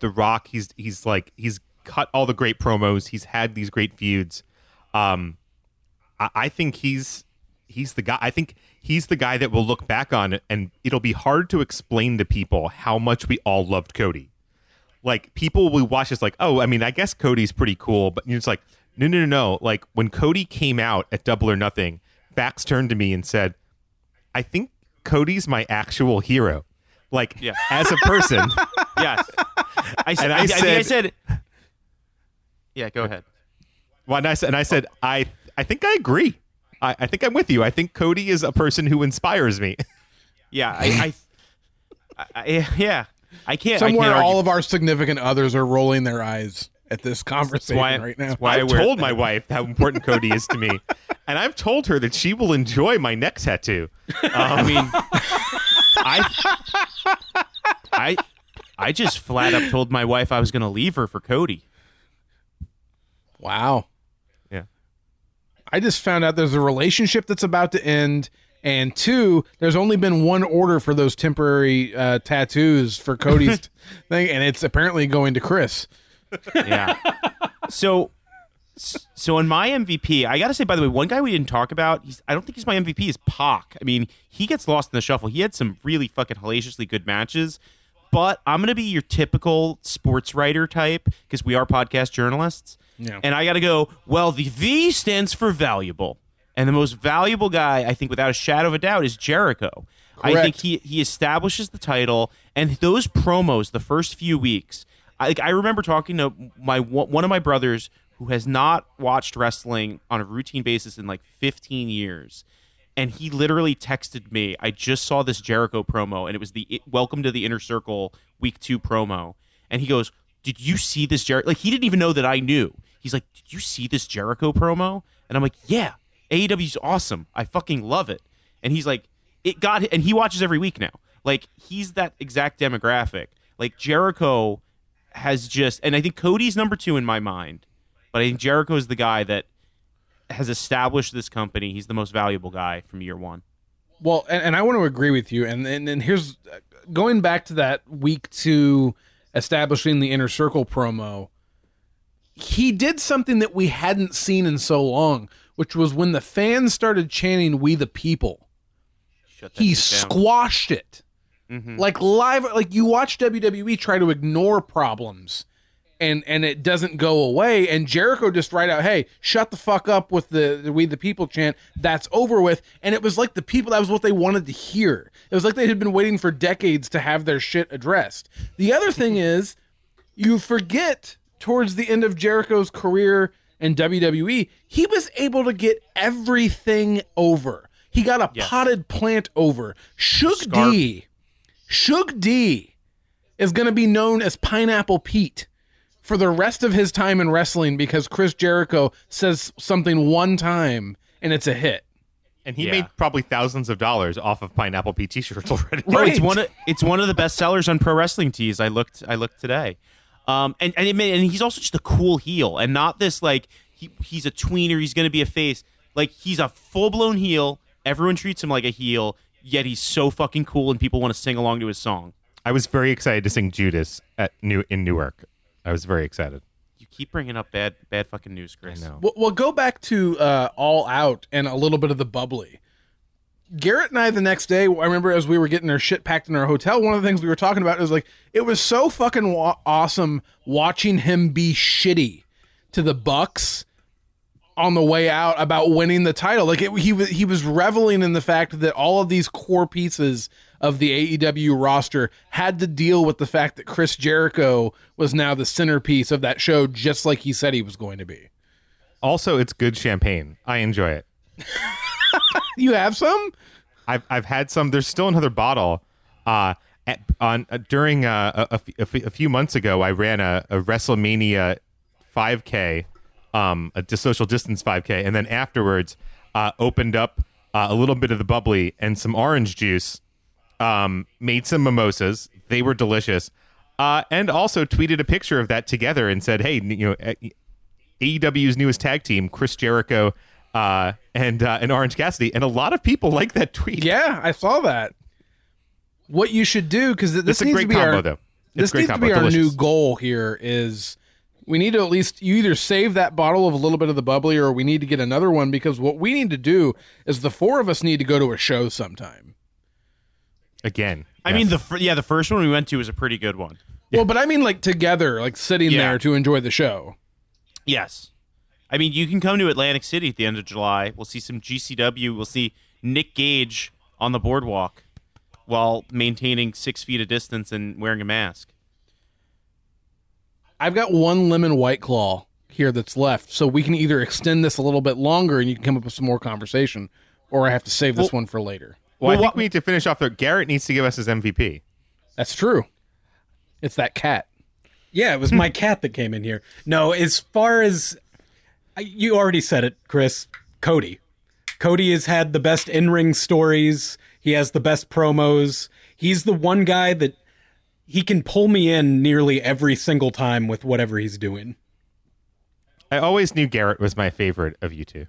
the Rock. He's he's like he's cut all the great promos. He's had these great feuds. Um, I, I think he's he's the guy. I think he's the guy that we'll look back on, it and it'll be hard to explain to people how much we all loved Cody. Like people will watch this, like, oh, I mean, I guess Cody's pretty cool, but it's like, no, no, no, no. Like when Cody came out at Double or Nothing, Fax turned to me and said, I think Cody's my actual hero. Like Yeah. as a person, Yes. I said, And I I, I, think I said- said. Yeah, go ahead. well, and I said, and I said, I, I think I agree. I, I think I'm with you. I think Cody is a person who inspires me. Yeah, I, I, I, I yeah, I can't. Somewhere, I can't all of our significant others are rolling their eyes at this conversation why- right now. that's why I I've told my wife how important Cody is to me, and I've told her that she will enjoy my neck tattoo. Um, I mean, I, I, I just flat up told my wife I was going to leave her for Cody. Wow. Yeah. I just found out there's a relationship that's about to end, and two, there's only been one order for those temporary uh, tattoos for Cody's thing, and it's apparently going to Chris. Yeah. So, So in my MVP, I got to say, by the way, one guy we didn't talk about, he's, I don't think he's my MVP, is Pac. I mean, he gets lost in the shuffle. He had some really fucking hellaciously good matches, but I'm going to be your typical sports writer type because we are podcast journalists. Yeah. And I got to go, well, the V stands for valuable. And the most valuable guy, I think, without a shadow of a doubt, is Jericho. I think he, he establishes the title, and those promos the first few weeks. I, like, I remember talking to my one of my brothers who has not watched wrestling on a routine basis in like 15 years, and he literally texted me. I just saw this Jericho promo, and it was the Welcome to the Inner Circle Week Two promo, and he goes, "Did you see this Jericho?" Like he didn't even know that I knew. He's like, "Did you see this Jericho promo?" And I'm like, "Yeah, AEW's awesome. I fucking love it." And he's like, "It got," and he watches every week now. Like he's that exact demographic. Like Jericho has just, and I think Cody's number two in my mind, but I think Jericho is the guy that has established this company. He's the most valuable guy from year one. Well, and, and I want to agree with you. And and, and here's going back to that week two establishing the inner circle promo. He did something that we hadn't seen in so long, which was when the fans started chanting "We the People." He squashed it. Mhm. Like live, like you watch WWE try to ignore problems, and and it doesn't go away. And Jericho just right out, hey, shut the fuck up with the, the "We the People" chant. That's over with. And it was like the people. That was what they wanted to hear. It was like they had been waiting for decades to have their shit addressed. The other thing is, you forget towards the end of Jericho's career in WWE, he was able to get everything over. He got a Yes. potted plant over. Shug Scarf. D, Shug D is going to be known as Pineapple Pete for the rest of his time in wrestling because Chris Jericho says something one time and it's a hit. And he Yeah. made probably thousands of dollars off of Pineapple P t-shirts already. Oh, it's Right. one of it's one of the best sellers on pro wrestling tees. I looked I looked today, um, and and, it and he's also just a cool heel, and not this like he he's a tweener. He's going to be a face. Like he's a full blown heel. Everyone treats him like a heel, yet he's so fucking cool, and people want to sing along to his song. I was very excited to sing Judas at New in Newark. I was very excited. You keep bringing up bad bad fucking news, Chris. I know. Well, we'll go back to uh, All Out and a little bit of the bubbly. Garrett and I the next day, I remember as we were getting our shit packed in our hotel, one of the things we were talking about is like it was so fucking wa- awesome watching him be shitty to the Bucks on the way out about winning the title. Like it, he was he was reveling in the fact that all of these core pieces of the AEW roster had to deal with the fact that Chris Jericho was now the centerpiece of that show, just like he said he was going to be. Also, it's good champagne. I enjoy it. You have some? I've I've had some. There's still another bottle. Uh, at, on uh, during uh, a, a few months ago, I ran a, a WrestleMania 5K, um, a social distance 5K, and then afterwards, uh, opened up uh, a little bit of the bubbly and some orange juice. Um, made some mimosas. They were delicious. Uh, and also tweeted a picture of that together and said, "Hey, you know, AEW's newest tag team, Chris Jericho." Uh, and uh, and Orange Cassidy, and a lot of people like that tweet. Yeah, I saw that. What you should do because this It's a needs great to be combo, our though. It's this great needs combo. to be our Delicious. new goal here. Is we need to at least you either save that bottle of a little bit of the bubbly, or we need to get another one because what we need to do is the four of us need to go to a show sometime. again. I Yes. mean the fir- yeah the first one we went to was a pretty good one. Well, but I mean like together, like sitting Yeah. there to enjoy the show. Yes. I mean, you can come to Atlantic City at the end of July. We'll see some GCW. We'll see Nick Gage on the boardwalk while maintaining six feet of distance and wearing a mask. I've got one lemon white claw here that's left, so we can either extend this a little bit longer and you can come up with some more conversation, or I have to save this one for later. well, I well, think what- we need to finish off there. Garrett needs to give us his MVP. That's true. It's that cat. Yeah, it was my cat that came in here. No, as far as I- you already said it, Chris, Cody. Cody has had the best in-ring stories. He has the best promos. He's the one guy that he can pull me in nearly every single time with whatever he's doing. I always knew Garrett was my favorite of you two.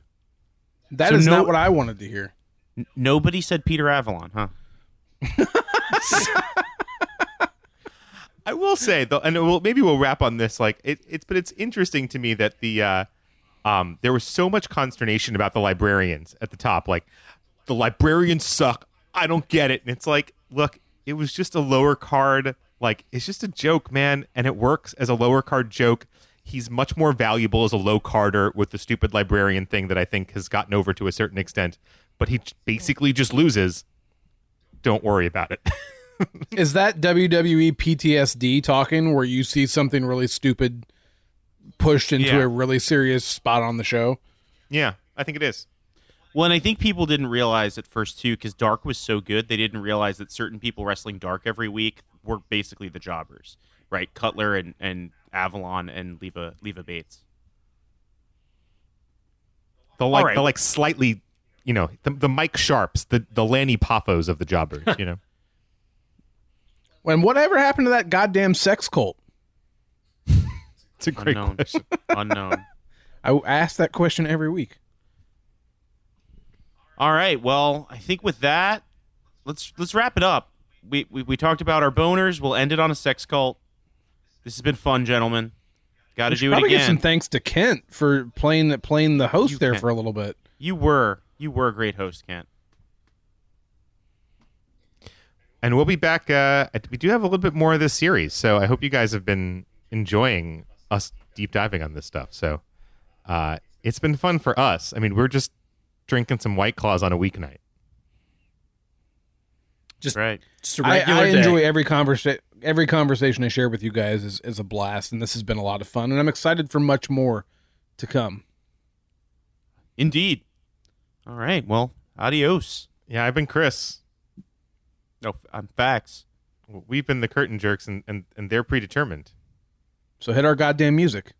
That is So no- not what I wanted to hear. N- nobody said Peter Avalon, huh? I will say though, and we'll, maybe we'll wrap on this. Like it, it's, but it's interesting to me that the uh, um, there was so much consternation about the librarians at the top. Like, the librarians suck. I don't get it. And it's like, look, it was just a lower card. Like, it's just a joke, man. And it works as a lower card joke. He's much more valuable as a low carder with the stupid librarian thing that I think has gotten over to a certain extent. But he basically just loses. Don't worry about it. Is that WWE PTSD talking where you see something really stupid pushed into Yeah. a really serious spot on the show? yeah, I think it is. Well, and I think people didn't realize at first too, because Dark was so good, they didn't realize that certain people wrestling Dark every week were basically the jobbers, right? Cutler and, and Avalon and Leva Leva Bates. The like, right. the like slightly, you know, the, the Mike Sharpes, the the Lanny Poffos of the jobbers, you know. When whatever happened to that goddamn sex cult? It's a great Unknown. question. Unknown. I ask that question every week. All right. Well, I think with that, let's let's wrap it up. We, we we talked about our boners. We'll end it on a sex cult. This has been fun, gentlemen. Got to do it probably give again. some thanks to Kent for playing playing the host You there can. for a little bit. you were you were a great host, Kent. And we'll be back. Uh, we do have a little bit more of this series, so I hope you guys have been enjoying us deep diving on this stuff. So uh, it's been fun for us. I mean, we're just drinking some White Claws on a weeknight. Just, Right. just a I, regular I day. enjoy every conversation. Every conversation I share with you guys is, is a blast, and this has been a lot of fun. And I'm excited for much more to come. Indeed. All right. Well, adios. Yeah, I've been Chris. No, I'm Fax. We've been the curtain jerks, and, and, and they're predetermined. So hit our goddamn music.